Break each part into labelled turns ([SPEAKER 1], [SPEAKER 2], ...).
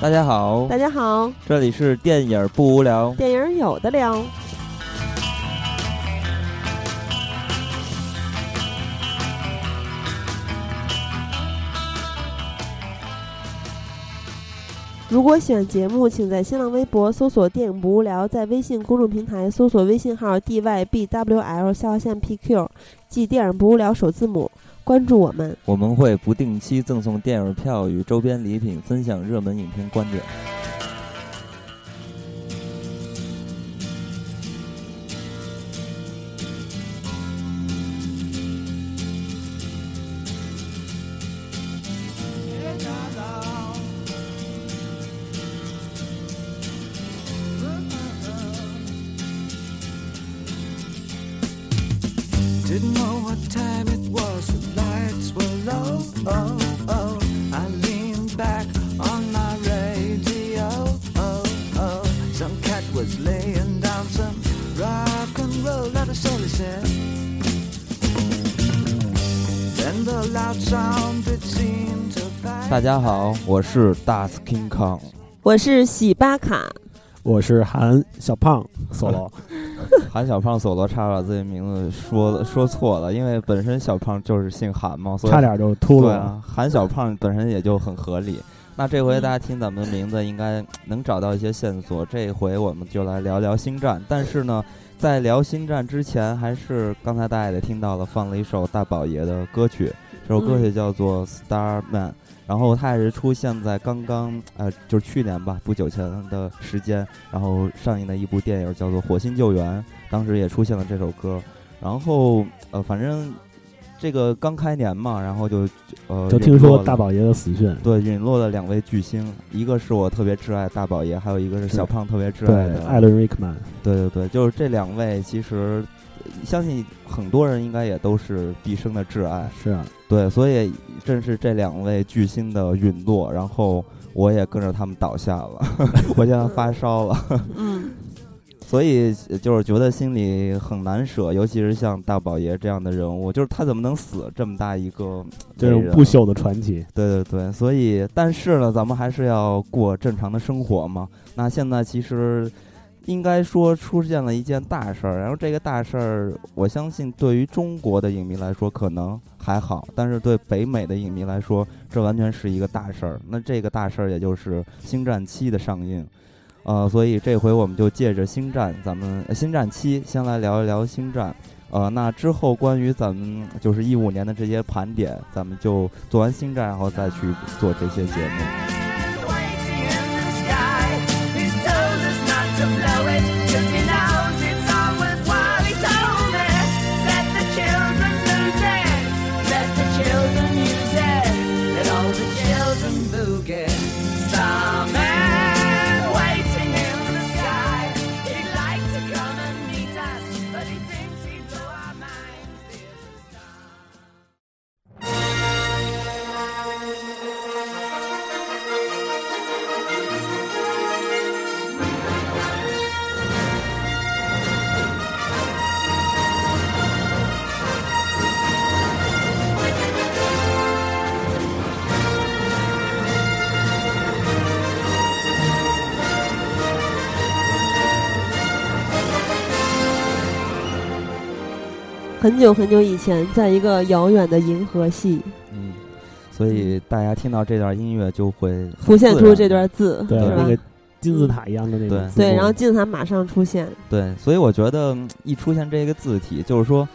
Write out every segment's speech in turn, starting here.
[SPEAKER 1] 大家好，
[SPEAKER 2] 大家好，
[SPEAKER 1] 这里是电影不无聊，
[SPEAKER 2] 电影有的聊。如果喜欢节目，请在新浪微博搜索“电影不无聊”，在微信公众平台搜索微信号 “dybwl” 下划线 “pq”，即“电影不无聊”首字母，关注我们。
[SPEAKER 1] 我们会不定期赠送电影票与周边礼品，分享热门影片观点。我是大 King Kong，
[SPEAKER 2] 我是喜巴卡，
[SPEAKER 3] 我是韩小胖 索罗，
[SPEAKER 1] 韩小胖索罗差把自己名字说 说错了，因为本身小胖就是姓韩嘛，所以
[SPEAKER 3] 差点就秃了。
[SPEAKER 1] 韩小胖本身也就很合理。那这回大家听咱们的名字，应该能找到一些线索。这回我们就来聊聊星战，但是呢，在聊星战之前，还是刚才大家也听到了，放了一首大宝爷的歌曲，这首歌曲叫做《Starman》。然后它也是出现在刚刚呃，就是去年吧，不久前的时间，然后上映的一部电影叫做《火星救援》，当时也出现了这首歌。然后呃，反正这个刚开年嘛，然后就呃，
[SPEAKER 3] 就听说大宝爷的死讯，
[SPEAKER 1] 对，陨落了两位巨星，一个是我特别挚爱大宝爷，还有一个是小胖特别挚爱的
[SPEAKER 3] 艾伦·瑞克曼。
[SPEAKER 1] 对对对，就是这两位，其实相信很多人应该也都是毕生的挚爱。
[SPEAKER 3] 是啊。
[SPEAKER 1] 对，所以正是这两位巨星的陨落，然后我也跟着他们倒下了，我现在发烧了。
[SPEAKER 2] 嗯，
[SPEAKER 1] 所以就是觉得心里很难舍，尤其是像大宝爷这样的人物，就是他怎么能死这么大一个
[SPEAKER 3] 这种不朽的传奇？
[SPEAKER 1] 对对对，所以但是呢，咱们还是要过正常的生活嘛。那现在其实。应该说出现了一件大事儿，然后这个大事儿，我相信对于中国的影迷来说可能还好，但是对北美的影迷来说，这完全是一个大事儿。那这个大事儿也就是《星战七》的上映，呃，所以这回我们就借着《星战》，咱们《星战七》先来聊一聊《星战》，呃，那之后关于咱们就是一五年的这些盘点，咱们就做完《星战》，然后再去做这些节目。
[SPEAKER 2] 很久很久以前，在一个遥远的银河系，
[SPEAKER 1] 嗯，所以大家听到这段音乐就会
[SPEAKER 2] 浮现出这段字，
[SPEAKER 3] 对，那个金字塔一样的那
[SPEAKER 1] 种，
[SPEAKER 2] 对，然后金字塔马上出现，
[SPEAKER 1] 对，所以我觉得一出现这个字体，就是说，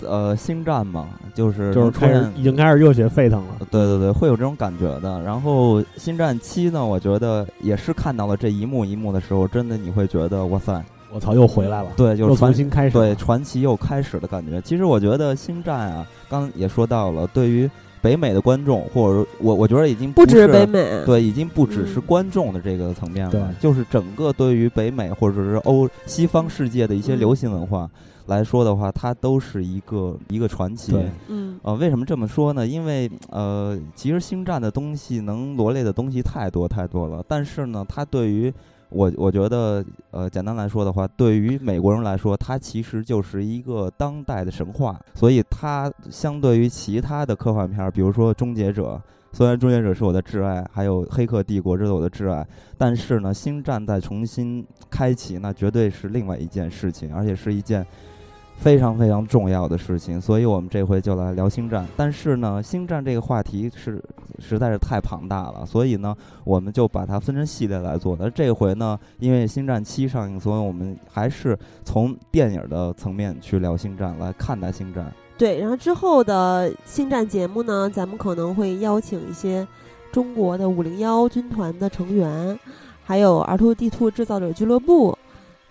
[SPEAKER 1] 呃，星战嘛，就是
[SPEAKER 3] 就是开始已经开始热血沸腾了，
[SPEAKER 1] 对对对，会有这种感觉的。然后星战七呢，我觉得也是看到了这一幕一幕的时候，真的你会觉得哇塞。
[SPEAKER 3] 我操，又回来了！
[SPEAKER 1] 对，就是
[SPEAKER 3] 重新开始，
[SPEAKER 1] 对，传奇又开始的感觉。其实我觉得《星战》啊，刚也说到了，对于北美的观众，或者我我觉得已经
[SPEAKER 2] 不止北美，
[SPEAKER 1] 对，已经不只是观众的这个层面了，就是整个对于北美或者是欧西方世界的一些流行文化来说的话，它都是一个一个传奇。
[SPEAKER 2] 嗯，
[SPEAKER 1] 呃，为什么这么说呢？因为呃，其实《星战》的东西能罗列的东西太多太多了，但是呢，它对于我我觉得，呃，简单来说的话，对于美国人来说，它其实就是一个当代的神话，所以它相对于其他的科幻片儿，比如说《终结者》，虽然《终结者》是我的挚爱，还有《黑客帝国》这是我的挚爱，但是呢，《星战》再重新开启，那绝对是另外一件事情，而且是一件非常非常重要的事情。所以我们这回就来聊《星战》，但是呢，《星战》这个话题是实在是太庞大了，所以呢，我们就把它分成系列来做。那这回呢，因为《星战七》上映，所以我们还是从电影的层面去聊《星战》，来看待《星战》。
[SPEAKER 2] 对，然后之后的星战节目呢，咱们可能会邀请一些中国的五零幺军团的成员，还有 R Two D Two 制造者俱乐部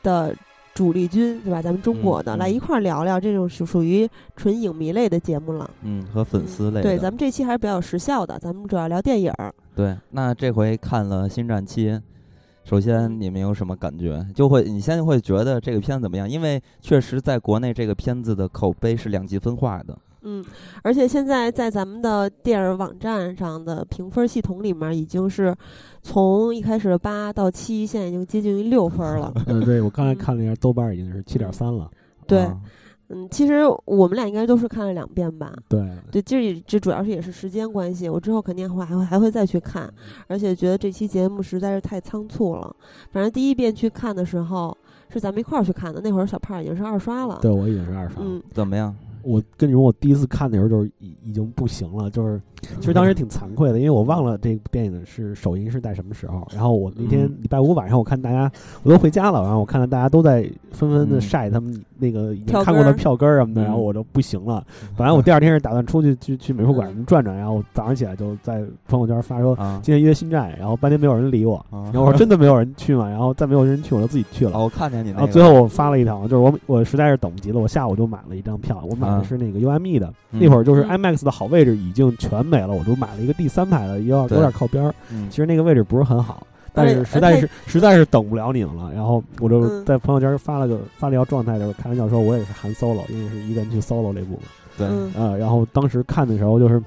[SPEAKER 2] 的主力军，对吧？咱们中国的、来一块儿聊聊这种属属于纯影迷类的节目了。
[SPEAKER 1] 嗯，和粉丝类的。
[SPEAKER 2] 对，咱们这期还是比较有时效的，咱们主要聊电影儿。
[SPEAKER 1] 对，那这回看了《星战七》，首先你们有什么感觉？就会你现在会觉得这个片子怎么样？因为确实在国内这个片子的口碑是两极分化的。
[SPEAKER 2] 嗯，而且现在在咱们的电影网站上的评分系统里面，已经是从一开始的八到七，现在已经接近于六分了。
[SPEAKER 3] 嗯，对我刚才看了一下，豆瓣已经是七点三了。
[SPEAKER 2] 对
[SPEAKER 1] 啊
[SPEAKER 2] 嗯，其实我们俩应该都是看了两遍吧。
[SPEAKER 3] 对，
[SPEAKER 2] 对，这也这主要是也是时间关系，我之后肯定会还会还会再去看，而且觉得这期节目实在是太仓促了。反正第一遍去看的时候是咱们一块儿去看的，那会儿小胖已经是二刷了。
[SPEAKER 3] 对我已经是二刷了。
[SPEAKER 2] 嗯，
[SPEAKER 1] 怎么样？
[SPEAKER 3] 我跟你说，我第一次看的时候就是已已经不行了，就是其实当时挺惭愧的，因为我忘了这部电影是首映是在什么时候。然后我那天
[SPEAKER 1] 嗯
[SPEAKER 3] 礼拜五晚上，我看大家我都回家了，然后我看到大家都在纷纷的
[SPEAKER 1] 嗯
[SPEAKER 3] 晒他们那个已经看过的票根儿什么的，
[SPEAKER 1] 嗯
[SPEAKER 3] 然后我就不行了。本来我第二天是打算出去去去美术馆转转，然后早上起来就在朋友圈发说
[SPEAKER 1] 啊
[SPEAKER 3] 今天约新寨，然后半天没有人理我，
[SPEAKER 1] 啊
[SPEAKER 3] 然后我说真的没有人去吗？然后再没有人去，我就自己去了。
[SPEAKER 1] 哦，我看见你那个。
[SPEAKER 3] 然后最后我发了一条，就是我我实在是等不及了，我下午就买了一张票，我买
[SPEAKER 1] 啊
[SPEAKER 3] 的是那个 UME 的，
[SPEAKER 1] 嗯
[SPEAKER 3] 那会儿就是
[SPEAKER 2] 嗯
[SPEAKER 3] IMAX 的好位置已经全没了，我就买了一个第三排的，有点有点靠边儿，
[SPEAKER 1] 嗯
[SPEAKER 3] 其实那个位置不是很好，但是实在是实在是等不了你们了，然后我就
[SPEAKER 2] 嗯
[SPEAKER 3] 在朋友圈发了个发了一条状态，就是开玩笑说我也是含 solo，因为是一个人去 solo 这部嘛，
[SPEAKER 1] 对，
[SPEAKER 3] 然后当时看的时候就是，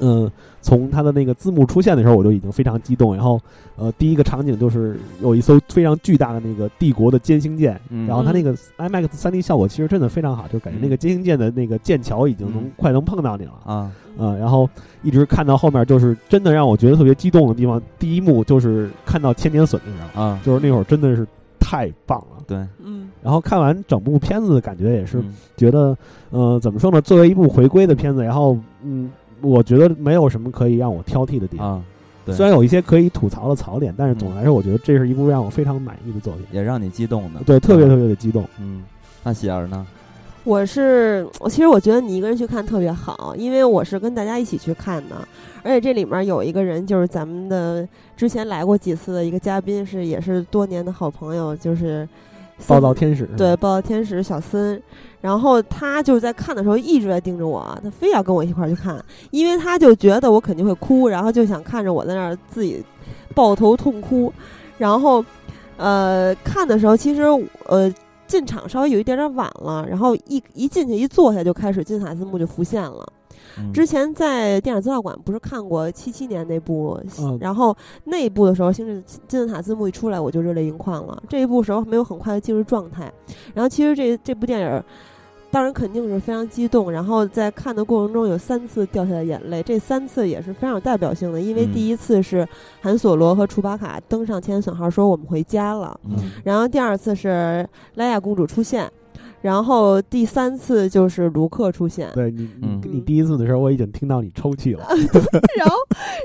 [SPEAKER 3] 嗯、从它的那个字幕出现的时候，我就已经非常激动。然后，呃，第一个场景就是有一艘非常巨大的那个帝国的歼星舰，
[SPEAKER 1] 嗯
[SPEAKER 3] 然后它那个 IMAX 3 D 效果其实真的非常好，就感觉那个歼星舰的那个舰桥已经能、
[SPEAKER 1] 嗯
[SPEAKER 3] 快能碰到你了。
[SPEAKER 1] 啊，
[SPEAKER 3] 嗯，然后一直看到后面，就是真的让我觉得特别激动的地方。第一幕就是看到千年隼的时候，
[SPEAKER 1] 啊，
[SPEAKER 3] 就是那会儿真的是太棒了。
[SPEAKER 1] 对，
[SPEAKER 2] 嗯
[SPEAKER 3] 然后看完整部片子的感觉也是
[SPEAKER 1] 嗯
[SPEAKER 3] 觉得，呃，怎么说呢？作为一部回归的片子，然后，嗯，我觉得没有什么可以让我挑剔的地方。
[SPEAKER 1] 啊，对
[SPEAKER 3] 虽然有一些可以吐槽的槽点，但是总
[SPEAKER 1] 嗯
[SPEAKER 3] 的来说，我觉得这是一部让我非常满意的作品。
[SPEAKER 1] 也让你激动的。
[SPEAKER 3] 对，特别
[SPEAKER 1] 啊
[SPEAKER 3] 特别的激动。
[SPEAKER 1] 嗯，那喜儿呢？
[SPEAKER 2] 我是，我其实我觉得你一个人去看特别好，因为我是跟大家一起去看的，而且这里面有一个人就是咱们的之前来过几次的一个嘉宾，是也是多年的好朋友，就是
[SPEAKER 3] 暴躁天使，
[SPEAKER 2] 对，暴躁天使小森，然后他就是在看的时候一直在盯着我，他非要跟我一块儿去看，因为他就觉得我肯定会哭，然后就想看着我在那儿自己抱头痛哭，然后呃看的时候其实呃进场稍微有一点点晚了，然后一一进去一坐下就开始金字塔字幕就浮现了。
[SPEAKER 1] 嗯
[SPEAKER 2] 之前在电影资料馆不是看过七七年那部，
[SPEAKER 3] 嗯
[SPEAKER 2] 然后那一部的时候，星字金字塔字幕一出来，我就热泪盈眶了。这一部时候没有很快的进入状态，然后其实这这部电影。当然肯定是非常激动，然后在看的过程中有三次掉下来眼泪，这三次也是非常有代表性的。因为
[SPEAKER 1] 嗯
[SPEAKER 2] 第一次是韩索罗和楚巴卡登上千损号说我们回家了，
[SPEAKER 1] 嗯
[SPEAKER 2] 然后第二次是莱娅公主出现，然后第三次就是卢克出现。
[SPEAKER 3] 对你，你
[SPEAKER 1] 嗯
[SPEAKER 3] 你第一次的时候，我已经听到你抽泣了。
[SPEAKER 2] 然后，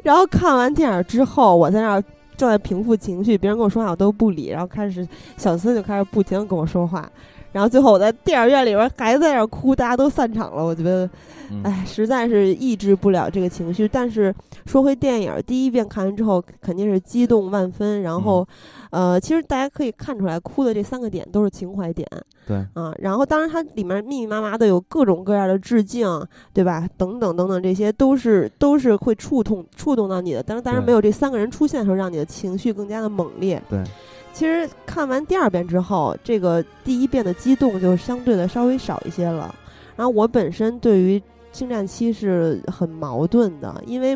[SPEAKER 2] 然后看完电影之后，我在那儿正在平复情绪，别人跟我说话我都不理，然后开始小司就开始不停的跟我说话，然后最后我在电影院里边还在那儿哭，大家都散场了，我觉得，
[SPEAKER 1] 嗯
[SPEAKER 2] 哎，实在是抑制不了这个情绪。但是说回电影，第一遍看完之后肯定是激动万分，然后，呃，其实大家可以看出来，哭的这三个点都是情怀点。
[SPEAKER 1] 对，
[SPEAKER 2] 啊，然后当然它里面密密麻麻的有各种各样的致敬，对吧？等等等等，这些都是都是会触痛触动到你的。但是，当然没有这三个人出现的时候，让你的情绪更加的猛烈。
[SPEAKER 1] 对，
[SPEAKER 2] 其实看完第二遍之后，这个第一遍的激动就相对的稍微少一些了。然后我本身对于《星战七》是很矛盾的，因为，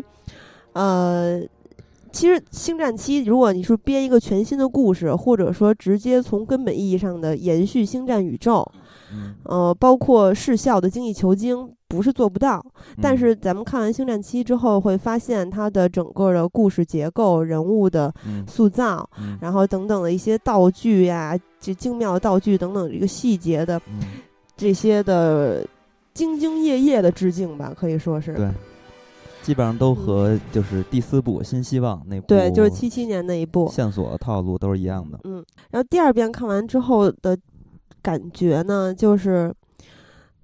[SPEAKER 2] 呃。其实，《星战七》如果你是编一个全新的故事，或者说直接从根本意义上的延续星战宇宙，
[SPEAKER 1] 嗯
[SPEAKER 2] 呃，包括视效的精益求精，不是做不到，但
[SPEAKER 1] 嗯
[SPEAKER 2] 是咱们看完《星战七》之后，会发现它的整个的故事结构、人物的
[SPEAKER 1] 嗯
[SPEAKER 2] 塑造，
[SPEAKER 1] 嗯
[SPEAKER 2] 然后等等的一些道具呀、这精妙的道具等等一个细节的
[SPEAKER 1] 嗯
[SPEAKER 2] 这些的兢兢业业的致敬吧，可以说是。
[SPEAKER 1] 对，基本上都和就是第四部《新希望》那部
[SPEAKER 2] 对，就是七七年那一部。
[SPEAKER 1] 线索套路都是一样的。
[SPEAKER 2] 嗯然后第二遍看完之后的感觉呢，就是，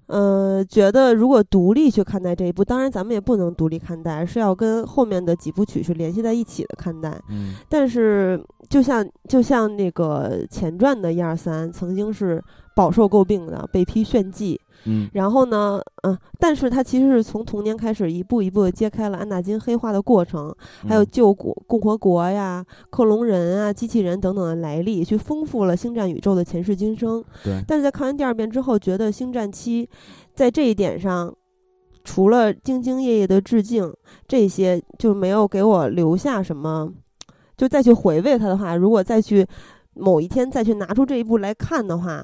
[SPEAKER 2] 呃，觉得如果独立去看待这一部，当然咱们也不能独立看待，是要跟后面的几部曲是联系在一起的看待。
[SPEAKER 1] 嗯
[SPEAKER 2] 但是，就像就像那个前传的一二三，曾经是饱受诟病的，被批炫技。
[SPEAKER 1] 嗯
[SPEAKER 2] 然后呢，嗯，但是他其实是从童年开始，一步一步的揭开了安纳金黑化的过程，还有
[SPEAKER 1] 嗯
[SPEAKER 2] 救国共和国呀、克隆人啊、机器人等等的来历，去丰富了星战宇宙的前世今生。
[SPEAKER 1] 对，
[SPEAKER 2] 但是在看完第二遍之后，觉得星战七在这一点上，除了兢兢业业的致敬，这些就没有给我留下什么。就再去回味它的话，如果再去某一天再去拿出这一部来看的话，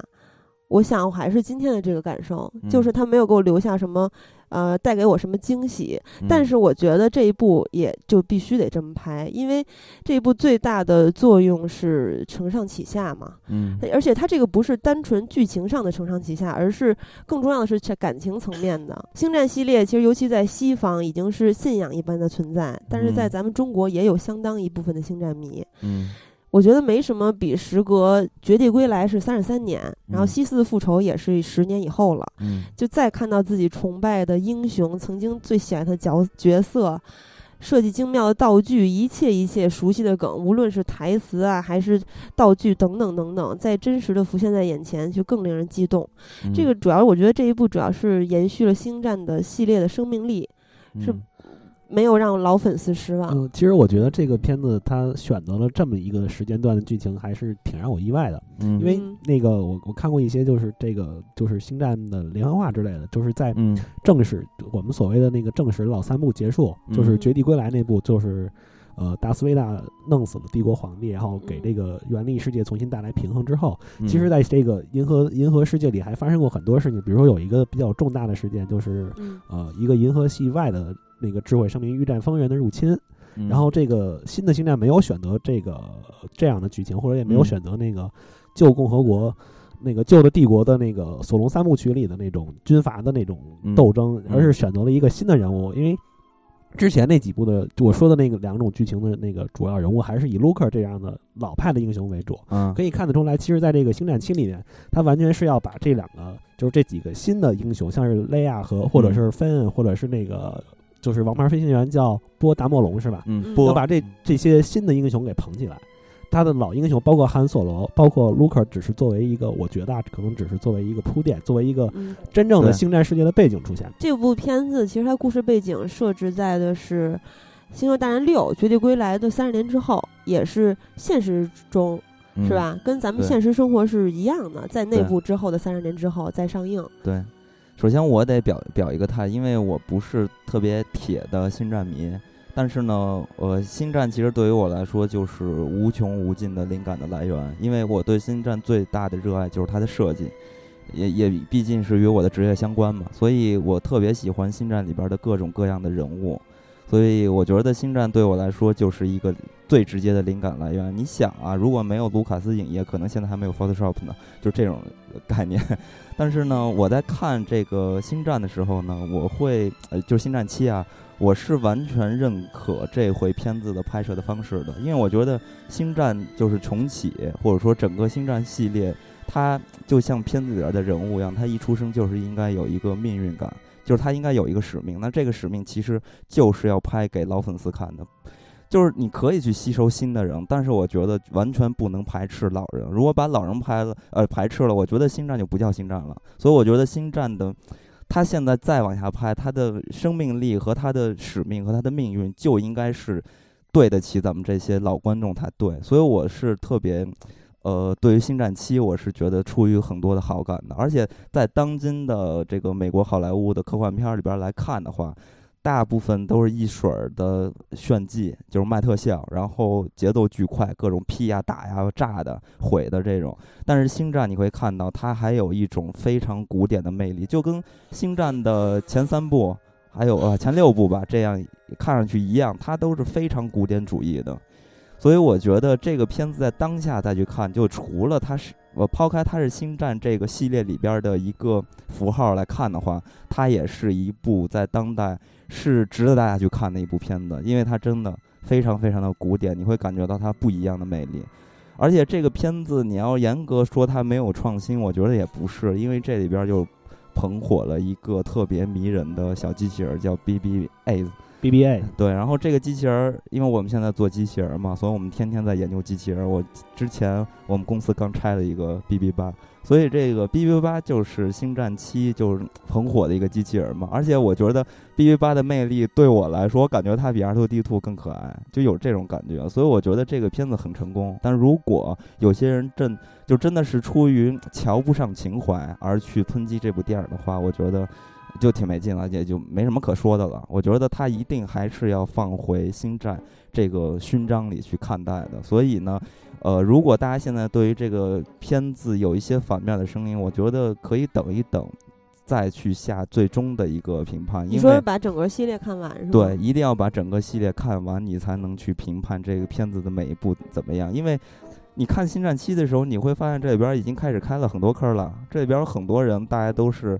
[SPEAKER 2] 我想我还是今天的这个感受，就是他没有给我留下什么，呃，带给我什么惊喜。但
[SPEAKER 1] 嗯
[SPEAKER 2] 是我觉得这一部也就必须得这么拍，因为这一部最大的作用是承上启下嘛。
[SPEAKER 1] 嗯
[SPEAKER 2] 而且它这个不是单纯剧情上的承上启下，而是更重要的是在感情层面的。星战系列其实尤其在西方已经是信仰一般的存在，但是在
[SPEAKER 1] 嗯
[SPEAKER 2] 咱们中国也有相当一部分的星战迷。
[SPEAKER 1] 嗯
[SPEAKER 2] 我觉得没什么比时隔《绝地归来》是三十三年，然后
[SPEAKER 1] 嗯《
[SPEAKER 2] 西四复仇》也是十年以后了。
[SPEAKER 1] 嗯
[SPEAKER 2] 就再看到自己崇拜的英雄，曾经最喜欢的角角色，设计精妙的道具，一切一切熟悉的梗，无论是台词啊，还是道具等等等等，在真实的浮现在眼前，就更令人激动。
[SPEAKER 1] 嗯
[SPEAKER 2] 这个主要，我觉得这一部主要是延续了星战的系列的生命力，是
[SPEAKER 1] 嗯
[SPEAKER 2] 没有让老粉丝失望。
[SPEAKER 3] 嗯，其实我觉得这个片子他选择了这么一个时间段的剧情，还是挺让我意外的。
[SPEAKER 1] 嗯
[SPEAKER 3] 因为
[SPEAKER 2] 嗯
[SPEAKER 3] 那个我我看过一些就是这个就是星战的连环画之类的，就是在
[SPEAKER 1] 嗯
[SPEAKER 3] 正史我们所谓的那个正史老三部结束，就是
[SPEAKER 2] 嗯
[SPEAKER 3] 绝地归来那部，就是呃达斯维达弄死了帝国皇帝，然后给
[SPEAKER 2] 嗯
[SPEAKER 3] 这个原力世界重新带来平衡之后，
[SPEAKER 1] 嗯。
[SPEAKER 3] 其实在这个银河银河世界里还发生过很多事情，比如说有一个比较重大的事件，就是
[SPEAKER 2] 嗯。
[SPEAKER 3] 呃一个银河系外的那个智慧生命御战风云的入侵，
[SPEAKER 1] 嗯。
[SPEAKER 3] 然后这个新的星战没有选择这个这样的剧情，或者也没有
[SPEAKER 1] 嗯。
[SPEAKER 3] 选择那个旧共和国。那个旧的帝国的那个索隆三部曲里的那种军阀的那种
[SPEAKER 1] 嗯。
[SPEAKER 3] 斗争，
[SPEAKER 1] 嗯
[SPEAKER 3] 而是选择了一个新的人物，因为之前那几部的就我说的那个两种剧情的那个主要人物还是以卢克这样的老派的英雄为主，
[SPEAKER 1] 嗯
[SPEAKER 3] 可以看得出来，其实在这个星战七里面，他完全是要把这两个就是这几个新的英雄，像是雷亚和或者是芬恩，或者是那个就是王牌飞行员叫波达莫龙是吧？
[SPEAKER 1] 嗯
[SPEAKER 2] 嗯
[SPEAKER 3] 要把这这些新的英雄给捧起来。他的老英雄，包括汉索罗，包括卢克，只是作为一个，我觉得啊，可能只是作为一个铺垫，作为一个
[SPEAKER 2] 嗯，
[SPEAKER 3] 真正的星战世界的背景出现。
[SPEAKER 2] 这部片子其实它故事背景设置在的是《星球大战六：绝地归来》的三十年之后，也是现实中
[SPEAKER 1] 嗯
[SPEAKER 2] 是？吧？跟咱们现实生活是一样的，在
[SPEAKER 1] 内
[SPEAKER 2] 部之后的三十年之后再上映。
[SPEAKER 1] 对，首先我得表表一个态，因为我不是特别铁的星战迷，但是呢，呃，星战其实对于我来说就是无穷无尽的灵感的来源，因为我对星战最大的热爱就是它的设计。也也毕竟是与我的职业相关嘛，所以我特别喜欢星战里边的各种各样的人物，所以我觉得星战对我来说就是一个最直接的灵感来源。你想啊，如果没有卢卡斯影业，可能现在还没有 Photoshop 呢，就这种概念。但是呢，我在看这个星战的时候呢，我会呃，就是星战七啊，我是完全认可这回片子的拍摄的方式的，因为我觉得星战就是重启，或者说整个星战系列，它就像片子里边的人物一样，他一出生就是应该有一个命运感，就是他应该有一个使命。那这个使命其实就是要拍给老粉丝看的。就是你可以去吸收新的人，但是我觉得完全不能排斥老人。如果把老人拍了，呃，排斥了，我觉得星战就不叫星战了。所以我觉得星战的，他现在再往下拍，他的生命力和他的使命和他的命运就应该是对得起咱们这些老观众才对。所以我是特别，呃，对于星战七，我是觉得出于很多的好感的。而且在当今的这个美国好莱坞的科幻片儿里边来看的话，大部分都是一水儿的炫技，就是卖特效，然后节奏巨快，各种劈呀、打呀、炸的、毁的这种。但是星战你会看到，它还有一种非常古典的魅力，就跟星战的前三部还有呃前六部吧，这样看上去一样，它都是非常古典主义的。所以我觉得这个片子在当下再去看，就除了它是我抛开它是《星战》这个系列里边的一个符号来看的话，它也是一部在当代是值得大家去看的一部片子，因为它真的非常非常的古典，你会感觉到它不一样的魅力。而且这个片子你要严格说它没有创新，我觉得也不是，因为这里边就捧火了一个特别迷人的小机器人叫
[SPEAKER 3] BB-8。BBA。
[SPEAKER 1] 对，然后这个机器人，因为我们现在做机器人嘛，所以我们天天在研究机器人。我之前我们公司刚拆了一个 BB 八，所以这个 BB 八就是《星战七》就是很火的一个机器人嘛。而且我觉得 BB 八的魅力对我来说，我感觉它比 R2D2 更可爱，就有这种感觉。所以我觉得这个片子很成功。但如果有些人真就真的是出于瞧不上情怀而去抨击这部电影的话，我觉得。就挺没劲了，也就没什么可说的了。我觉得他一定还是要放回星战这个勋章里去看待的。所以呢，呃，如果大家现在对于这个片子有一些反面的声音，我觉得可以等一等，再去下最终的一个评判。
[SPEAKER 2] 你说把整个系列看完是吧？
[SPEAKER 1] 对，一定要把整个系列看完，你才能去评判这个片子的每一部怎么样。因为你看星战七的时候，你会发现这里边已经开始开了很多坑了，这里边很多人大家都是。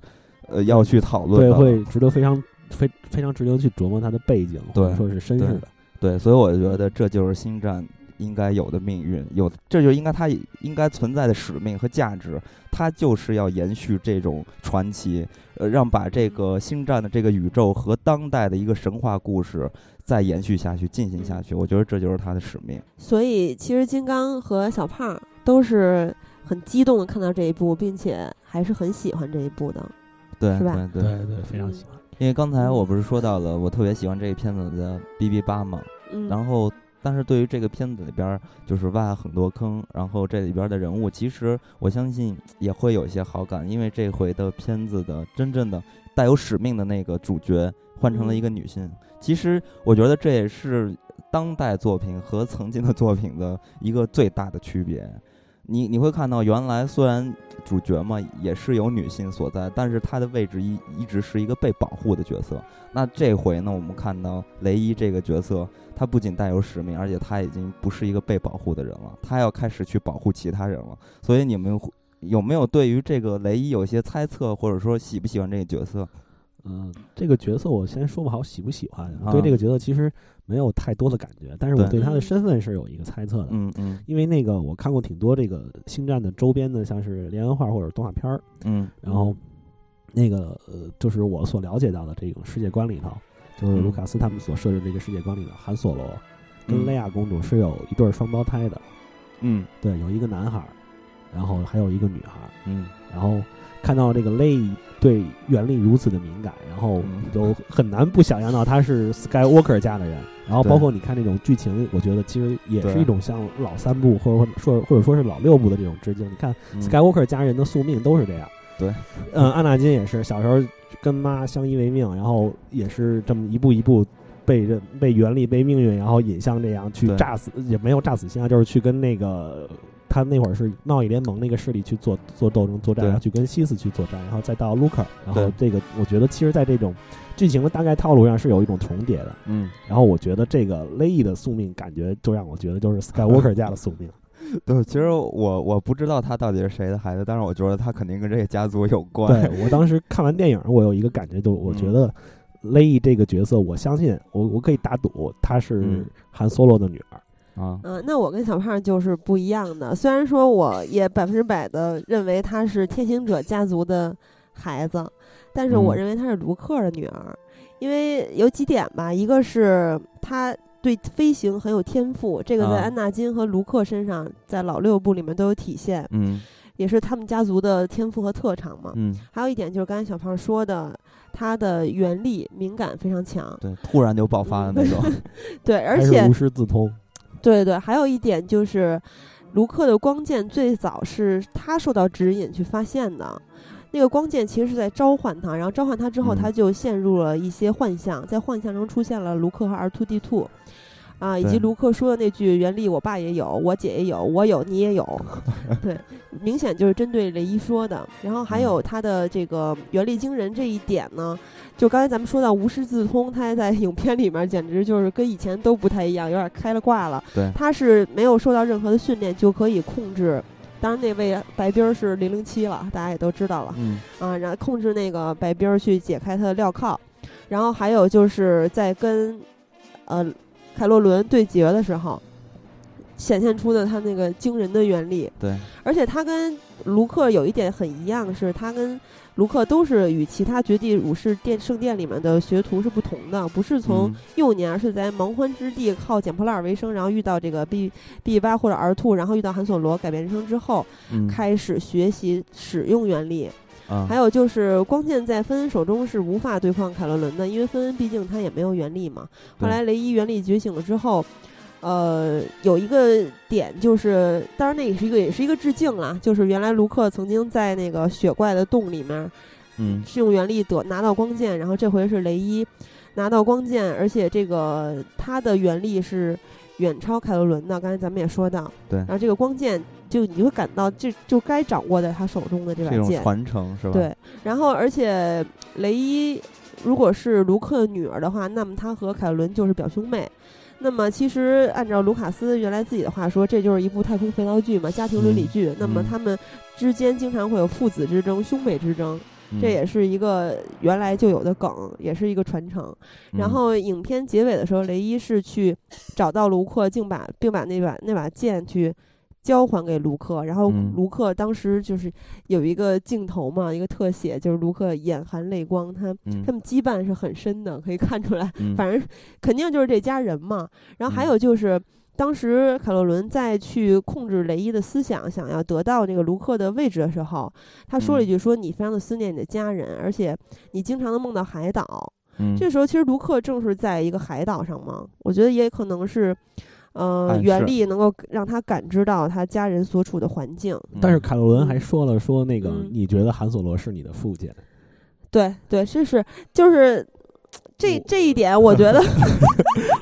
[SPEAKER 1] 呃，要去讨论，
[SPEAKER 3] 对，会值得非常非非常值得去琢磨它的背景，或者说是身世的，
[SPEAKER 1] 对，所以我觉得这就是星战应该有的命运，有这就应该它应该存在的使命和价值，它就是要延续这种传奇，呃，让把这个星战的这个宇宙和当代的一个神话故事再延续下去，进行下去，我觉得这就是它的使命。
[SPEAKER 2] 所以，其实金刚和小胖都是很激动的看到这一部，并且还是很喜欢这一部的。
[SPEAKER 1] 对
[SPEAKER 2] 对
[SPEAKER 3] 对对，非常喜欢。
[SPEAKER 1] 因为刚才我不是说到了，我特别喜欢这个片子的 B B 八嘛。
[SPEAKER 2] 嗯。
[SPEAKER 1] 然后，但是对于这个片子里边就是挖很多坑，然后这里边的人物，其实我相信也会有一些好感，因为这回的片子的真正的带有使命的那个主角换成了一个女性。其实我觉得这也是当代作品和曾经的作品的一个最大的区别。你你会看到，原来虽然主角嘛也是有女性所在，但是她的位置一一直是一个被保护的角色。那这回呢，我们看到雷伊这个角色，他不仅带有使命，而且他已经不是一个被保护的人了，他要开始去保护其他人了。所以你们有没有对于这个雷伊有些猜测，或者说喜不喜欢这个角色？
[SPEAKER 3] 嗯，这个角色我先说不好喜不喜欢。对这个角色其实没有太多的感觉，但是我对他的身份是有一个猜测的。
[SPEAKER 1] 嗯嗯，
[SPEAKER 3] 因为那个我看过挺多这个星战的周边的，像是连环画或者动画片儿。
[SPEAKER 1] 嗯，
[SPEAKER 3] 然后那个呃，就是我所了解到的这种世界观里头，就是卢卡斯他们所设置这个世界观里的韩索罗跟雷亚公主是有一对双胞胎的。
[SPEAKER 1] 嗯，
[SPEAKER 3] 对，有一个男孩，然后还有一个女孩。
[SPEAKER 1] 嗯，
[SPEAKER 3] 然后看到这个雷。对原力如此的敏感，然后都很难不想象到他是 Skywalker 家的人。然后包括你看这种剧情，我觉得其实也是一种像老三部或者说或者说是老六部的这种致敬。你看 Skywalker 家人的宿命都是这样。
[SPEAKER 1] 对，
[SPEAKER 3] 嗯，安纳金也是小时候跟妈相依为命，然后也是这么一步一步被人被原力被命运然后引向这样去炸死，也没有炸死心啊，就是去跟那个。他那会儿是贸易联盟那个势力去做做斗争作战，然后去跟西斯去作战，然后再到卢克，然后这个我觉得其实，在这种剧情的大概套路上是有一种重叠的。
[SPEAKER 1] 嗯，
[SPEAKER 3] 然后我觉得这个雷伊的宿命感觉就让我觉得就是 Skywalker 家的宿命。
[SPEAKER 1] 对，其实我我不知道他到底是谁的孩子，但是我觉得他肯定跟这个家族有关。
[SPEAKER 3] 对我当时看完电影，我有一个感觉，就我觉得雷伊这个角色，我相信我我可以打赌她是韩索罗的女儿。
[SPEAKER 1] 啊，
[SPEAKER 2] 嗯，那我跟小胖就是不一样的。虽然说我也百分之百的认为她是天行者家族的孩子，但是我认为她是卢克的女儿，因为有几点吧。一个是她对飞行很有天赋，这个在安纳金和卢克身上，在老六部里面都有体现。
[SPEAKER 1] 嗯，
[SPEAKER 2] 也是他们家族的天赋和特长嘛。
[SPEAKER 1] 嗯，
[SPEAKER 2] 还有一点就是刚才小胖说的，他的原力敏感非常强，
[SPEAKER 1] 对，突然就爆发的那种。
[SPEAKER 2] 对，而且
[SPEAKER 3] 无师自通。
[SPEAKER 2] 对对，还有一点就是，卢克的光剑最早是他受到指引去发现的。那个光剑其实是在召唤他，然后召唤他之后，
[SPEAKER 1] 嗯
[SPEAKER 2] 他就陷入了一些幻象，在幻象中出现了卢克和 R two D two。啊，以及卢克说的那句“原力，我爸也有，我姐也有，我有，你也有 ”，对，明显就是针对雷伊说的。然后还
[SPEAKER 1] 嗯
[SPEAKER 2] 有他的这个原力惊人这一点呢，就刚才咱们说到无师自通，他在影片里面简直就是跟以前都不太一样，有点开了挂了。
[SPEAKER 1] 对
[SPEAKER 2] 他是没有受到任何的训练就可以控制。当然，那位白冰儿是零零七了，大家也都知道了
[SPEAKER 1] 嗯
[SPEAKER 2] 啊。然后控制那个白冰儿去解开他的镣铐，然后还有就是在跟呃凯洛伦对决的时候，显现出的他那个惊人的原力。
[SPEAKER 1] 对，
[SPEAKER 2] 而且他跟卢克有一点很一样，是他跟卢克都是与其他绝地武士殿圣殿里面的学徒是不同的，不是从
[SPEAKER 1] 嗯
[SPEAKER 2] 幼年，而是在蛮荒之地靠捡破烂儿为生，然后遇到这个 B B 八或者 R two，然后遇到韩索罗改变人生之后，
[SPEAKER 1] 嗯
[SPEAKER 2] 开始学习使用原力。
[SPEAKER 1] 啊。
[SPEAKER 2] 还有就是光剑在芬恩手中是无法对抗凯罗伦的，因为芬恩毕竟他也没有原力嘛。后来雷伊原力觉醒了之后，呃，有一个点就是，当然那也是一个也是一个致敬啦，就是原来卢克曾经在那个雪怪的洞里面
[SPEAKER 1] 嗯。
[SPEAKER 2] 是用原力得拿到光剑，然后这回是雷伊。拿到光剑，而且这个他的原力是远超凯罗伦的。刚才咱们也说到，
[SPEAKER 1] 对。
[SPEAKER 2] 然后这个光剑就你会感到这就该掌握在他手中的这
[SPEAKER 1] 这种
[SPEAKER 2] 把剑，
[SPEAKER 1] 传承是吧？
[SPEAKER 2] 对，然后而且雷伊如果是卢克的女儿的话，那么她和凯伦就是表兄妹。那么其实按照卢卡斯原来自己的话说，这就是一部太空肥皂剧嘛，家庭伦理
[SPEAKER 1] 嗯
[SPEAKER 2] 剧。那么
[SPEAKER 1] 嗯
[SPEAKER 2] 他们之间经常会有父子之争、兄妹之争，
[SPEAKER 1] 嗯
[SPEAKER 2] 这也是一个原来就有的梗，也是一个传承。然
[SPEAKER 1] 嗯
[SPEAKER 2] 后影片结尾的时候，雷伊是去找到卢克，竟把并把那把那把剑去交还给卢克。然后
[SPEAKER 1] 嗯
[SPEAKER 2] 卢克当时就是有一个镜头嘛，一个特写，就是卢克眼含泪光，他
[SPEAKER 1] 嗯
[SPEAKER 2] 他们羁绊是很深的，可以看出来。
[SPEAKER 1] 嗯
[SPEAKER 2] 反正肯定就是这家人嘛。然后还
[SPEAKER 1] 嗯
[SPEAKER 2] 有就是。当时凯洛伦在去控制雷伊的思想，想要得到这个卢克的位置的时候，他说了一
[SPEAKER 1] 嗯
[SPEAKER 2] 句：“说你非常的思念你的家人，而且你经常的梦到海岛。”
[SPEAKER 1] 嗯
[SPEAKER 2] 这时候其实卢克正是在一个海岛上嘛，我觉得也可能是，呃，
[SPEAKER 1] 暗示
[SPEAKER 2] 原力能够让他感知到他家人所处的环境。
[SPEAKER 3] 但是
[SPEAKER 1] 嗯
[SPEAKER 3] 凯洛伦还说了说那个
[SPEAKER 2] 嗯
[SPEAKER 3] 你觉得韩索罗是你的父亲，
[SPEAKER 2] 对对，这是就是这这一点，我觉得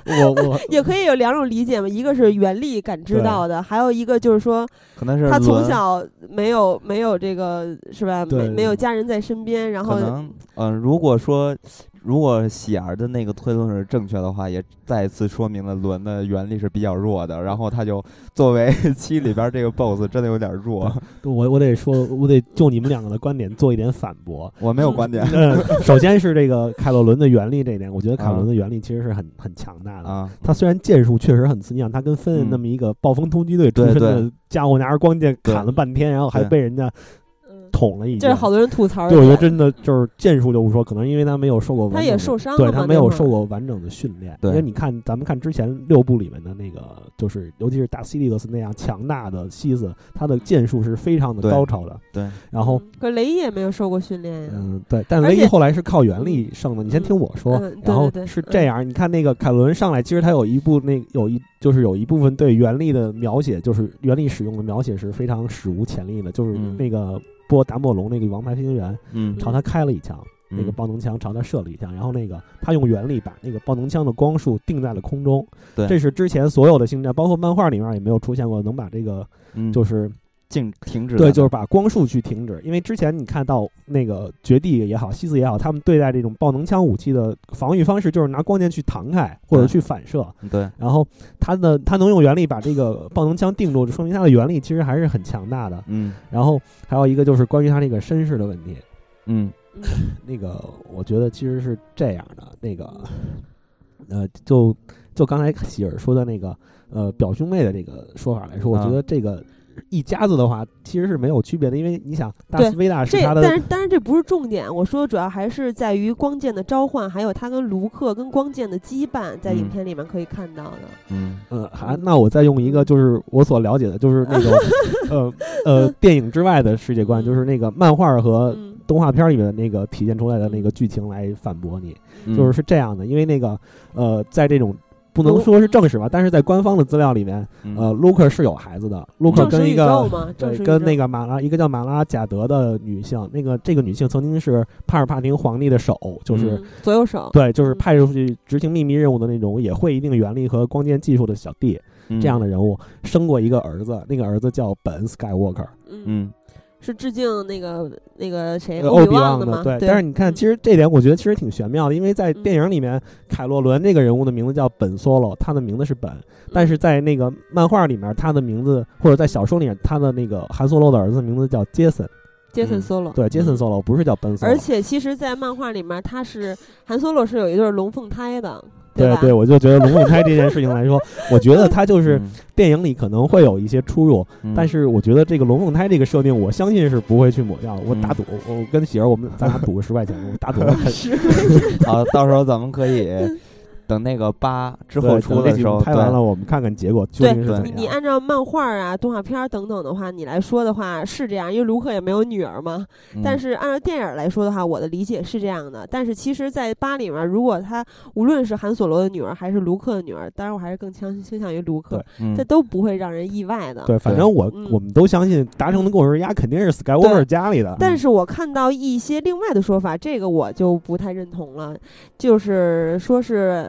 [SPEAKER 3] 我我
[SPEAKER 2] 也可以有两种理解嘛，一个是原力感知到的，还有一个就是说
[SPEAKER 1] 可能是
[SPEAKER 2] 他从小没有没有这个是吧？没没有家人在身边，然后
[SPEAKER 1] 嗯、如果说如果喜儿的那个推论是正确的话，也再一次说明了伦的原力是比较弱的。然后他就作为 七里边这个 BOSS 真的有点弱，
[SPEAKER 3] 我我得说，我得就你们两个的观点做一点反驳。
[SPEAKER 1] 我没有观点
[SPEAKER 3] 呃，首先是这个凯洛伦的原力这一点，我觉得凯洛伦的原力其实是很 很强大的。
[SPEAKER 1] 啊。
[SPEAKER 3] 他虽然剑术确实很刺，你想他跟芬那么一个暴风突击队出身的家伙，拿着光剑砍了半天，然后还被人家
[SPEAKER 2] 嗯，
[SPEAKER 3] 捅了一剑。
[SPEAKER 2] 这是好多人吐槽
[SPEAKER 3] 对，我觉得真的就是剑术就不说，可能因为他没有受过完整的，
[SPEAKER 2] 他也受伤了
[SPEAKER 3] 对他没有受过完整的训练。
[SPEAKER 1] 对
[SPEAKER 3] 因为你看，咱们看之前六部里面的那个，就是尤其是大西利克斯那样强大的西斯，他的剑术是非常的高超的。
[SPEAKER 1] 对，
[SPEAKER 3] 然后，
[SPEAKER 2] 嗯可雷伊也没有受过训练呀。
[SPEAKER 3] 嗯，对，但雷伊后来是靠原力胜的。你先听我说，然后是这样，你看那个凯伦上来，其实他有一部那有一就是有一部分对原力的描写，就是原力使用的描写是非常史无前例的，就是
[SPEAKER 1] 嗯
[SPEAKER 3] 那个波达莫龙那个王牌飞行员
[SPEAKER 1] 嗯
[SPEAKER 3] 朝他开了一枪。那个
[SPEAKER 1] 嗯
[SPEAKER 3] 爆能枪朝他射了一枪，然后那个他用原力把那个爆能枪的光束定在了空中。
[SPEAKER 1] 对
[SPEAKER 3] 这是之前所有的星战，包括漫画里面也没有出现过能把这个
[SPEAKER 1] 嗯，
[SPEAKER 3] 就是
[SPEAKER 1] 静停止
[SPEAKER 3] 对，就是把光束去停止。因为之前你看到那个绝地也好，西斯也好，他们对待这种爆能枪武器的防御方式就是拿光剑去弹开或者去反射。
[SPEAKER 1] 对，
[SPEAKER 3] 然后他的他能用原力把这个爆能枪定住，就说明他的原力其实还是很强大的。
[SPEAKER 1] 嗯
[SPEAKER 3] 然后还有一个就是关于他这个身世的问题，
[SPEAKER 1] 嗯
[SPEAKER 3] 那个我觉得其实是这样的，那个呃，就就刚才喜儿说的那个呃表兄妹的这个说法来说，我
[SPEAKER 1] 啊
[SPEAKER 3] 觉得这个一家子的话其实是没有区别的，因为你想大
[SPEAKER 2] 对
[SPEAKER 3] 斯维达是
[SPEAKER 2] 这
[SPEAKER 3] 他的
[SPEAKER 2] 但是但是这不是重点，我说的主要还是在于光剑的召唤，还有他跟卢克跟光剑的羁绊，在影
[SPEAKER 1] 嗯
[SPEAKER 2] 片里面可以看到的。
[SPEAKER 1] 嗯
[SPEAKER 3] 呃，还那我再用一个就是我所了解的，就是那种 呃呃电影之外的世界观，就是那个漫画和
[SPEAKER 2] 嗯
[SPEAKER 3] 动画片里面的那个体现出来的那个剧情来反驳你。
[SPEAKER 1] 嗯，
[SPEAKER 3] 就是是这样的，因为那个呃，在这种不能说是正史吧，但是在官方的资料里面，呃，卢克是有孩子的。卢克跟一个对，跟那个马拉，一个叫马拉贾德的女性，那个这个女性曾经是帕尔帕廷皇帝的手，就是
[SPEAKER 2] 左右手，
[SPEAKER 3] 对，就是派出去执行秘密任务的那种，也会一定原力和光剑技术的小弟，这样的人物，生过一个儿子，那个儿子叫本斯盖沃克，
[SPEAKER 2] 嗯。是致敬那个那个谁
[SPEAKER 3] 欧比
[SPEAKER 2] 旺
[SPEAKER 3] 的
[SPEAKER 2] 吗？对，
[SPEAKER 3] 但是你看，其实这点我觉得其实挺玄妙的，因为在电影里面，凯洛伦这个人物的名字叫本·索罗，他的名字是本，但是在那个漫画里面，他的名字或者在小说里面，他的那个韩索罗的儿子名字叫杰森，
[SPEAKER 2] 杰森·索罗，
[SPEAKER 3] 对，杰森·索罗不是叫本·索罗，
[SPEAKER 2] 而且其实，在漫画里面，他是韩索罗是有一对龙凤胎的。
[SPEAKER 3] 对对，我就觉得龙凤胎这件事情来说，我觉得它就是电影里可能会有一些出入，但是我觉得这个龙凤胎这个设定，我相信是不会去抹掉的。我打赌，我跟喜儿我们咱俩赌个十块钱，我打赌。
[SPEAKER 1] 好，到时候咱们可以。等那个八之后出的时候，
[SPEAKER 3] 拍完了，我们看看结果究竟是怎
[SPEAKER 2] 样。你按照漫画啊、动画片等等的话，你来说的话是这样，因为卢克也没有女儿嘛。但是按照电影来说的话，我的理解是这样的。但是其实，在八里面，如果他无论是韩索罗的女儿还是卢克的女儿，当然我还是更倾倾向于卢克，这都不会让人意外的。
[SPEAKER 3] 对，反正我我们都相信达成的共识，丫肯定是 Skywalker 家里的。
[SPEAKER 2] 但是我看到一些另外的说法，这个我就不太认同了，就是说是。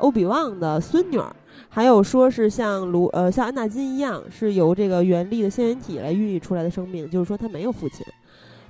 [SPEAKER 2] 欧比旺的孙女儿，还有说是像卢呃像安纳金一样，是由这个原力的仙源体来孕育出来的生命，就是说他没有父亲，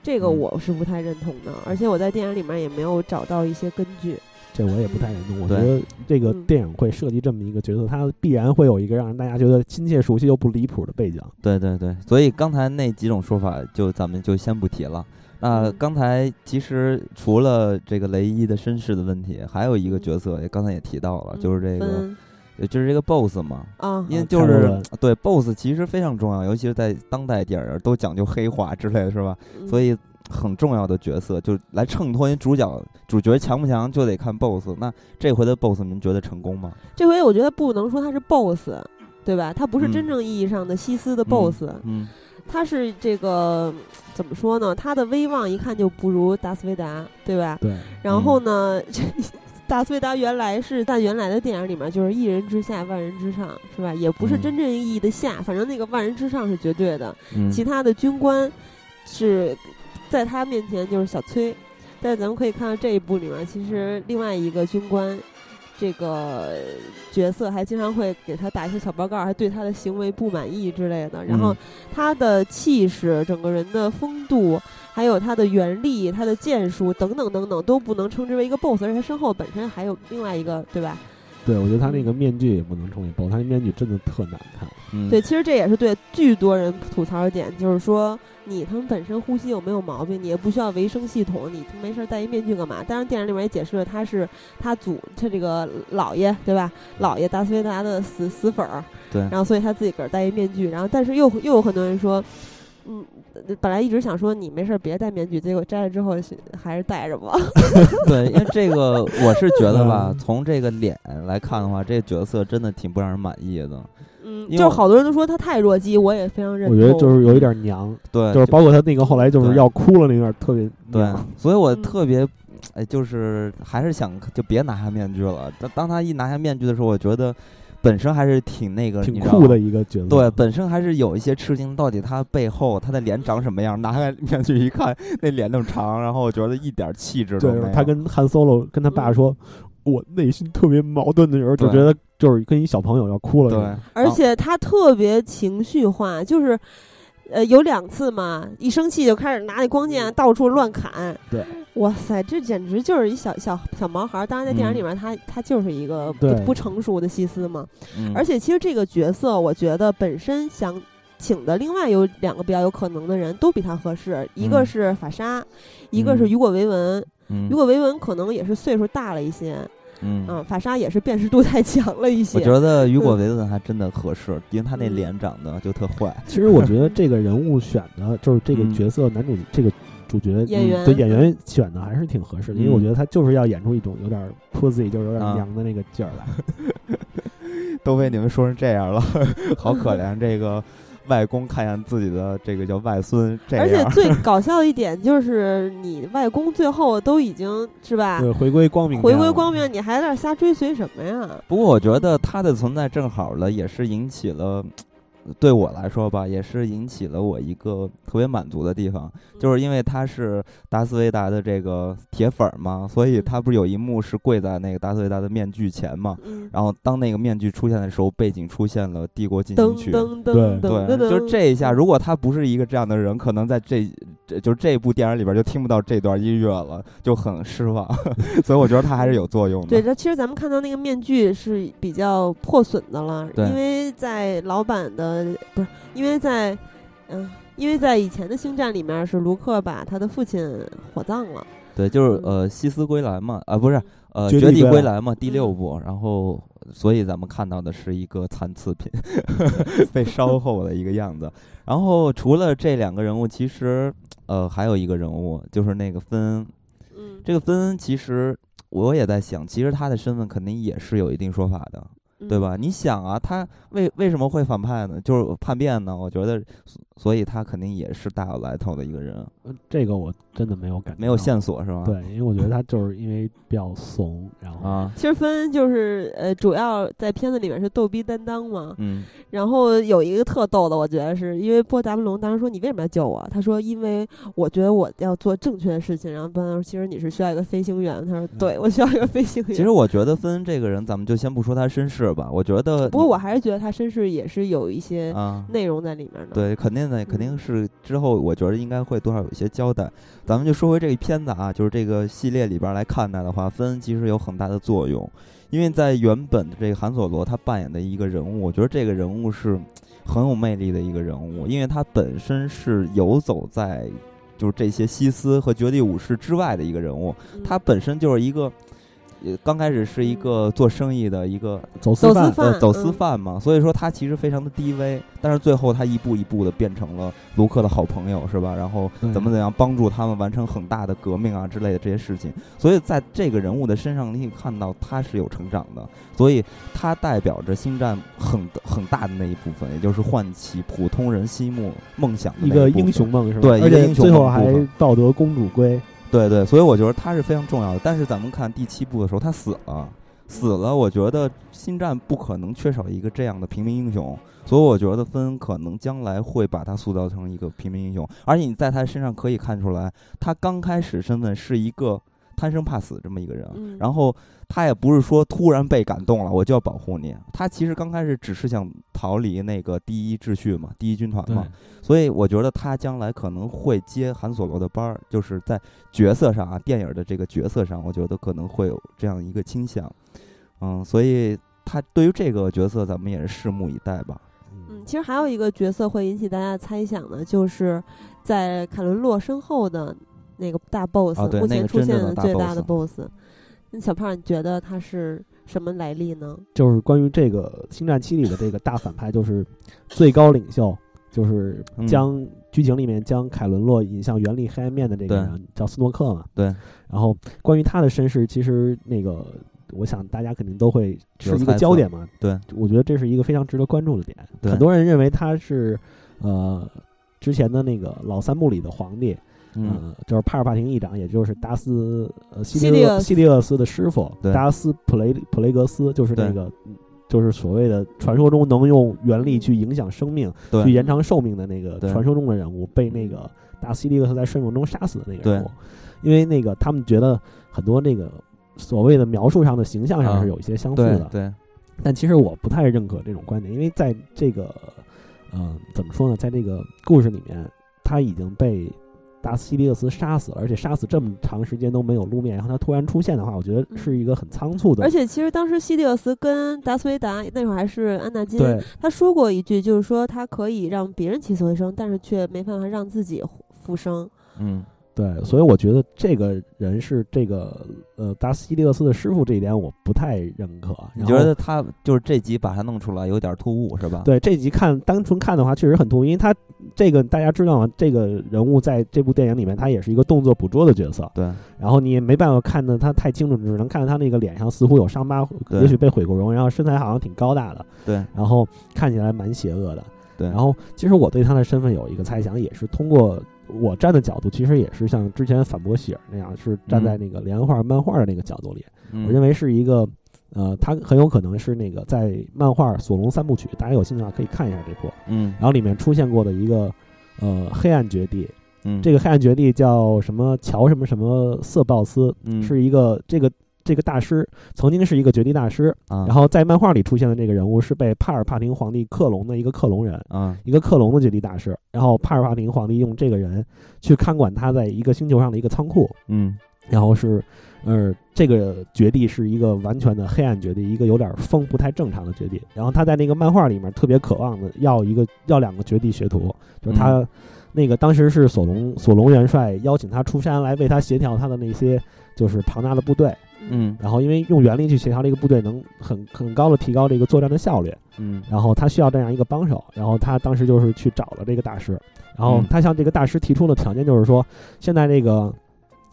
[SPEAKER 2] 这个我是不太认同的。而且我在电影里面也没有找到一些根据，
[SPEAKER 3] 这我也不太认同。我觉得这个电影会设计这么一个角色，他必然会有一个让大家觉得亲切、熟悉又不离谱的背景。
[SPEAKER 1] 对对对，所以刚才那几种说法就咱们就先不提了。那刚才其实除了这个雷伊的身世的问题，还有一个角色，也刚才也提到了，就是这个，就是这个 BOSS 嘛。啊，因为就是对 BOSS 其实非常重要，尤其是在当代电影都讲究黑化之类的是吧？所以很重要的角色，就来衬托主角主角强不强，就得看 BOSS。那这回的 BOSS 您觉得成功吗？
[SPEAKER 2] 这回我觉得不能说他是 BOSS，对吧？他不是真正意义上的西斯的 BOSS。
[SPEAKER 1] 嗯。
[SPEAKER 2] 他是这个怎么说呢？他的威望一看就不如达斯维达，对吧？
[SPEAKER 3] 对。
[SPEAKER 2] 然后呢，达斯维达原来是在原来的电影里面就是一人之下万人之上，是吧？也不是真正意义的下，反正那个万人之上是绝对的。其他的军官是在他面前就是小崔，但是咱们可以看到这一部里面，其实另外一个军官。这个角色还经常会给他打一些小报告，还对他的行为不满意之类的。然后他的气势、整个人的风度，还有他的原力、他的剑术等等等等，都不能称之为一个 BOSS。而且他身后本身还有另外一个，对吧？
[SPEAKER 3] 对，我觉得他那个面具也不能称为 BOSS，他那面具真的特难看。
[SPEAKER 2] 对，其实这也是对巨多人吐槽的点，就是说你他们本身呼吸有没有毛病，你也不需要维生系统，你没事戴一面具干嘛？当然电影里面也解释了，他是他祖他这个姥爷对吧？姥爷达斯维达的死死粉儿，
[SPEAKER 1] 对，
[SPEAKER 2] 然后所以他自己个儿戴一面具，然后但是又又有很多人说，嗯，本来一直想说你没事别戴面具，结果摘了之后还是戴着吧。
[SPEAKER 1] 对，因为这个我是觉得吧，从这个脸来看的话，这个角色真的挺不让人满意的。
[SPEAKER 2] 就是好多人都说他太弱鸡，我也非常认同。
[SPEAKER 3] 我觉得就是有一点娘，
[SPEAKER 1] 对，
[SPEAKER 3] 就是包括他那个后来就是要哭了那段特别
[SPEAKER 1] 对，所以我特别哎，就是还是想就别拿下面具了。当当他一拿下面具的时候，我觉得本身还是挺那个
[SPEAKER 3] 挺酷的一个角色，
[SPEAKER 1] 对，本身还是有一些吃惊。到底他背后他的脸长什么样？拿下面具一看，那脸那么长，然后我觉得一点气质都没有。
[SPEAKER 3] 他跟汉 Solo 跟他爸说。我内心特别矛盾的时候，就觉得就是跟一小朋友要哭了。
[SPEAKER 1] 对，
[SPEAKER 2] 而且他特别情绪化，就是呃有两次嘛，一生气就开始拿那光剑到处乱砍。
[SPEAKER 3] 对，
[SPEAKER 2] 哇塞，这简直就是一小小小毛孩。当然，在电影里面，他他就是一个不不成熟的西斯嘛。而且，其实这个角色，我觉得本身想请的另外有两个比较有可能的人都比他合适，一个是法沙，一个是雨果维文。雨果维文可能也是岁数大了一些。嗯，法沙也是辨识度太强了一些。
[SPEAKER 1] 我觉得雨果维文还真的合适，因为他那脸长得就特坏。
[SPEAKER 3] 其实我觉得这个人物选的，就是这个角色男主这个主角
[SPEAKER 2] 演员
[SPEAKER 3] 对演员选的还是挺合适的，因为我觉得他就是要演出一种有点 pussy，就是有点娘的那个劲儿来。
[SPEAKER 1] 都被你们说成这样了，好可怜这个。外公看见自己的这个叫外孙这样。
[SPEAKER 2] 而且最 搞笑的一点就是，你外公最后都已经是吧，
[SPEAKER 3] 对，回归光明，
[SPEAKER 2] 回归光。明，你还在那瞎追随什么呀？
[SPEAKER 1] 不过我觉得他的存在正好了，也是引起了。对我来说吧，也是引起了我一个特别满足的地方，就是因为他是达斯维达的这个铁粉儿嘛，所以他不是有一幕是跪在那个达斯维达的面具前嘛，
[SPEAKER 2] 嗯，
[SPEAKER 1] 然后当那个面具出现的时候，背景出现了《帝国进行曲》，
[SPEAKER 2] 噔噔
[SPEAKER 3] 对。
[SPEAKER 2] 噔噔
[SPEAKER 1] 对，
[SPEAKER 2] 噔，
[SPEAKER 1] 就这一下，如果他不是一个这样的人，可能在这这就这部电影里边就听不到这段音乐了，就很失望。所以我觉得他还是有作用的。
[SPEAKER 2] 对，这其实咱们看到那个面具是比较破损的了，因为在老版的不是，因为在嗯、因为在以前的星战里面是卢克把他的父亲火葬了，
[SPEAKER 1] 对，就是呃，西斯归来嘛，啊，不是呃，
[SPEAKER 3] 绝
[SPEAKER 1] 绝地
[SPEAKER 3] 地归来
[SPEAKER 1] 嘛，第六
[SPEAKER 2] 嗯
[SPEAKER 1] 部，然后所以咱们看到的是一个残次品，被烧后的一个样子。然后除了这两个人物，其实呃还有一个人物就是那个芬，
[SPEAKER 2] 嗯，
[SPEAKER 1] 这个芬恩其实我也在想，其实他的身份肯定也是有一定说法的。对
[SPEAKER 2] 嗯？
[SPEAKER 1] 吧？你想啊，他为为什么会反派呢？就是叛变呢？我觉得，所所以他肯定也是大有来头的一个人，
[SPEAKER 3] 呃这个我真的没有感觉，
[SPEAKER 1] 没有线索是吧？
[SPEAKER 3] 对，因为我觉得他就是因为比较怂，然后
[SPEAKER 1] 啊，
[SPEAKER 2] 其实芬恩就是呃，主要在片子里面是逗逼担当嘛。
[SPEAKER 1] 嗯，
[SPEAKER 2] 然后有一个特逗的，我觉得是因为波达布隆当时说你为什么要救我？他说因为我觉得我要做正确的事情。然后波达说其实你是需要一个飞行员。他说对，我需要一个飞行员。
[SPEAKER 1] 其实我觉得芬恩这个人，咱们就先不说他身世吧，我觉得，
[SPEAKER 2] 不过我还是觉得他身世也是有一些
[SPEAKER 1] 啊。
[SPEAKER 2] 内容在里面的。，
[SPEAKER 1] 对，肯定的，肯定是之后，我觉得应该会多少有一些些交代。咱们就说回这个片子啊，就是这个系列里边来看待的话，芬恩其实有很大的作用，因为在原本的这个韩索罗他扮演的一个人物，我觉得这个人物是很有魅力的一个人物，因为他本身是游走在就是这些西斯和绝地武士之外的一个人物，他本身就是一个。呃，刚开始是一个做生意的一个
[SPEAKER 3] 走私犯，
[SPEAKER 2] 走私犯
[SPEAKER 1] 呃走私
[SPEAKER 2] 嗯
[SPEAKER 1] 犯嘛，所以说他其实非常的低微，但是最后他一步一步的变成了卢克的好朋友，是吧？然后怎么怎样帮助他们完成很大的革命啊之类的这些事情，所以在这个人物的身上，你可以看到他是有成长的，所以他代表着星战很很大的那一部分，也就是唤起普通人心目梦想的
[SPEAKER 3] 一个英雄梦是吧？
[SPEAKER 1] 对一个
[SPEAKER 3] 而且
[SPEAKER 1] 英雄
[SPEAKER 3] 最后还抱得公主归，
[SPEAKER 1] 对对，所以我觉得他是非常重要的。但是咱们看第七部的时候，他死了，死了。我觉得新战不可能缺少一个这样的平民英雄，所以我觉得芬可能将来会把他塑造成一个平民英雄。而且你在他身上可以看出来，他刚开始身份是一个贪生怕死这么一个人，
[SPEAKER 2] 嗯
[SPEAKER 1] 然后他也不是说突然被感动了，我就要保护你。他其实刚开始只是想逃离那个第一秩序嘛，第一军团嘛。所以我觉得他将来可能会接韩索罗的班儿，就是在角色上啊，电影的这个角色上，我觉得可能会有这样一个倾向。嗯，所以他对于这个角色，咱们也是拭目以待吧。
[SPEAKER 2] 嗯，其实还有一个角色会引起大家的猜想的，就是在凯伦洛身后的那个大 boss，、目前出现
[SPEAKER 1] 的
[SPEAKER 2] 最大的
[SPEAKER 1] boss。
[SPEAKER 2] 那小胖，你觉得他是什么来历呢？
[SPEAKER 3] 就是关于这个《星战七》里的这个大反派，就是最高领袖，就是
[SPEAKER 1] 嗯
[SPEAKER 3] 将剧情里面将凯伦洛引向原力黑暗面的这个人叫斯诺克嘛。
[SPEAKER 1] 对。
[SPEAKER 3] 然后关于他的身世，其实那个我想大家肯定都会是一个焦点嘛。
[SPEAKER 1] 对，
[SPEAKER 3] 我觉得这是一个非常值得关注的点。
[SPEAKER 1] 对
[SPEAKER 3] 很多人认为他是呃之前的那个老三部里的皇帝，
[SPEAKER 1] 嗯，
[SPEAKER 3] 呃，就是帕尔帕廷议长，也就是达斯呃西
[SPEAKER 2] 西利厄
[SPEAKER 3] 西利厄斯的师傅达斯普雷普雷格斯，就是那个嗯就是所谓的传说中能用原力去影响生命、去，延长寿命的那个传说中的人物，被那个达斯西利厄斯在睡梦中杀死的那个人物。
[SPEAKER 1] 对。
[SPEAKER 3] 因为那个他们觉得很多那个所谓的描述上的形象上
[SPEAKER 1] 啊。
[SPEAKER 3] 是有一些相似的，
[SPEAKER 1] 对对，
[SPEAKER 3] 但其实我不太认可这种观点，因为在这个，嗯，怎么说呢，在这个故事里面，他已经被达斯西利厄斯杀死了，而且杀死这么长时间都没有露面，然后他突然出现的话，我觉得是一个很仓促的。
[SPEAKER 2] 而且其实当时西利厄斯跟达斯维达那会儿还是安纳金，他说过一句，就是说他可以让别人起死回生，但是却没办法让自己复生。
[SPEAKER 1] 嗯，
[SPEAKER 3] 对，所以我觉得这个人是这个呃达斯西利厄斯的师傅，这一点我不太认可。
[SPEAKER 1] 你觉得他就是这集把他弄出来有点突兀是吧？
[SPEAKER 3] 对这集看单纯看的话，确实很突兀，因为他这个大家知道吗？这个人物在这部电影里面，他也是一个动作捕捉的角色。
[SPEAKER 1] 对
[SPEAKER 3] 然后你也没办法看得他太清楚，只能看到他那个脸上似乎有伤疤，也许被毁过容，然后身材好像挺高大的，
[SPEAKER 1] 对
[SPEAKER 3] 然后看起来蛮邪恶的。
[SPEAKER 1] 对。
[SPEAKER 3] 然后，其实我对他的身份有一个猜想，也是通过我站的角度，其实也是像之前反驳喜儿那样，是站在那个连环画漫画的那个角度里，我认为是一个。呃，他很有可能是那个在漫画《索隆三部曲》，大家有兴趣的话可以看一下这部。
[SPEAKER 1] 嗯，
[SPEAKER 3] 然后里面出现过的一个呃黑暗绝地，
[SPEAKER 1] 嗯，
[SPEAKER 3] 这个黑暗绝地叫什么乔什么什么瑟鲍斯，
[SPEAKER 1] 嗯，
[SPEAKER 3] 是一个这个这个大师曾经是一个绝地大师，啊然后在漫画里出现的这个人物是被帕尔帕廷皇帝克隆的一个克隆人，
[SPEAKER 1] 啊，
[SPEAKER 3] 一个克隆的绝地大师，然后帕尔帕廷皇帝用这个人去看管他在一个星球上的一个仓库，
[SPEAKER 1] 嗯，
[SPEAKER 3] 然后是。呃，这个绝地是一个完全的黑暗绝地，一个有点风不太正常的绝地。然后他在那个漫画里面特别渴望的要一个要两个绝地学徒，就是他那个当时是索隆索隆元帅邀请他出山来为他协调他的那些就是庞大的部队。
[SPEAKER 1] 嗯，
[SPEAKER 3] 然后因为用原力去协调这个部队，能很很高的提高这个作战的效率。
[SPEAKER 1] 嗯，
[SPEAKER 3] 然后他需要这样一个帮手，然后他当时就是去找了这个大师，然后他向这个大师提出的条件就是说，现在这个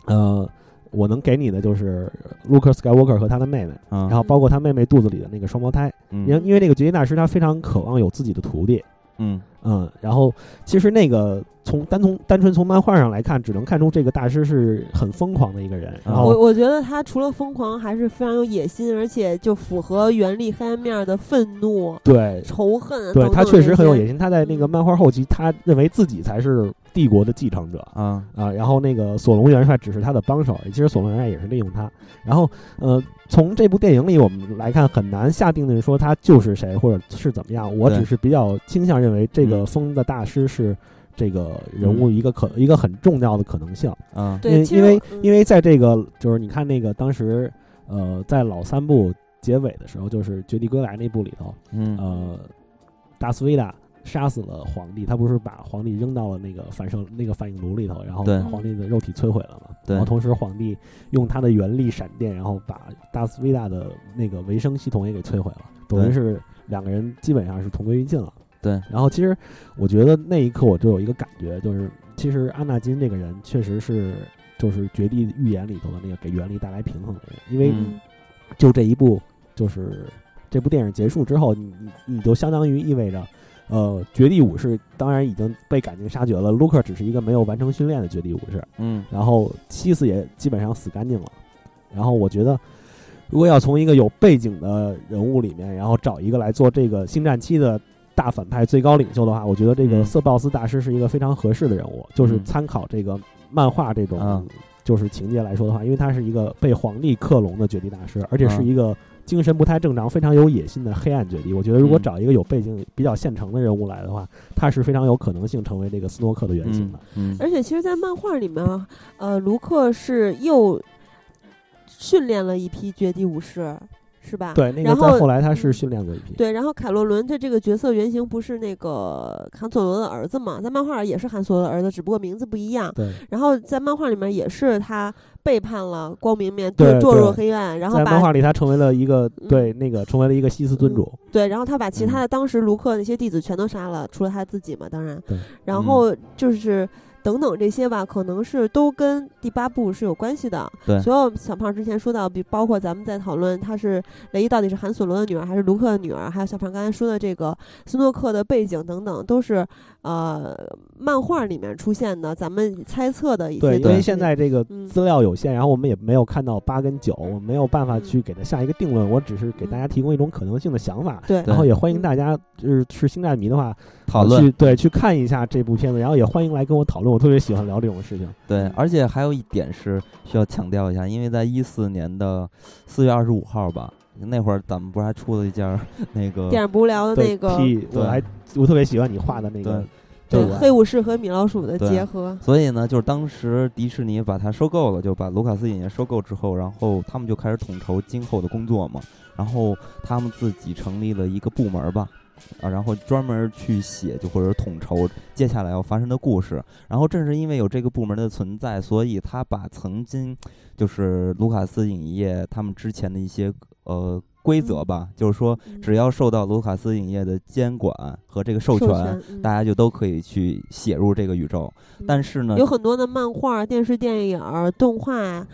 [SPEAKER 3] 呃。我能给你的就是 Luke Skywalker 和他的妹妹，然后包括他妹妹肚子里的那个双胞胎，因为因为那个绝地大师他非常渴望有自己的徒弟，
[SPEAKER 1] 嗯
[SPEAKER 3] 嗯，然后其实那个从单从单纯从漫画上来看，只能看出这个大师是很疯狂的一个人。然后
[SPEAKER 2] 我我觉得他除了疯狂，还是非常有野心，而且就符合原力黑暗面的愤怒、
[SPEAKER 3] 对
[SPEAKER 2] 仇恨。
[SPEAKER 3] 对他确实很有野心。他在那个漫画后期，他认为自己才是。帝国的继承者
[SPEAKER 1] 啊
[SPEAKER 3] 啊，然后那个索隆元帅只是他的帮手，其实索隆元帅也是利用他。然后呃，从这部电影里我们来看，很难下定论说他就是谁或者是怎么样。我只是比较倾向认为这个风的大师是这个人物一个可一个很重要的可能性
[SPEAKER 1] 啊。
[SPEAKER 3] 因为因为因为在这个就是你看那个当时呃在老三部结尾的时候，就是《绝地归来》那部里头，
[SPEAKER 1] 嗯
[SPEAKER 3] 呃，达斯维达。杀死了皇帝，他不是把皇帝扔到了那个反射那个反应炉里头，然后把皇帝的肉体摧毁了嘛？然后同时皇帝用他的原力闪电，然后把达斯维达的那个维生系统也给摧毁了，等于是两个人基本上是同归于尽了。
[SPEAKER 1] 对。
[SPEAKER 3] 然后其实我觉得那一刻我就有一个感觉，就是其实安纳金这个人确实是就是绝地预言里头的那个给原力带来平衡的人，因为就这一部就是这部电影结束之后，你你你就相当于意味着。呃，绝地武士当然已经被赶尽杀绝了。卢克只是一个没有完成训练的绝地武士，
[SPEAKER 1] 嗯，
[SPEAKER 3] 然后西斯也基本上死干净了。然后我觉得，如果要从一个有背景的人物里面，然后找一个来做这个星战期的大反派最高领袖的话，我觉得这个瑟鲍斯大师是一个非常合适的人物。就是参考这个漫画这种就是情节来说的话，因为他是一个被皇帝克隆的绝地大师，而且是一个。精神不太正常、非常有野心的黑暗绝地，我觉得如果找一个有背景、比较现成的人物来的话，他是非常有可能性成为这个斯诺克的原型的。
[SPEAKER 1] 嗯，
[SPEAKER 2] 而且其实，在漫画里面，呃，卢克是又训练了一批绝地武士。是吧？
[SPEAKER 3] 对，那个在后来他是训练过一批。
[SPEAKER 2] 对，然后凯洛伦的这个角色原型不是那个韩索罗的儿子嘛？在漫画里也是韩索罗的儿子，只不过名字不一样。
[SPEAKER 3] 对。
[SPEAKER 2] 然后在漫画里面也是他背叛了光明面，
[SPEAKER 3] 对，
[SPEAKER 2] 堕入黑暗。然后
[SPEAKER 3] 在漫画里他成为了一个对那个成为了一个西斯尊主。
[SPEAKER 2] 对，然后他把其他的当时卢克那些弟子全都杀了，除了他自己嘛，当然。
[SPEAKER 3] 对。
[SPEAKER 2] 然后就是。等等这些吧，可能是都跟第八部是有关系的。
[SPEAKER 1] 对，
[SPEAKER 2] 所有小胖之前说到，比包括咱们在讨论他是雷伊到底是韩索罗的女儿还是卢克的女儿，还有小胖刚才说的这个斯诺克的背景等等，都是呃漫画里面出现的，咱们猜测的一些。
[SPEAKER 3] 对，因为现在这个资料有限，然后我们也没有看到八跟九，我没有办法去给他下一个定论，我只是给大家提供一种可能性的想法。
[SPEAKER 2] 对，
[SPEAKER 3] 然后也欢迎大家就是是星战迷的话。
[SPEAKER 1] 讨论
[SPEAKER 3] 去对去看一下这部片子，然后也欢迎来跟我讨论。我特别喜欢聊这种事情。
[SPEAKER 1] 对，而且还有一点是需要强调一下，因为在一四年的四月二十五号吧，那会儿咱们不是还出了一件那个
[SPEAKER 2] 电影不无聊的那个，
[SPEAKER 3] 我还我特别喜欢你画的那个，
[SPEAKER 2] 对黑武士和米老鼠的结合。
[SPEAKER 1] 所以呢，就是当时迪士尼把它收购了，就把卢卡斯影业收购之后，然后他们就开始统筹今后的工作嘛，然后他们自己成立了一个部门吧。啊，然后专门去写，就或者统筹接下来要发生的故事。然后正是因为有这个部门的存在，所以他把曾经就是卢卡斯影业他们之前的一些呃规则吧，就是说只要受到卢卡斯影业的监管和这个授权，大家就都可以去写入这个宇宙。但是呢，
[SPEAKER 2] 有很多的漫画、电视、电影、动画。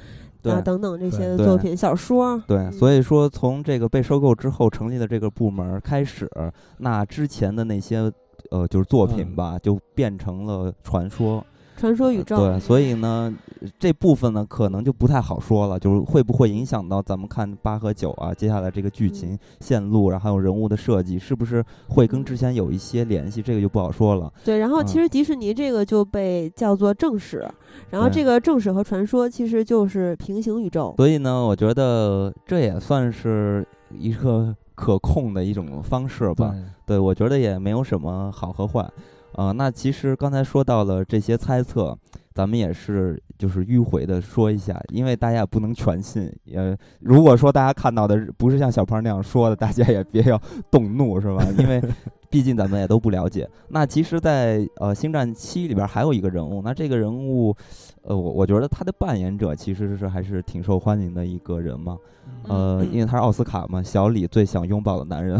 [SPEAKER 2] 啊，等等这些作品、小说，
[SPEAKER 1] 对，所以说从这个被收购之后成立的这个部门开始，那之前的那些呃，就是作品吧，就变成了传说。
[SPEAKER 2] 传说宇宙
[SPEAKER 1] 对，所以呢，这部分呢可能就不太好说了，就是会不会影响到咱们看八和九啊，接下来这个剧情线路，然后还有人物的设计，是不是会跟之前有一些联系？这个就不好说了。
[SPEAKER 2] 对，然后其实迪士尼这个就被叫做正史，然后这个正史和传说其实就是平行宇宙。
[SPEAKER 1] 所以呢，我觉得这也算是一个可控的一种方式吧。对，我觉得也没有什么好和坏。呃，那其实刚才说到了这些猜测，咱们也是就是迂回的说一下，因为大家也不能全信。呃，如果说大家看到的不是像小胖那样说的，大家也别要动怒，是吧？因为毕竟咱们也都不了解。那其实，在呃《星战七》里边还有一个人物，那这个人物，呃，我我觉得他的扮演者其实是还是挺受欢迎的一个人嘛。呃，因为他是奥斯卡嘛，小李最想拥抱的男人。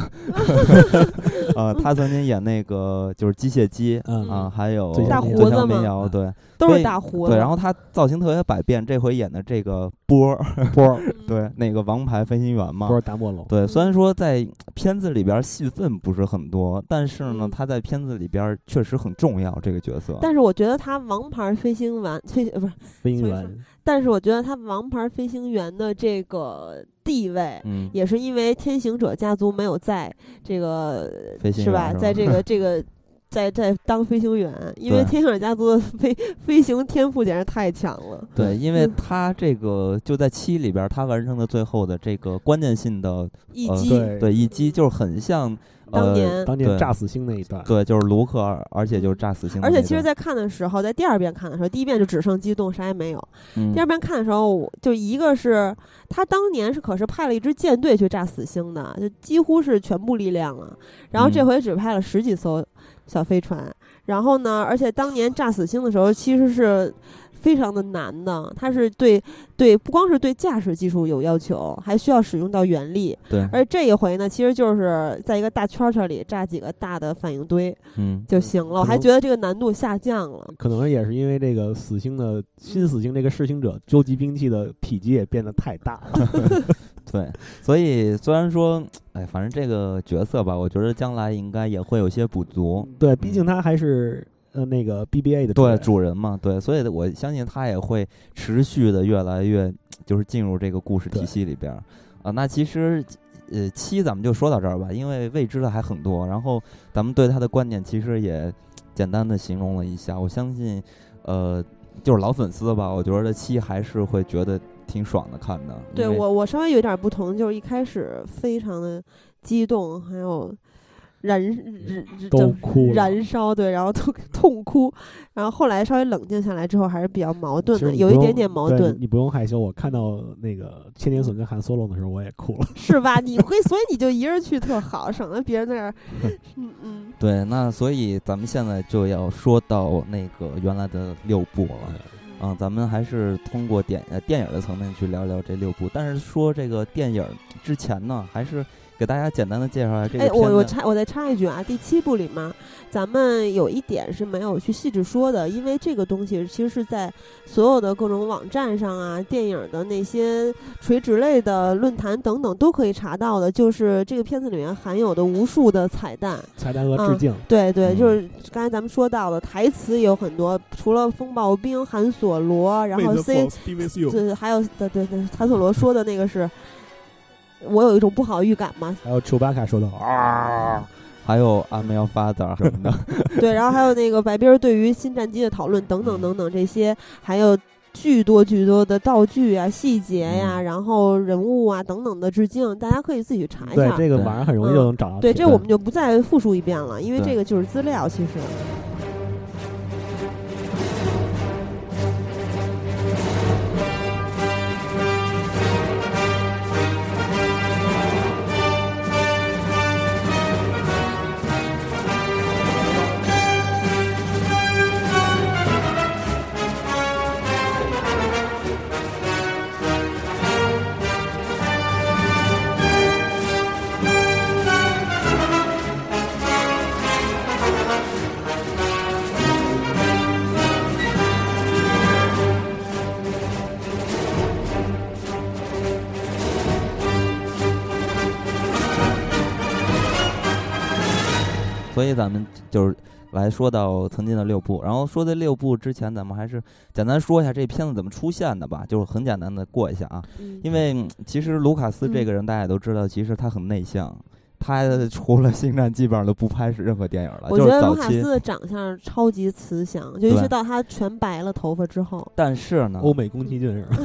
[SPEAKER 1] 呃，他曾经演那个就是机械姬啊，还有
[SPEAKER 2] 大胡子
[SPEAKER 1] 民谣，对，
[SPEAKER 2] 都是大胡
[SPEAKER 1] 子。对，然后他造型特别百变，这回演的这个波
[SPEAKER 3] 波，
[SPEAKER 1] 对，那个王牌飞行员嘛，
[SPEAKER 3] 波达莫龙。
[SPEAKER 1] 对，虽然说在片子里边戏份不是很多，但是呢，他在片子里边确实很重要这个角色。
[SPEAKER 2] 但是我觉得他王牌飞行员飞不是
[SPEAKER 3] 飞行员。
[SPEAKER 2] 但是我觉得他王牌飞行员的这个地位，
[SPEAKER 1] 嗯，
[SPEAKER 2] 也是因为天行者家族没有在这个
[SPEAKER 1] 是
[SPEAKER 2] 吧，在这个 这个在在当飞行员，因为天行者家族的飞飞行天赋简直太强了。
[SPEAKER 1] 对，因为他这个就在七里边，他完成的最后的这个关键性的
[SPEAKER 2] 一击，
[SPEAKER 1] 对一击就是很像。
[SPEAKER 2] 当年
[SPEAKER 3] 当年炸死星那一段，
[SPEAKER 1] 对，就是卢克，而且就是炸死星。
[SPEAKER 2] 而且其实，在看的时候，在第二遍看的时候，第一遍就只剩激动，啥也没有。第二遍看的时候，就一个是他当年是可是派了一支舰队去炸死星的，就几乎是全部力量了。然后这回只派了十几艘小飞船。然后呢，而且当年炸死星的时候，其实是。非常的难的，它是对对，不光是对驾驶技术有要求，还需要使用到原力。
[SPEAKER 1] 对，
[SPEAKER 2] 而这一回呢，其实就是在一个大圈圈里炸几个大的反应堆，
[SPEAKER 1] 嗯，
[SPEAKER 2] 就行了。我还觉得这个难度下降了。
[SPEAKER 3] 可能也是因为这个死星的新死星这个试行者究极兵器的体积也变得太大了。
[SPEAKER 1] 对，所以虽然说，哎，反正这个角色吧，我觉得将来应该也会有些补足。
[SPEAKER 3] 对，毕竟他还是。呃，那个 BBA 的
[SPEAKER 1] 对主人嘛，对，所以我相信他也会持续的越来越，就是进入这个故事体系里边啊。那其实，呃，七咱们就说到这儿吧，因为未知的还很多。然后咱们对他的观点其实也简单的形容了一下。我相信，呃，就是老粉丝吧，我觉得七还是会觉得挺爽的看的。
[SPEAKER 2] 对我，我稍微有点不同，就是一开始非常的激动，还有。燃燃
[SPEAKER 3] 都哭，
[SPEAKER 2] 燃烧对，然后痛 痛哭，然后后来稍微冷静下来之后，还是比较矛盾的，有一点点矛盾。
[SPEAKER 3] 你不用害羞，我看到那个千年隼跟韩 solo 的时候，我也哭了，
[SPEAKER 2] 是吧？你会，所以你就一人去特好，省得别人在那儿。嗯嗯。
[SPEAKER 1] 对，那所以咱们现在就要说到那个原来的六部了，嗯，咱们还是通过电呃电影的层面去聊聊这六部，但是说这个电影之前呢，还是。给大家简单的介绍一下这个。哎，
[SPEAKER 2] 我我插我再插一句啊，第七部里嘛，咱们有一点是没有去细致说的，因为这个东西其实是在所有的各种网站上啊，电影的那些垂直类的论坛等等都可以查到的，就是这个片子里面含有的无数的彩蛋、
[SPEAKER 3] 彩蛋和致敬。
[SPEAKER 2] 对对，就是刚才咱们说到的台词也有很多，除了风暴兵、韩索罗，然后 C，对，还有对对对，韩索罗说的那个是。我有一种不好预感嘛。
[SPEAKER 3] 还有丘巴卡说的啊，
[SPEAKER 1] 还有阿梅尔发达什么的。
[SPEAKER 2] 对，然后还有那个白冰对于新战机的讨论等等等等这些，还有巨多巨多的道具啊、细节呀，然后人物啊等等的致敬，大家可以自己去查一
[SPEAKER 3] 下。对，这个网上很容易就能找到。
[SPEAKER 2] 对，这我们就不再复述一遍了，因为这个就是资料，其实。
[SPEAKER 1] 所以咱们就是来说到曾经的六部，然后说这六部之前，咱们还是简单说一下这片子怎么出现的吧，就是很简单的过一下啊。因为其实卢卡斯这个人大家也都知道，其实他很内向。他除了星战，基本上都不拍任何电影了。
[SPEAKER 2] 我觉得卢卡斯的长相超级慈祥，尤其是到他全白了头发之后。
[SPEAKER 1] 但是呢，
[SPEAKER 3] 欧美宫崎骏是吧？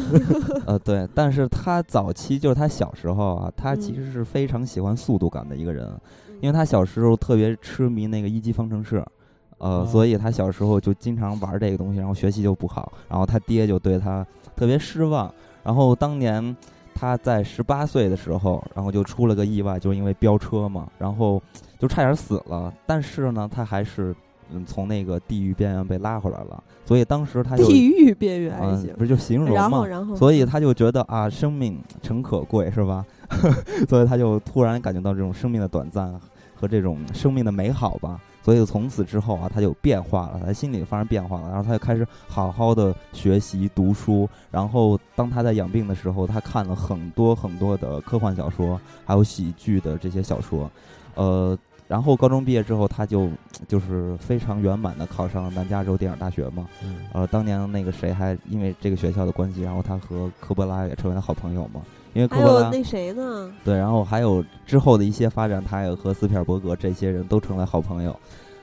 [SPEAKER 1] 呃，对，但是他早期就是他小时候啊，他其实是非常喜欢速度感的一个人，因为他小时候特别痴迷那个一级方程式，呃，所以他小时候就经常玩这个东西，然后学习就不好，然后他爹就对他特别失望，然后当年。他在十八岁的时候，然后就出了个意外，就是因为飙车嘛，然后就差点死了。但是呢，他还是嗯从那个地狱边缘被拉回来了。所以当时他就
[SPEAKER 2] 地狱边缘，
[SPEAKER 1] 嗯，不是就形容嘛？
[SPEAKER 2] 然后，然后，
[SPEAKER 1] 所以他就觉得啊，生命诚可贵，是吧？所以他就突然感觉到这种生命的短暂和这种生命的美好吧。所以从此之后啊，他就变化了，他心里发生变化了，然后他就开始好好的学习读书。然后当他在养病的时候，他看了很多很多的科幻小说，还有喜剧的这些小说。呃，然后高中毕业之后，他就 就是非常圆满的考上了南加州电影大学嘛。呃，当年那个谁还因为这个学校的关系，然后他和科波拉也成为了好朋友嘛。因为
[SPEAKER 2] 科波拉那谁呢？
[SPEAKER 1] 对，然后还有之后的一些发展，他也和斯皮尔伯格这些人都成了好朋友。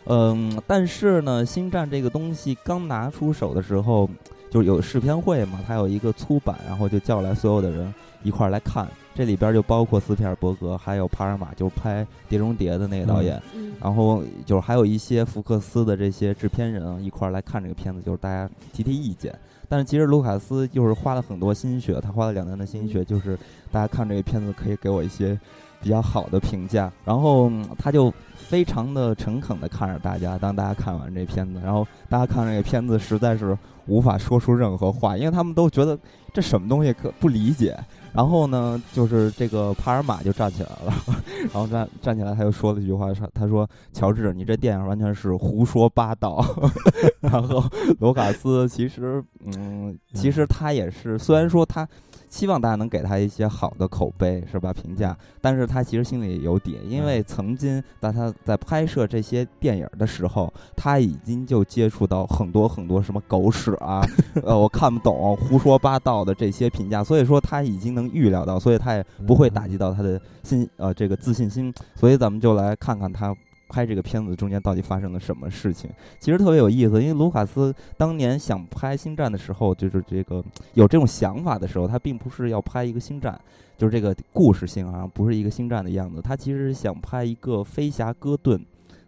[SPEAKER 1] 嗯，但是呢，《星战》这个东西刚拿出手的时候，就是有试片会嘛，他有一个粗版，然后就叫来所有的人一块儿来看。这里边就包括斯皮尔伯格，还有帕尔玛，就是拍《碟中谍》的那个导演，然后就是还有一些福克斯的这些制片人一块儿来看这个片子，就是大家提提意见。但是其实卢卡斯就是花了很多心血，他花了两年的心血，就是大家看这个片子可以给我一些比较好的评价。然后他就非常的诚恳的看着大家，当大家看完这片子，然后大家看这个片子实在是无法说出任何话，因为他们都觉得这什么东西可不理解。然后呢，就是这个帕尔玛就站起来了，然后站站起来，他又说了一句话，说：“他说乔治，你这电影完全是胡说八道。”然后罗卡斯其实，嗯，其实他也是，虽然说他。希望大家能给他一些好的口碑，是吧？评价，但是他其实心里有底，因为曾经在他在拍摄这些电影的时候，他已经就接触到很多很多什么狗屎啊，呃，我看不懂、胡说八道的这些评价，所以说他已经能预料到，所以他也不会打击到他的信，呃，这个自信心。所以咱们就来看看他。拍这个片子中间到底发生了什么事情？其实特别有意思，因为卢卡斯当年想拍《星战》的时候，就是这个有这种想法的时候，他并不是要拍一个《星战》，就是这个故事性啊，不是一个《星战》的样子。他其实是想拍一个《飞侠哥顿》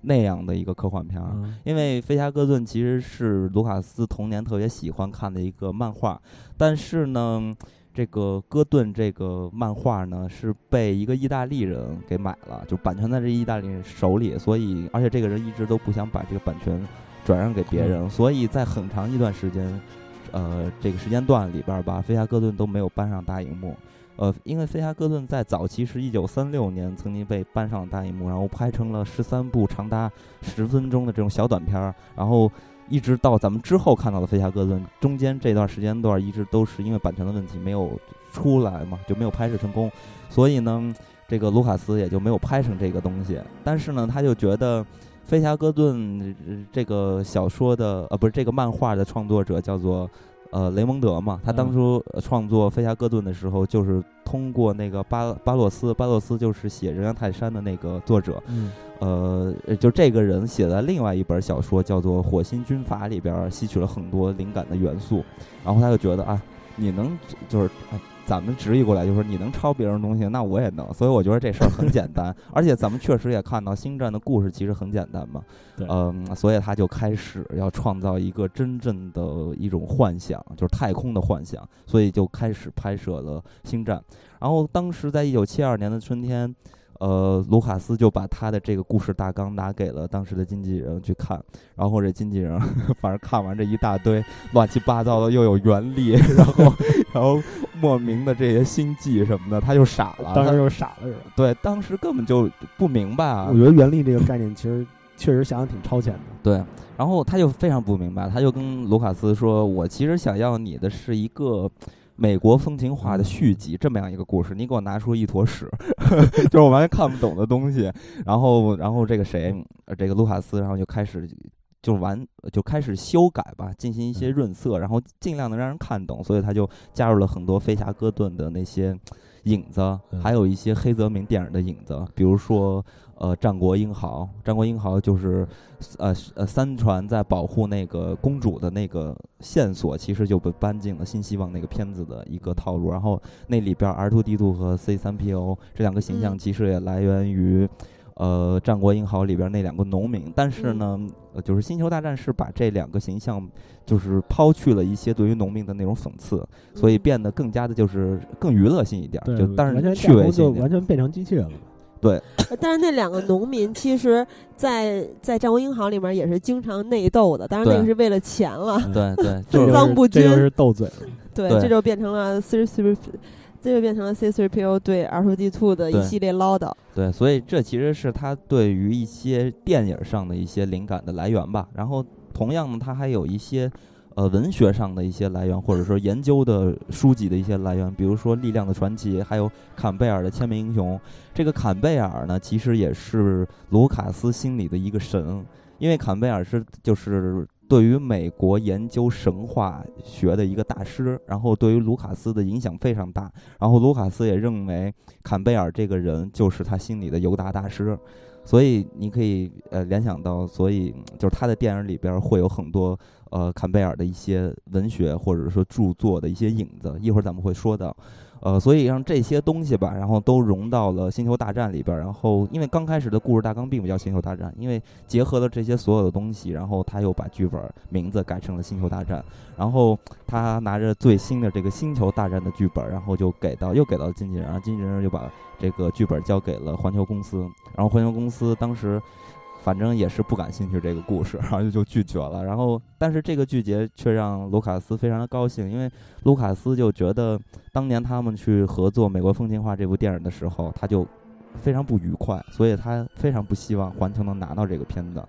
[SPEAKER 1] 那样的一个科幻片儿，因为《飞侠哥顿》其实是卢卡斯童年特别喜欢看的一个漫画，但是呢。这个哥顿这个漫画呢，是被一个意大利人给买了，就版权在这意大利人手里，所以而且这个人一直都不想把这个版权转让给别人，所以在很长一段时间，呃，这个时间段里边吧，飞侠哥顿都没有搬上大荧幕，呃，因为飞侠哥顿在早期是一九三六年曾经被搬上大荧幕，然后拍成了十三部长达十分钟的这种小短片儿，然后。一直到咱们之后看到的《飞侠哥顿》，中间这段时间段一直都是因为版权的问题没有出来嘛，就没有拍摄成功，所以呢，这个卢卡斯也就没有拍成这个东西。但是呢，他就觉得《飞侠哥顿》这个小说的呃不是这个漫画的创作者叫做呃雷蒙德嘛，他当初创作《飞侠哥顿》的时候就是通过那个巴巴洛斯，巴洛斯就是写《人猿泰山》的那个作者。呃，就这个人写的另外一本小说叫做《火星军阀》里边吸取了很多灵感的元素，然后他就觉得啊，你能就是咱们直译过来就是你能抄别人东西，那我也能，所以我觉得这事儿很简单，而且咱们确实也看到《星战》的故事其实很简单嘛，嗯，所以他就开始要创造一个真正的一种幻想，就是太空的幻想，所以就开始拍摄了《星战》，然后当时在一九七二年的春天。呃，卢卡斯就把他的这个故事大纲拿给了当时的经纪人去看，然后这经纪人 反正看完这一大堆乱七八糟的，又有原力，然后然后莫名的这些心计什么的，他就傻了，
[SPEAKER 3] 当时就傻了是吧？
[SPEAKER 1] 对，当时根本就不明白啊。
[SPEAKER 3] 我觉得原力这个概念其实确实想想挺超前的。
[SPEAKER 1] 对，然后他就非常不明白，他就跟卢卡斯说：“我其实想要你的是一个。”美国风情画的续集这么样一个故事，你给我拿出一坨屎，就是我完全看不懂的东西。然后，然后这个谁，这个卢卡斯，然后就开始就完就开始修改吧，进行一些润色，然后尽量能让人看懂。所以他就加入了很多飞侠哥顿的那些影子，还有一些黑泽明电影的影子，比如说。呃，战国英豪，战国英豪就是，呃呃，三船在保护那个公主的那个线索，其实就被搬进了新希望那个片子的一个套路。然后那里边 R 2 D 2和 C 3 PO 这两个形象，其实也来源于，呃，战国英豪里边那两个农民。但是呢，呃就是星球大战是把这两个形象，就是抛去了一些对于农民的那种讽刺，所以变得更加的就是更娱乐性一点，就但是趣味性
[SPEAKER 3] 完全变成机器人了。
[SPEAKER 1] 对，
[SPEAKER 2] 但是那两个农民其实，在在《战国英豪》里面也是经常内斗的，当然那个是为了钱了。
[SPEAKER 1] 对对，
[SPEAKER 2] 分赃不均，
[SPEAKER 3] 是斗嘴。
[SPEAKER 2] 对，这就变成了 C 3这就变成了 C 3 PO 对 R 2 D 2的一系列唠叨。
[SPEAKER 1] 对，所以这其实是他对于一些电影上的一些灵感的来源吧。然后，同样呢，他还有一些。呃，文学上的一些来源，或者说研究的书籍的一些来源，比如说《力量的传奇》，还有坎贝尔的《千面英雄》。这个坎贝尔呢，其实也是卢卡斯心里的一个神，因为坎贝尔是就是对于美国研究神话学的一个大师，然后对于卢卡斯的影响非常大。然后卢卡斯也认为坎贝尔这个人就是他心里的犹大大师，所以你可以呃联想到，所以就是他的电影里边会有很多。呃，坎贝尔的一些文学或者说著作的一些影子，一会儿咱们会说到。呃，所以让这些东西吧，然后都融到了《星球大战》里边。然后，因为刚开始的故事大纲并不叫《星球大战》，因为结合了这些所有的东西，然后他又把剧本名字改成了《星球大战》。然后他拿着最新的这个《星球大战》的剧本，然后就给到又给到经纪人，然后经纪人就把这个剧本交给了环球公司。然后环球公司当时。反正也是不感兴趣这个故事，然后就拒绝了。然后，但是这个拒绝却让卢卡斯非常的高兴，因为卢卡斯就觉得当年他们去合作《美国风情画》这部电影的时候，他就非常不愉快，所以他非常不希望环球能拿到这个片子。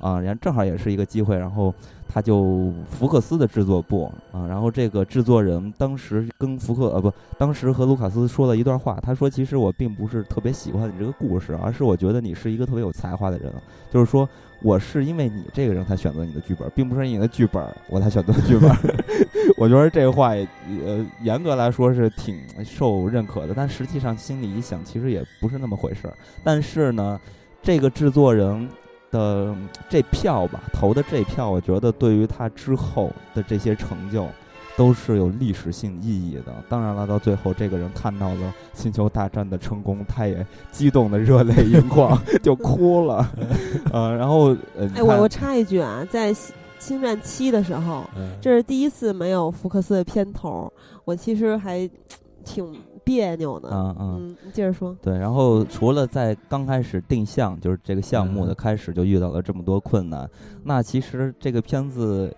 [SPEAKER 1] 啊，然后正好也是一个机会，然后他就福克斯的制作部啊，然后这个制作人当时跟福克呃不，当时和卢卡斯说了一段话，他说其实我并不是特别喜欢你这个故事，而是我觉得你是一个特别有才华的人，就是说我是因为你这个人才选择你的剧本，并不是你的剧本我才选择剧本。我觉得这话呃严格来说是挺受认可的，但实际上心里一想，其实也不是那么回事儿。但是呢，这个制作人。的这票吧，投的这票，我觉得对于他之后的这些成就，都是有历史性意义的。当然了，到最后这个人看到了《星球大战》的成功，他也激动的热泪盈眶，就哭了。呃，然后呃，
[SPEAKER 2] 哎，我我插一句啊，在《星战七》的时候，这是第一次没有福克斯的片头，我其实还挺。别扭的，嗯嗯，你接着说。
[SPEAKER 1] 对，然后除了在刚开始定向，就是这个项目的开始就遇到了这么多困难，那其实这个片子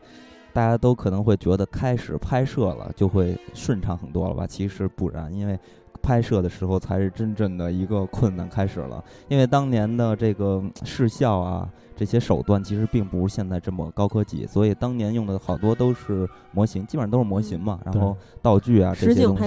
[SPEAKER 1] 大家都可能会觉得开始拍摄了就会顺畅很多了吧？其实不然，因为拍摄的时候才是真正的一个困难开始了，因为当年的这个视效啊。这些手段其实并不是现在这么高科技，所以当年用的好多都是模型，基本上都是模型嘛。然后道具啊这些东西，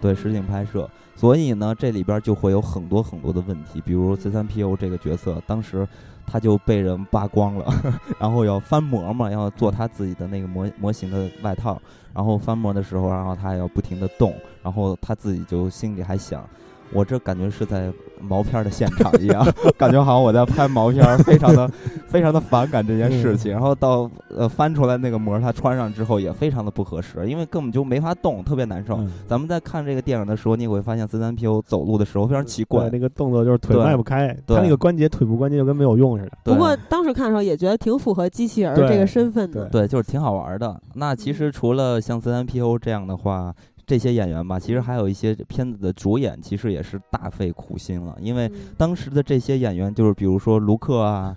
[SPEAKER 1] 对实景拍摄。所以呢，这里边就会有很多很多的问题，比如 C3PO 这个角色，当时他就被人扒光了，然后要翻模嘛，要做他自己的那个模模型的外套。然后翻模的时候，然后他要不停的动，然后他自己就心里还想。我这感觉是在毛片的现场一样，感觉好像我在拍毛片，非常的、非常的反感这件事情。然后到呃翻出来那个膜，它穿上之后也非常的不合适，因为根本就没法动，特别难受。咱们在看这个电影的时候，你会发现 C 三 PO 走路的时候非常奇怪，
[SPEAKER 3] 那个动作就是腿迈不开，他那个关节腿部关节就跟没有用似的。
[SPEAKER 2] 不过当时看的时候也觉得挺符合机器人这个身份的，
[SPEAKER 1] 对，就是挺好玩的。那其实除了像 C 三 PO 这样的话。这些演员吧，其实还有一些片子的主演，其实也是大费苦心了。因为当时的这些演员，就是比如说卢克啊，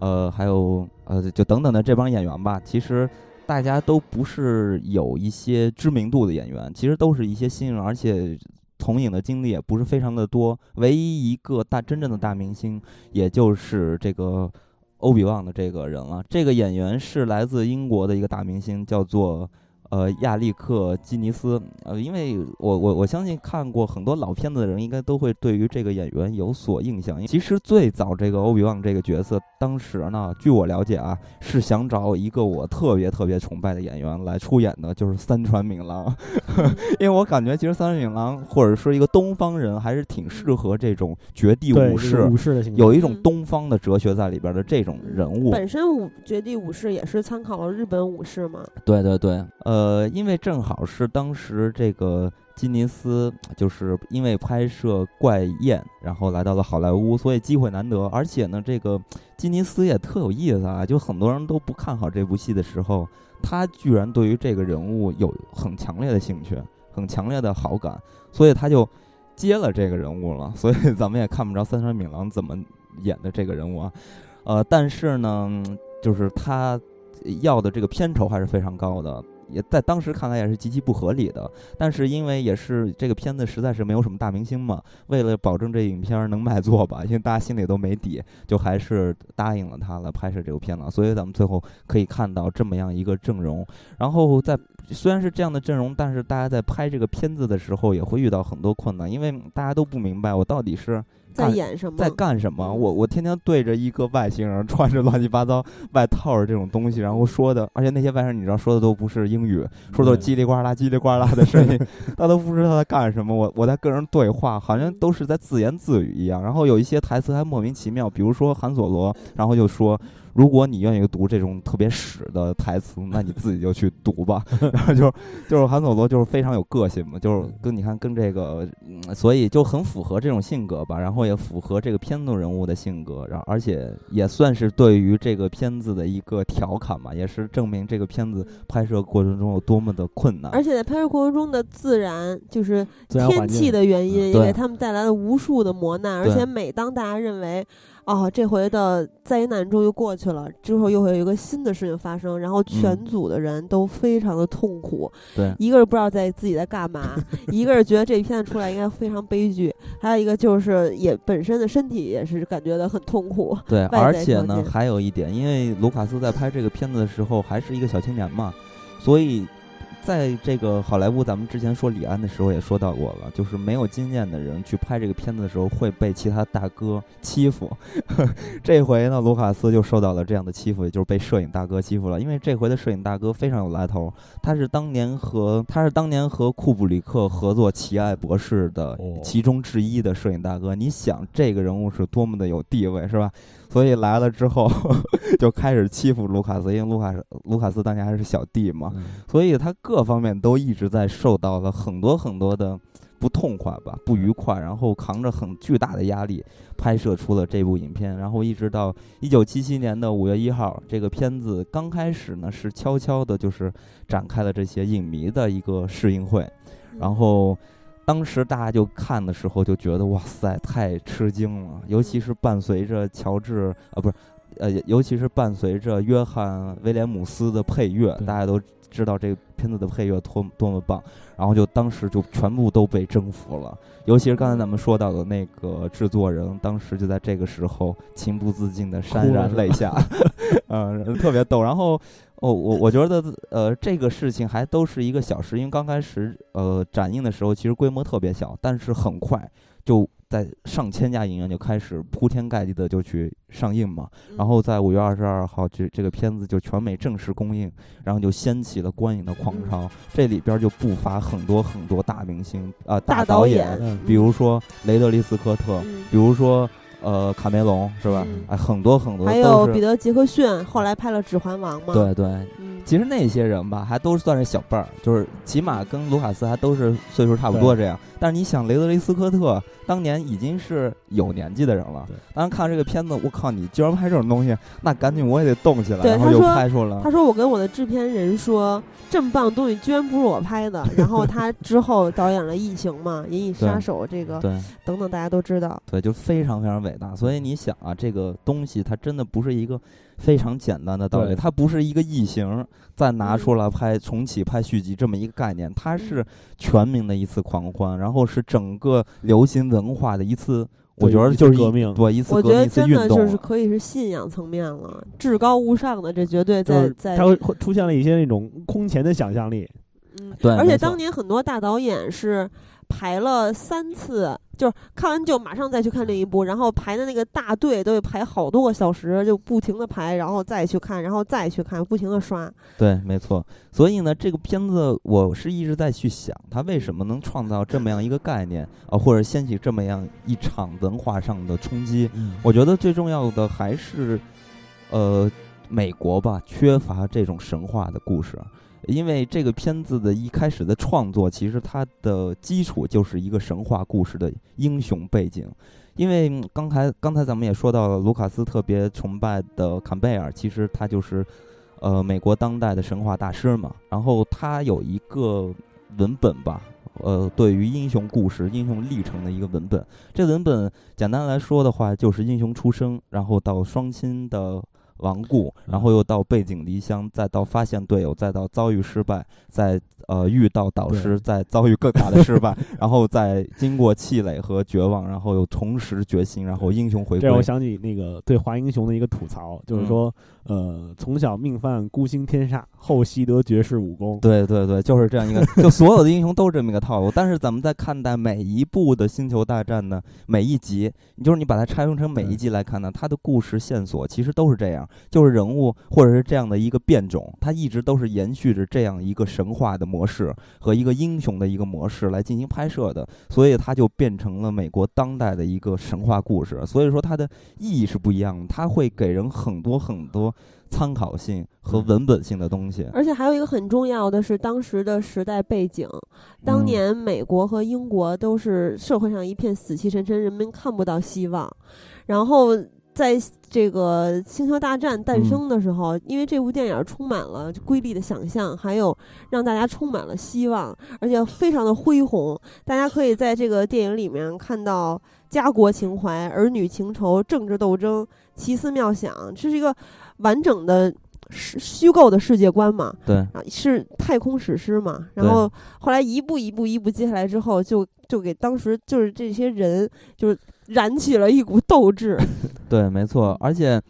[SPEAKER 1] 呃，还有呃，就等等的这帮演员吧，其实大家都不是有一些知名度的演员，其实都是一些新人，而且从影的经历也不是非常的多。唯一一个大真正的大明星，也就是这个欧比旺的这个人了。这个演员是来自英国的一个大明星，叫做。呃，亚历克基尼斯，呃，因为我我我相信看过很多老片子的人，应该都会对于这个演员有所印象。其实最早这个欧比旺这个角色，当时呢，据我了解啊，是想找一个我特别特别崇拜的演员来出演的，就是三川敏郎。因为我感觉其实三川敏郎或者说一个东方人，还是挺适合这种绝地武士，
[SPEAKER 3] 武士的
[SPEAKER 1] 有一种东方的哲学在里边的这种人物。
[SPEAKER 2] 本身武绝地武士也是参考了日本武士嘛？
[SPEAKER 1] 对对对，呃。呃，因为正好是当时这个吉尼斯，就是因为拍摄《怪宴》，然后来到了好莱坞，所以机会难得。而且呢，这个吉尼斯也特有意思啊，就很多人都不看好这部戏的时候，他居然对于这个人物有很强烈的兴趣，很强烈的好感，所以他就接了这个人物了。所以 咱们也看不着三川敏郎怎么演的这个人物啊。呃，但是呢，就是他要的这个片酬还是非常高的。也在当时看来也是极其不合理的，但是因为也是这个片子实在是没有什么大明星嘛，为了保证这影片能卖座吧，因为大家心里都没底，就还是答应了他来拍摄这部片子。所以咱们最后可以看到这么样一个阵容。然后在虽然是这样的阵容，但是大家在拍这个片子的时候也会遇到很多困难，因为大家都不明白我到底是。
[SPEAKER 2] 在演什么？
[SPEAKER 1] 在干什么？我我天天对着一个外星人穿着乱七八糟外套的这种东西，然后说的，而且那些外星人你知道说的都不是英语，说的叽里呱啦、叽里呱啦的声音，他都不知道他在干什么。我我在跟人对话，好像都是在自言自语一样。然后有一些台词还莫名其妙，比如说韩索罗，然后就说。如果你愿意读这种特别屎的台词，那你自己就去读吧。然后就就是韩索罗就是非常有个性嘛，就是跟你看跟这个，所以就很符合这种性格吧。然后也符合这个片子人物的性格，然后而且也算是对于这个片子的一个调侃嘛，也是证明这个片子拍摄过程中有多么的困难。
[SPEAKER 2] 而且在拍摄过程中的自然就是天气的原因，也给他们带来了无数的磨难。而且每当大家认为。哦，这回的灾难终于过去了，之后又会有一个新的事情发生，然后全组的人都非常的痛苦。
[SPEAKER 1] 对，
[SPEAKER 2] 一个是不知道在自己在干嘛，一个是觉得这片子出来应该非常悲剧，还有一个就是也本身的身体也是感觉到很痛苦。
[SPEAKER 1] 对，而且呢，还有一点，因为卢卡斯在拍这个片子的时候还是一个小青年嘛，所以。在这个好莱坞，咱们之前说李安的时候也说到过了，就是没有经验的人去拍这个片子的时候会被其他大哥欺负。这回呢，卢卡斯就受到了这样的欺负，也就是被摄影大哥欺负了。因为这回的摄影大哥非常有来头，他是当年和他是当年和库布里克合作《奇爱博士》的其中之一的摄影大哥。你想，这个人物是多么的有地位，是吧？所以来了之后，就开始欺负卢卡斯，因为卢卡斯卢卡斯当年还是小弟嘛，所以他各方面都一直在受到了很多很多的不痛快吧，不愉快，然后扛着很巨大的压力拍摄出了这部影片，然后一直到一九七七年的五月一号，这个片子刚开始呢是悄悄的，就是展开了这些影迷的一个试映会，然后。当时大家就看的时候就觉得哇塞，太吃惊了，尤其是伴随着乔治啊，不是，呃，尤其是伴随着约翰威廉姆斯的配乐，大家都知道这个片子的配乐多多么棒，然后就当时就全部都被征服了。尤其是刚才咱们说到的那个制作人，当时就在这个时候情不自禁的潸然泪下，嗯，特别逗。然后。哦，我我觉得，呃，这个事情还都是一个小事，因为刚开始，呃，展映的时候其实规模特别小，但是很快就在上千家影院就开始铺天盖地的就去上映嘛，然后在五月二十二号，这这个片子就全美正式公映，然后就掀起了观影的狂潮，这里边就不乏很多很多大明星啊，
[SPEAKER 2] 大
[SPEAKER 1] 导演，比如说雷德利·斯科特，比如说。呃，卡梅隆是吧？哎，很多很多，
[SPEAKER 2] 还有彼得·杰克逊，后来拍了《指环王》嘛。
[SPEAKER 1] 对对，其实那些人吧，还都算是小辈儿，就是起码跟卢卡斯还都是岁数差不多这样。但是你想，雷德利·斯科特当年已经是有年纪的人了。当时看这个片子，我靠，你居然拍这种东西，那赶紧我也得动起来，然后又拍出来。
[SPEAKER 2] 他说：“我跟我的制片人说，这么棒的东西居然不是我拍的。”然后他之后导演了《异形》嘛，《银翼杀手》这个，
[SPEAKER 1] 对，
[SPEAKER 2] 等等，大家都知道。
[SPEAKER 1] 对，就非常非常伟大。所以你想啊，这个东西它真的不是一个。非常简单的道理，它不是一个异形再拿出来拍重启拍续集这么一个概念，它是全民的一次狂欢，然后是整个流行文化的一次，我觉得就是
[SPEAKER 3] 革命，
[SPEAKER 1] 对，一次
[SPEAKER 2] 革命，一
[SPEAKER 1] 次运动，
[SPEAKER 2] 就是可以是信仰层面了，至高无上的，这绝对在在，
[SPEAKER 3] 它会出现了一些那种空前的想象力。
[SPEAKER 2] 嗯，
[SPEAKER 1] 对，
[SPEAKER 2] 而且当年很多大导演是排了三次，就是看完就马上再去看另一部，然后排的那个大队都得排好多个小时，就不停的排，然后再去看，然后再去看，不停的刷。
[SPEAKER 1] 对，没错。所以呢，这个片子我是一直在去想，它为什么能创造这么样一个概念啊，或者掀起这么样一场文化上的冲击？
[SPEAKER 3] 嗯
[SPEAKER 1] 我觉得最重要的还是，呃，美国吧，缺乏这种神话的故事。因为这个片子的一开始的创作，其实它的基础就是一个神话故事的英雄背景。因为刚才刚才咱们也说到了，卢卡斯特别崇拜的坎贝尔，其实他就是呃美国当代的神话大师嘛。然后他有一个文本吧，呃，对于英雄故事、英雄历程的一个文本。这文本简单来说的话，就是英雄出生，然后到双亲的亡故，然后又到背井离乡，再到发现队友，再到遭遇失败，再呃遇到导师，
[SPEAKER 3] 对
[SPEAKER 1] 再遭遇更大的失败，然后再经过气馁和绝望，然后又重拾决心，然后英雄回归
[SPEAKER 3] 这让我。想起那个对华英雄的一个吐槽，就是
[SPEAKER 1] 嗯
[SPEAKER 3] 说，呃，从小命犯孤星天煞，后习得绝世武功。
[SPEAKER 1] 对对对，就是这样一个，就所有的英雄都是这么一个套路。但是咱们在看待每一部的星球大战呢，每一集，就是你把它拆分成每一集来看呢，它的故事线索其实都是这样，就是人物或者是这样的一个变种，它一直都是延续着这样一个神话的模式和一个英雄的一个模式来进行拍摄的，所以它就变成了美国当代的一个神话故事。所以说它的意义是不一样的，它会给人很多很多参考性和
[SPEAKER 3] 嗯
[SPEAKER 1] 文本性的东西。
[SPEAKER 2] 而且还有一个很重要的是当时的时代背景，当
[SPEAKER 1] 嗯
[SPEAKER 2] 年美国和英国都是社会上一片死气沉沉，人们看不到希望。然后在这个《星球大战》
[SPEAKER 1] 嗯
[SPEAKER 2] 诞生的时候，因为这部电影充满了瑰丽的想象，还有让大家充满了希望，而且非常的恢宏。大家可以在这个电影里面看到家国情怀、儿女情仇、政治斗争、奇思妙想，这是一个完整的世虚构的世界观嘛。
[SPEAKER 1] 对，
[SPEAKER 2] 啊，是太空史诗嘛，然后后来一步一步一步接下来之后，就就给当时就是这些人就是燃起了一股斗志，
[SPEAKER 1] 对，没错，而且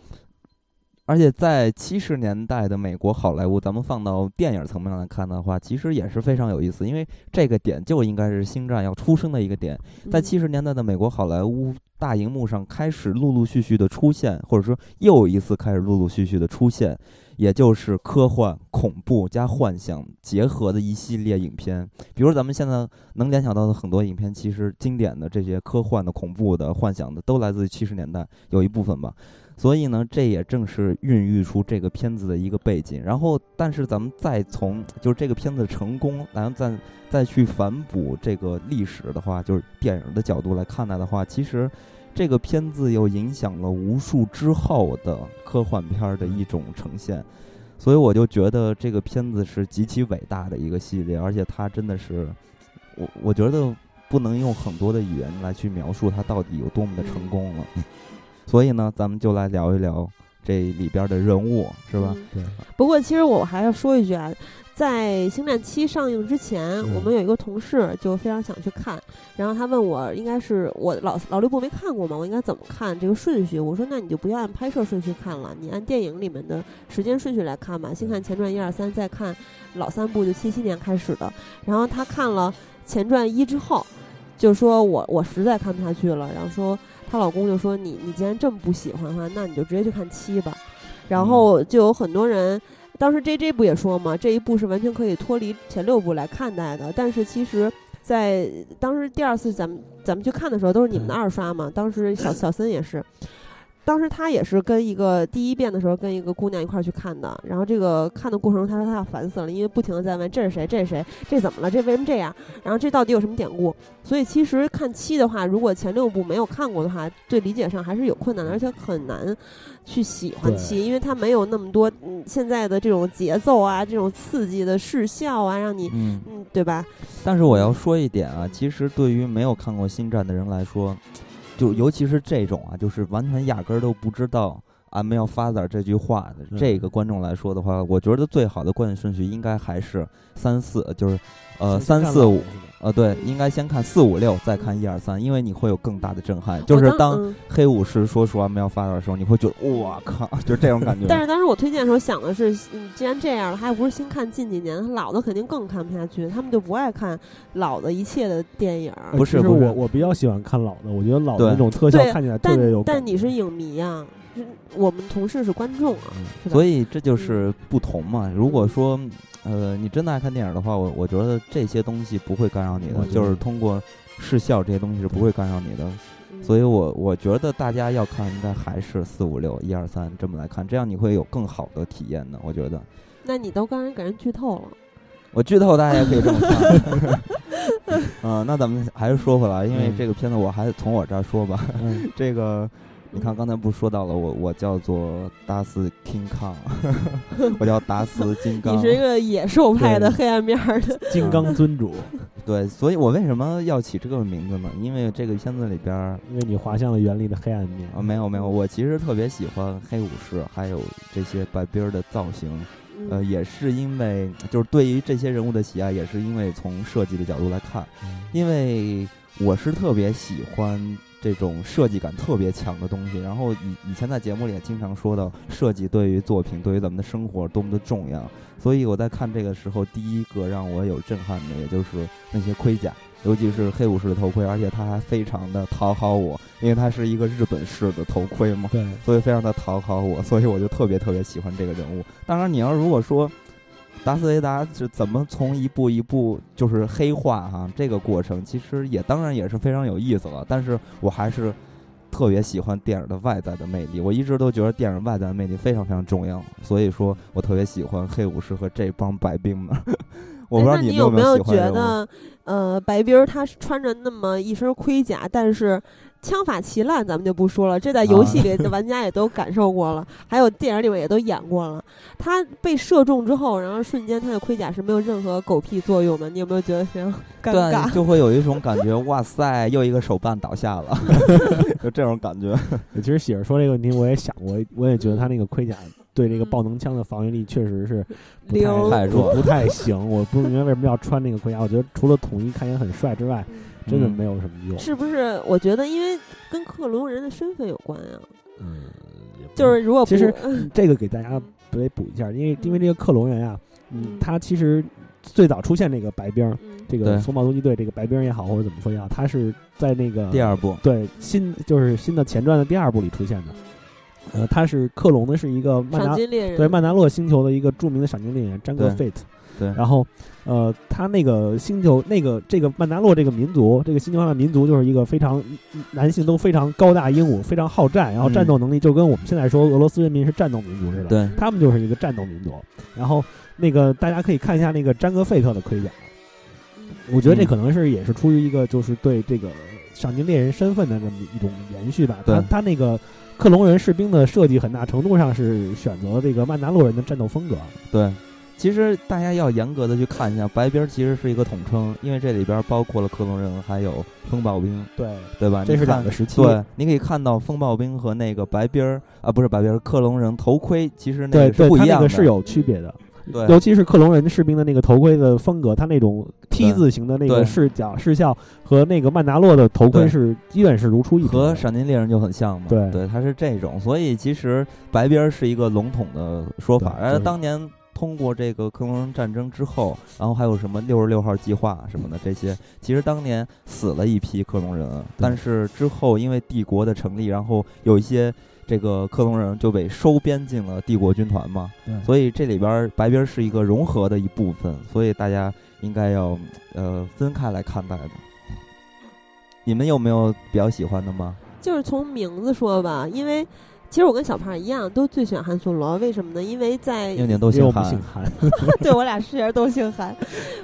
[SPEAKER 1] 而且在七十年代的美国好莱坞，咱们放到电影层面来看的话，其实也是非常有意思，因为这个点就应该是星战要出生的一个点，在
[SPEAKER 2] 嗯
[SPEAKER 1] 七十年代的美国好莱坞大荧幕上开始陆陆续续的出现，或者说又一次开始陆陆续续的出现，也就是科幻、恐怖加幻想结合的一系列影片。比如咱们现在能联想到的很多影片，其实经典的这些科幻的、恐怖的、幻想的，都来自于七十年代，有一部分吧。所以呢，这也正是孕育出这个片子的一个背景。然后，但是咱们再从就是这个片子的成功，然后再再去反哺这个历史的话，就是电影的角度来看待的话，其实这个片子又影响了无数之后的科幻片儿的一种呈现。所以我就觉得这个片子是极其伟大的一个系列，而且它真的是，我我觉得不能用很多的语言来去描述它到底有多么的成功了。所以呢，咱们就来聊一聊这里边的人物，是吧？
[SPEAKER 2] 嗯
[SPEAKER 3] 对，
[SPEAKER 2] 不过其实我还要说一句啊，在《星战七》上映之前，
[SPEAKER 3] 嗯
[SPEAKER 2] 我们有一个同事就非常想去看，然后他问我，应该是我老老六部没看过吗？我应该怎么看这个顺序？我说那你就不要按拍摄顺序看了，你按电影里面的时间顺序来看吧。先看前传一二三，再看老三部，就七七年开始的。然后他看了前传一之后，就说我我实在看不下去了，然后说她老公就说你你既然这么不喜欢的话，那你就直接去看七吧。然后就有很多人，当时 J J 不也说嘛，这一部是完全可以脱离前六部来看待的。但是其实，在当时第二次咱们咱们去看的时候，都是你们的二刷嘛。当时小小森也是，当时他也是跟一个第一遍的时候跟一个姑娘一块儿去看的。然后这个看的过程中，他说他要烦死了，因为不停的在问这是谁，这是谁，这怎么了，这为什么这样？然后这到底有什么典故？所以其实看七的话，如果前六部没有看过的话，对理解上还是有困难的，而且很难去喜欢
[SPEAKER 3] 对
[SPEAKER 2] 七，因为它没有那么多嗯现在的这种节奏啊，这种刺激的视效啊，让你
[SPEAKER 1] 嗯。
[SPEAKER 2] 嗯对吧？
[SPEAKER 1] 但是我要说一点啊，其实对于没有看过《星战》的人来说，就尤其是这种啊，就是完全压根儿都不知道 “I'm your father” 这句话的
[SPEAKER 3] 嗯
[SPEAKER 1] 这个观众来说的话，我觉得最好的观影顺序应该还是三四，就是呃三四五呃，对，应该先看四五六，再看一二三，因为你会有更大的震撼。就是当黑武士说出完没有发到的时候，你会觉得我靠，就这种感觉。
[SPEAKER 2] 但是当时我推荐的时候想的是，既然这样了，还不是新看近几年老的，肯定更看不下去。他们就不爱看老的一切的电影。
[SPEAKER 1] 不是，
[SPEAKER 3] 我我比较喜欢看老的，我觉得老的那种特效看起来特别有。
[SPEAKER 2] 但你是影迷啊，我们同事是观众啊，
[SPEAKER 1] 所以这就是不同嘛。如果说。呃，你真的爱看电影的话，我我觉得这些东西不会干扰你的，就是通过视效这些东西是不会干扰你的，所以我我觉得大家要看应该还是四五六一二三这么来看，这样你会有更好的体验的，我觉得。
[SPEAKER 2] 那你都刚才给人剧透了，
[SPEAKER 1] 我剧透大家也可以这么看。嗯，那咱们还是说回来，因为这个片子我还是从我这儿说吧，这个。你看，刚才不是说到了我，我叫做达斯 King Kong，我叫达斯金刚。
[SPEAKER 2] 你是一个野兽派的黑暗面的
[SPEAKER 3] 金刚尊主。
[SPEAKER 1] 对，所以我为什么要起这个名字呢？因为这个片子里边，
[SPEAKER 3] 因为你滑向了原力的黑暗面
[SPEAKER 1] 啊。没有没有，我其实特别喜欢黑武士，还有这些白兵的造型。呃，也是因为就是对于这些人物的喜爱，也是因为从设计的角度来看，因为我是特别喜欢。这种设计感特别强的东西，然后以以前在节目里也经常说到，设计对于作品、对于咱们的生活多么的重要。所以我在看这个时候，第一个让我有震撼的，也就是那些盔甲，尤其是黑武士的头盔，而且它还非常的讨好我，因为它是一个日本式的头盔嘛，
[SPEAKER 3] 对，
[SPEAKER 1] 所以非常的讨好我，所以我就特别特别喜欢这个人物。当然，你要如果说。达斯维达是怎么从一步一步就是黑化哈？这个过程其实也当然也是非常有意思了。但是我还是特别喜欢电影的外在的魅力。我一直都觉得电影外在的魅力非常非常重要，所以说我特别喜欢黑武士和这帮白兵们。我不知道
[SPEAKER 2] 你
[SPEAKER 1] 有
[SPEAKER 2] 没
[SPEAKER 1] 有
[SPEAKER 2] 觉得，呃，白兵他穿着那么一身盔甲，但是。枪法奇烂，咱们就不说了。这在游戏里的 玩家也都感受过了，还有电影里面也都演过了。他被射中之后，然后瞬间他的盔甲是没有任何狗屁作用的。你有没有觉得非常尴
[SPEAKER 1] 尬？对，就会有一种感觉，哇塞，又一个手办倒下了，就这种感觉。
[SPEAKER 3] 其实喜儿说这个问题，我也想过，我也觉得他那个盔甲对这个爆能枪的防御力确实是不太
[SPEAKER 1] 弱，
[SPEAKER 3] 不太行。我不明白为什么要穿那个盔甲。我觉得除了统一看起来很帅之外。真的没有什么用，
[SPEAKER 2] 是不是？我觉得，因为跟克隆人的身份有关啊。
[SPEAKER 3] 嗯，
[SPEAKER 2] 就是如果
[SPEAKER 3] 其实 这个给大家得补一下，因为因为这个克隆人啊，嗯，他其实最早出现这个白兵，这个风暴突击队这个白兵也好，或者怎么说也好，他是在那个
[SPEAKER 1] 第二部。
[SPEAKER 3] 对新就是新的前传的第二部里出现的。呃，他是克隆的是一个曼达对曼达洛星球的一个著名的赏金猎人詹格费特。
[SPEAKER 1] 对，
[SPEAKER 3] 然后，呃，他那个星球，那个这个曼达洛这个民族，这个星球上的民族就是一个非常男性都非常高大英武，非常好战，然后战斗能力就跟我们现在说俄罗斯人民是战斗民族似的，
[SPEAKER 1] 对，
[SPEAKER 3] 他们就是一个战斗民族。然后那个大家可以看一下那个詹格费特的盔甲，我觉得这可能是也是出于一个就是对这个赏金猎人身份的这么一种延续吧。他他那个克隆人士兵的设计很大程度上是选择这个曼达洛人的战斗风格，
[SPEAKER 1] 对。其实大家要严格的去看一下，白边其实是一个统称，因为这里边包括了克隆人，还有风暴兵，
[SPEAKER 3] 对
[SPEAKER 1] 对吧？
[SPEAKER 3] 这是两个时期。
[SPEAKER 1] 对，你可以看到风暴兵和那个白兵啊，不是白兵，克隆人头盔，其实
[SPEAKER 3] 那
[SPEAKER 1] 个是不一样
[SPEAKER 3] 的，是有区别的。
[SPEAKER 1] 对，
[SPEAKER 3] 尤其是克隆人士兵的那个头盔的风格，它那种 T 字形的那个视角视效和那个曼达洛的头盔是基本是如出一辙。
[SPEAKER 1] 和闪电猎人就很像嘛。
[SPEAKER 3] 对
[SPEAKER 1] 对，它是这种，所以其实白边是一个笼统的说法，而当年。通过这个克隆人战争之后，然后还有什么六十六号计划什么的这些，其实当年死了一批克隆人，但是之后因为帝国的成立，然后有一些这个克隆人就被收编进了帝国军团嘛，所以这里边白兵是一个融合的一部分，所以大家应该要呃分开来看待的。你们有没有比较喜欢的吗？
[SPEAKER 2] 就是从名字说吧，因为。其实我跟小胖一样，都最喜欢韩索罗。为什么呢？因为在
[SPEAKER 1] 宁宁都姓韩，
[SPEAKER 2] 对我俩室友都姓韩，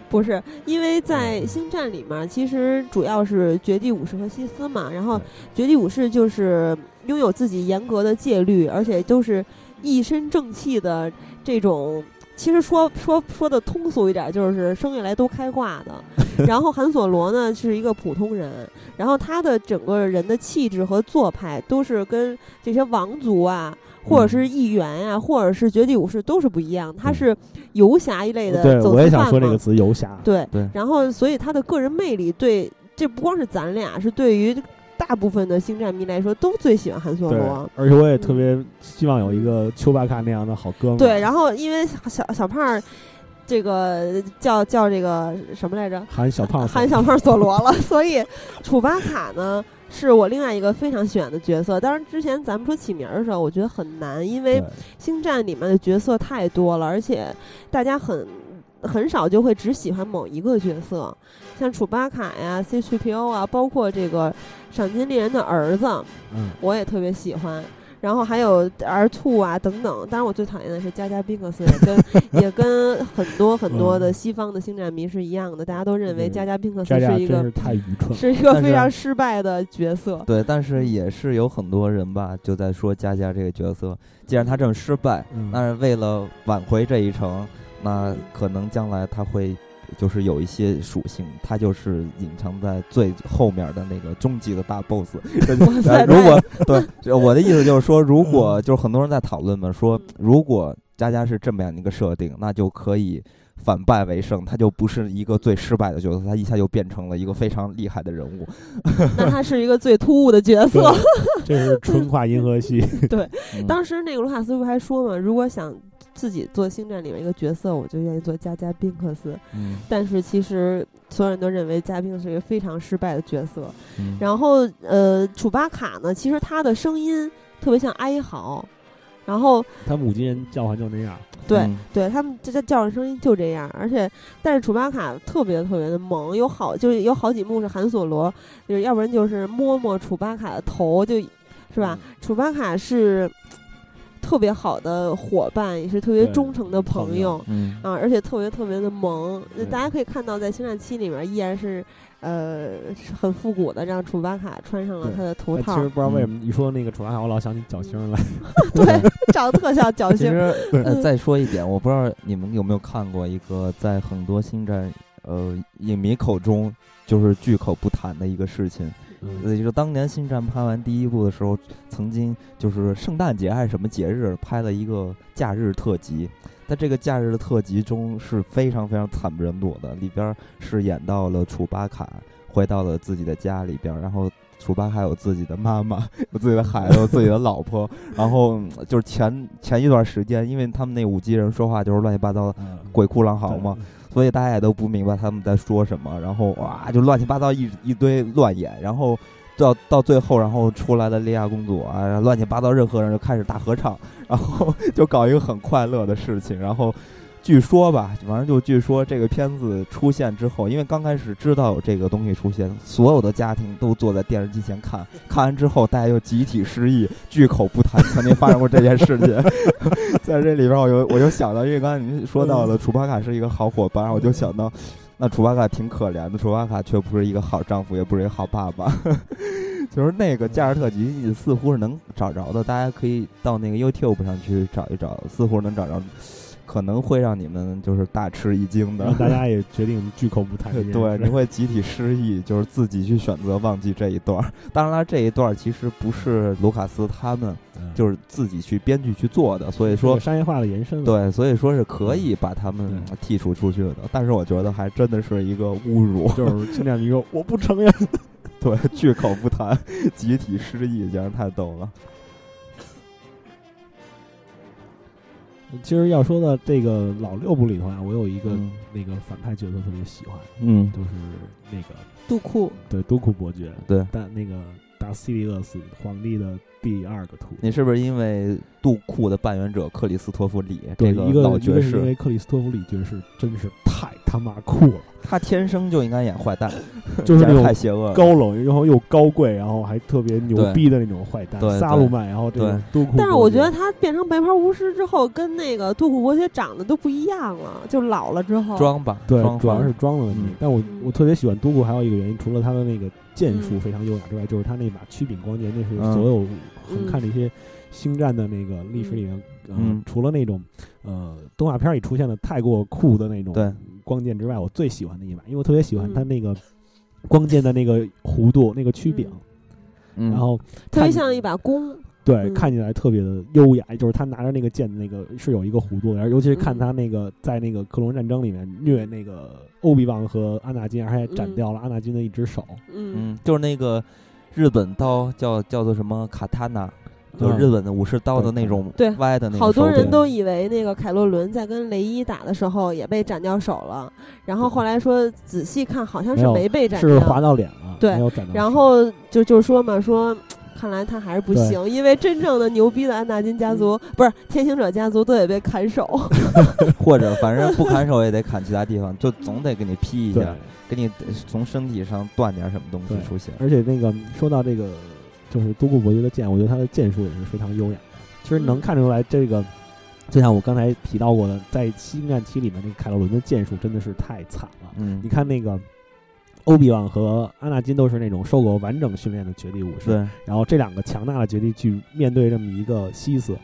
[SPEAKER 2] 不是因为在星战里面，其实主要是绝地武士和西斯嘛。然后绝地武士就是拥有自己严格的戒律，而且都是一身正气的这种。其实说说说的通俗一点，就是生下来都开挂的。然后韩索罗呢是一个普通人，然后他的整个人的气质和做派都是跟这些王族啊，或者是议员呀，或者是绝地武士，都是不一样。他是游侠一类的
[SPEAKER 3] 对，
[SPEAKER 2] 走
[SPEAKER 3] 我也想说这个词，游侠。
[SPEAKER 2] 对
[SPEAKER 1] 对
[SPEAKER 2] 然后所以他的个人魅力对，这不光是咱俩，是对于大部分的星战迷来说都最喜欢韩索
[SPEAKER 3] 对
[SPEAKER 2] 罗。，
[SPEAKER 3] 而且我也特别希望有一个丘巴卡那样的好哥们儿。
[SPEAKER 2] 对，然后因为小小胖儿，这个叫叫这个什么来着？
[SPEAKER 3] 喊小胖，
[SPEAKER 2] 喊小胖索罗了，所以楚巴卡呢是我另外一个非常喜欢的角色。当然，之前咱们说起名儿的时候，我觉得很难，因为星战里面的角色太多了，而且大家很很少就会只喜欢某一个角色，像楚巴卡呀、C 3 PO 啊，包括这个赏金猎人的儿子，
[SPEAKER 3] 嗯，
[SPEAKER 2] 我也特别喜欢。然后还有 R two 啊等等，当然我最讨厌的是加加宾克斯，也跟也跟很多很多的
[SPEAKER 3] 嗯
[SPEAKER 2] 西方的星战迷是一样的，大家都认为
[SPEAKER 3] 对
[SPEAKER 2] 加加宾克斯是一个
[SPEAKER 3] 是太愚蠢。
[SPEAKER 2] 是一个非常失败的角色。
[SPEAKER 1] 对，但是也是有很多人吧，就在说佳佳这个角色，既然他这么失败，
[SPEAKER 3] 嗯
[SPEAKER 1] 那是为了挽回这一程，那可能将来他会就是有一些属性，它就是隐藏在最后面的那个终极的大 boss。
[SPEAKER 2] 哇塞
[SPEAKER 1] 呃如果对我的意思就是说，如果就是很多人在讨论嘛，说如果佳佳是这么样的一个设定，那就可以。反败为胜，他就不是一个最失败的角色，他一下就变成了一个非常厉害的人物。
[SPEAKER 2] 那他是一个最突兀的角色。
[SPEAKER 3] 对 这是纯跨银河系。
[SPEAKER 1] 对
[SPEAKER 2] 当时那个卢卡斯不还说嘛，如果想自己做星战里面一个角色，我就愿意做加加宾克斯。
[SPEAKER 1] 嗯
[SPEAKER 2] 但是其实所有人都认为加宾是一个非常失败的角色。
[SPEAKER 1] 嗯
[SPEAKER 2] 然后呃，楚巴卡呢，其实他的声音特别像哀嚎，然后
[SPEAKER 3] 他母亲人叫唤就那样。
[SPEAKER 2] 对、
[SPEAKER 1] 嗯
[SPEAKER 2] 对，他们这这叫唤声音就这样，而且但是楚巴卡特别特别的萌，有好就是有好几幕是韩索罗，就是要不然就是摸摸楚巴卡的头，就是吧？楚巴卡是特别好的伙伴，也是特别忠诚的朋
[SPEAKER 3] 朋友
[SPEAKER 1] 嗯
[SPEAKER 2] 啊，而且特别特别的萌。大家可以看到，在《星战七》里面依然是呃很复古的，让楚巴卡穿上了他的头套
[SPEAKER 3] 但其实，不知道为什么一说那个楚巴卡，我老想起角星来。
[SPEAKER 2] 对，长得特像角星。
[SPEAKER 1] 其实呃，
[SPEAKER 2] 嗯
[SPEAKER 1] 再说一点，我不知道你们有没有看过一个在很多星战呃影迷口中就是巨口不谈的一个事情，
[SPEAKER 3] 嗯。
[SPEAKER 1] 呃，就是当年星战拍完第一部的时候，曾经就是圣诞节还是什么节日拍了一个假日特辑。在这个假日的特辑中是非常非常惨不忍睹的，里边儿是演到了楚巴卡回到了自己的家里边儿，然后楚巴卡有自己的妈妈，有自己的孩子，有自己的老婆，然后嗯就是前前一段时间，因为他们那五级人说话就是乱七八糟鬼哭狼嚎嘛，所以大家也都不明白他们在说什么，然后哇，就乱七八糟一一堆乱演，然后到到最后，然后出来的莉亚公主啊，乱七八糟，任何人就开始大合唱，然后 就搞一个很快乐的事情，然后。据说吧，反正就据说这个片子出现之后，因为刚开始知道有这个东西出现，所有的家庭都坐在电视机前看，看完之后大家又集体失忆，巨口不谈曾经发生过这件事情。在这里边，我就我就想到，因为刚才您说到了楚巴卡是一个好伙伴，然后我就想到，那楚巴卡挺可怜的，楚巴卡却不是一个好丈夫，也不是一个好爸爸。就是那个加尔特辑似乎是能找着的，大家可以到那个 YouTube 上去找一找，似乎能找着，可能会让你们就是大吃一惊的。
[SPEAKER 3] 大家也决定巨口不谈。
[SPEAKER 1] 对，你会集体失忆，就是自己去选择忘记这一段。当然了，这一段其实不是卢卡斯他们
[SPEAKER 3] 嗯
[SPEAKER 1] 就是自己去编剧去做的，所以说
[SPEAKER 3] 商业化的延伸。
[SPEAKER 1] 对，所以说是可以把他们剔除出去的。但是我觉得还真的是一个侮辱，
[SPEAKER 3] 就是青年迷说我不承认。
[SPEAKER 1] 对，巨口不谈，集体失忆，简直太逗了。
[SPEAKER 3] 其实要说到这个老六部里头啊，我有一个
[SPEAKER 1] 嗯。
[SPEAKER 3] 那个反派角色特别喜欢，
[SPEAKER 1] 嗯，
[SPEAKER 3] 就是那个
[SPEAKER 2] 杜库，
[SPEAKER 3] 对杜库伯爵，
[SPEAKER 1] 对。
[SPEAKER 3] 但那个达西利厄斯皇帝的第二个徒弟。
[SPEAKER 1] 你是不是因为杜库的扮演者克里斯托弗里
[SPEAKER 3] 对，
[SPEAKER 1] 这
[SPEAKER 3] 一个
[SPEAKER 1] 老爵
[SPEAKER 3] 士因，为克里斯托弗里爵士真是太他妈酷了，
[SPEAKER 1] 他天生就应该演坏蛋，
[SPEAKER 3] 就是那种
[SPEAKER 1] 太邪恶。
[SPEAKER 3] 高冷，然后又高贵，然后还特别牛逼的那种坏蛋
[SPEAKER 1] 对对
[SPEAKER 3] 萨鲁曼，然后这种都库。
[SPEAKER 2] 但是我觉得他变成白袍巫师之后，跟那个杜库伯爵长得都不一样了，就老了之后。
[SPEAKER 1] 装吧，
[SPEAKER 3] 对，主要是装的问题。
[SPEAKER 1] 嗯
[SPEAKER 3] 但我
[SPEAKER 2] 嗯
[SPEAKER 3] 我特别喜欢杜库，还有一个原因，除了他的那个剑术
[SPEAKER 2] 嗯
[SPEAKER 3] 非常优雅之外，就是他那把曲柄光剑，那是
[SPEAKER 1] 嗯。
[SPEAKER 3] 所有看那些星战的那个历史里面，呃
[SPEAKER 1] 嗯。
[SPEAKER 3] 除了那种呃动画片里出现的太过酷的那种
[SPEAKER 1] 对
[SPEAKER 3] 光剑之外，我最喜欢的一把，因为我特别喜欢
[SPEAKER 2] 嗯。
[SPEAKER 3] 他那个光剑的那个弧度、那个曲柄，
[SPEAKER 1] 嗯，
[SPEAKER 3] 然后
[SPEAKER 2] 特别像一把弓。
[SPEAKER 3] 对，
[SPEAKER 2] 嗯
[SPEAKER 3] 看起来特别的优雅，就是他拿着那个剑，那个是有一个弧度的，而尤其是看
[SPEAKER 2] 嗯
[SPEAKER 3] 他那个在那个克隆战争里面虐那个欧比旺和阿纳金，而且还斩
[SPEAKER 2] 嗯
[SPEAKER 3] 掉了阿纳金的一只手。
[SPEAKER 2] 嗯
[SPEAKER 1] 嗯，就是那个日本刀叫叫做什么卡塔纳，就是
[SPEAKER 3] 嗯
[SPEAKER 1] 日本的武士刀的那种
[SPEAKER 2] 对
[SPEAKER 1] 歪的那种
[SPEAKER 2] 好多人都以为那个凯洛伦在跟雷伊打的时候也被斩掉手了，然后后来说仔细看好像是
[SPEAKER 3] 没
[SPEAKER 2] 被斩掉
[SPEAKER 3] 是划，到脸了，
[SPEAKER 2] 对
[SPEAKER 3] 没有斩到手。
[SPEAKER 2] 然后就就说嘛说。看来他还是不行，因为真正的牛逼的安纳金家族、不是天行者家族都得被砍手。
[SPEAKER 1] 或者反正不砍手也得砍其他地方，就总得给你劈一，下，给你从身体上断点什么东西出现。
[SPEAKER 3] 而且那个说到这个，就是多库伯爵的剑，我觉得他的剑术也是非常优雅的。其实能
[SPEAKER 2] 嗯
[SPEAKER 3] 看出来，这个就像我刚才提到过的，在《星战七》里面，那个凯洛伦的剑术真的是太惨了。
[SPEAKER 1] 嗯
[SPEAKER 3] 你，看那个欧比旺和阿纳金都是那种受过完整训练的绝地武士，
[SPEAKER 1] 对，
[SPEAKER 3] 然后这两个强大的绝地去面对这么一个西斯，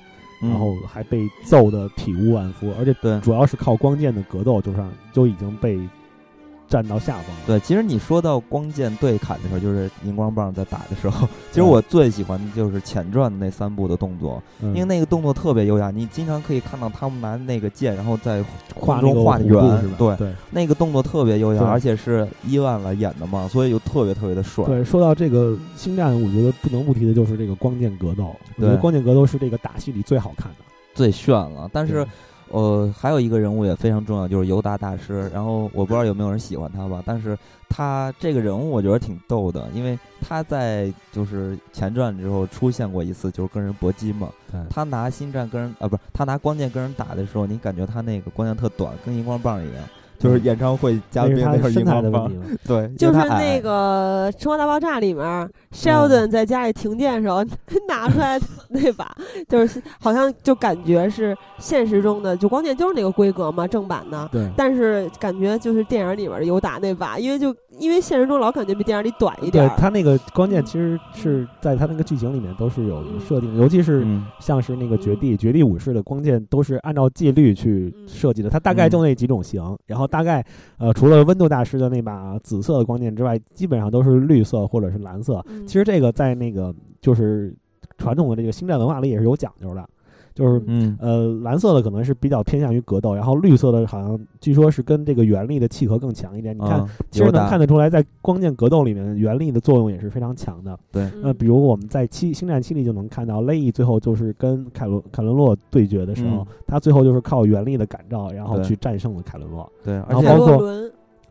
[SPEAKER 1] 嗯。
[SPEAKER 3] 然后还被揍得体无完肤，而且
[SPEAKER 1] 对。
[SPEAKER 3] 主要是靠光剑的格斗，就上就已经被占到下风了。
[SPEAKER 1] 对，其实你说到光剑对砍的时候，就是荧光棒在打的时候，其实我最喜欢的就是前传的那三部的动作，
[SPEAKER 3] 嗯
[SPEAKER 1] 因为那个动作特别优雅，你经常可以看到他们拿那个剑，然后在
[SPEAKER 3] 画
[SPEAKER 1] 中画圆？对，
[SPEAKER 3] 对
[SPEAKER 1] 那个动作特别优雅，而且是伊万来演的嘛，所以就特别特别的帅。
[SPEAKER 3] 对，说到这个星战，我觉得不能不提的就是这个光剑格斗。我觉得
[SPEAKER 1] 对
[SPEAKER 3] 光剑格斗是这个打戏里最好看的。
[SPEAKER 1] 最炫了。但是
[SPEAKER 3] 对，
[SPEAKER 1] 呃，还有一个人物也非常重要，就是尤达大师。然后我不知道有没有人喜欢他吧，但是他这个人物我觉得挺逗的，因为他在就是前传之后出现过一次，就是跟人搏击嘛。他拿星战跟人啊，不是他拿光剑跟人打的时候，你感觉他那个光剑特短，跟荧光棒一样。就是演唱会嘉宾那会儿
[SPEAKER 3] 是他身材
[SPEAKER 1] 荧光棒
[SPEAKER 3] 的问题，嘛。
[SPEAKER 1] 对，
[SPEAKER 2] 就是那个《生活大爆炸》里面
[SPEAKER 3] 嗯
[SPEAKER 2] ，Sheldon 在家里停电的时候拿出来那把，就是好像就感觉是现实中的，就光剑就是那个规格嘛，正版的。
[SPEAKER 3] 对，
[SPEAKER 2] 但是感觉就是电影里面的尤达那把，因为就因为现实中老感觉比电影里短一点。儿。
[SPEAKER 3] 对他那个光剑其实是在他那个剧情里面都是有
[SPEAKER 2] 嗯
[SPEAKER 3] 设定的，尤其是
[SPEAKER 1] 嗯。
[SPEAKER 3] 像是那个绝地、绝地武士的光剑都是按照戒律去
[SPEAKER 2] 嗯。
[SPEAKER 3] 设计的，它大概就那几种型，然后大概呃除了温度大师的那把紫色的光剑之外，基本上都是绿色或者是蓝色。
[SPEAKER 2] 嗯。
[SPEAKER 3] 其实这个在那个就是传统的这个星战文化里也是有讲究的，就是
[SPEAKER 1] 嗯
[SPEAKER 3] 呃，蓝色的可能是比较偏向于格斗，然后绿色的好像据说是跟这个原力的契合更强一点。你看，
[SPEAKER 1] 啊
[SPEAKER 3] 其实能看得出来，在光剑格斗里面，原力的作用也是非常强的。
[SPEAKER 1] 对，
[SPEAKER 3] 那比如我们在七星战七里就能看到，雷伊最后就是跟凯伦凯伦洛对决的时候，
[SPEAKER 1] 嗯
[SPEAKER 3] 他最后就是靠原力的感召，然后去战胜了凯伦洛。
[SPEAKER 1] 对，
[SPEAKER 3] 然
[SPEAKER 1] 而且
[SPEAKER 3] 包括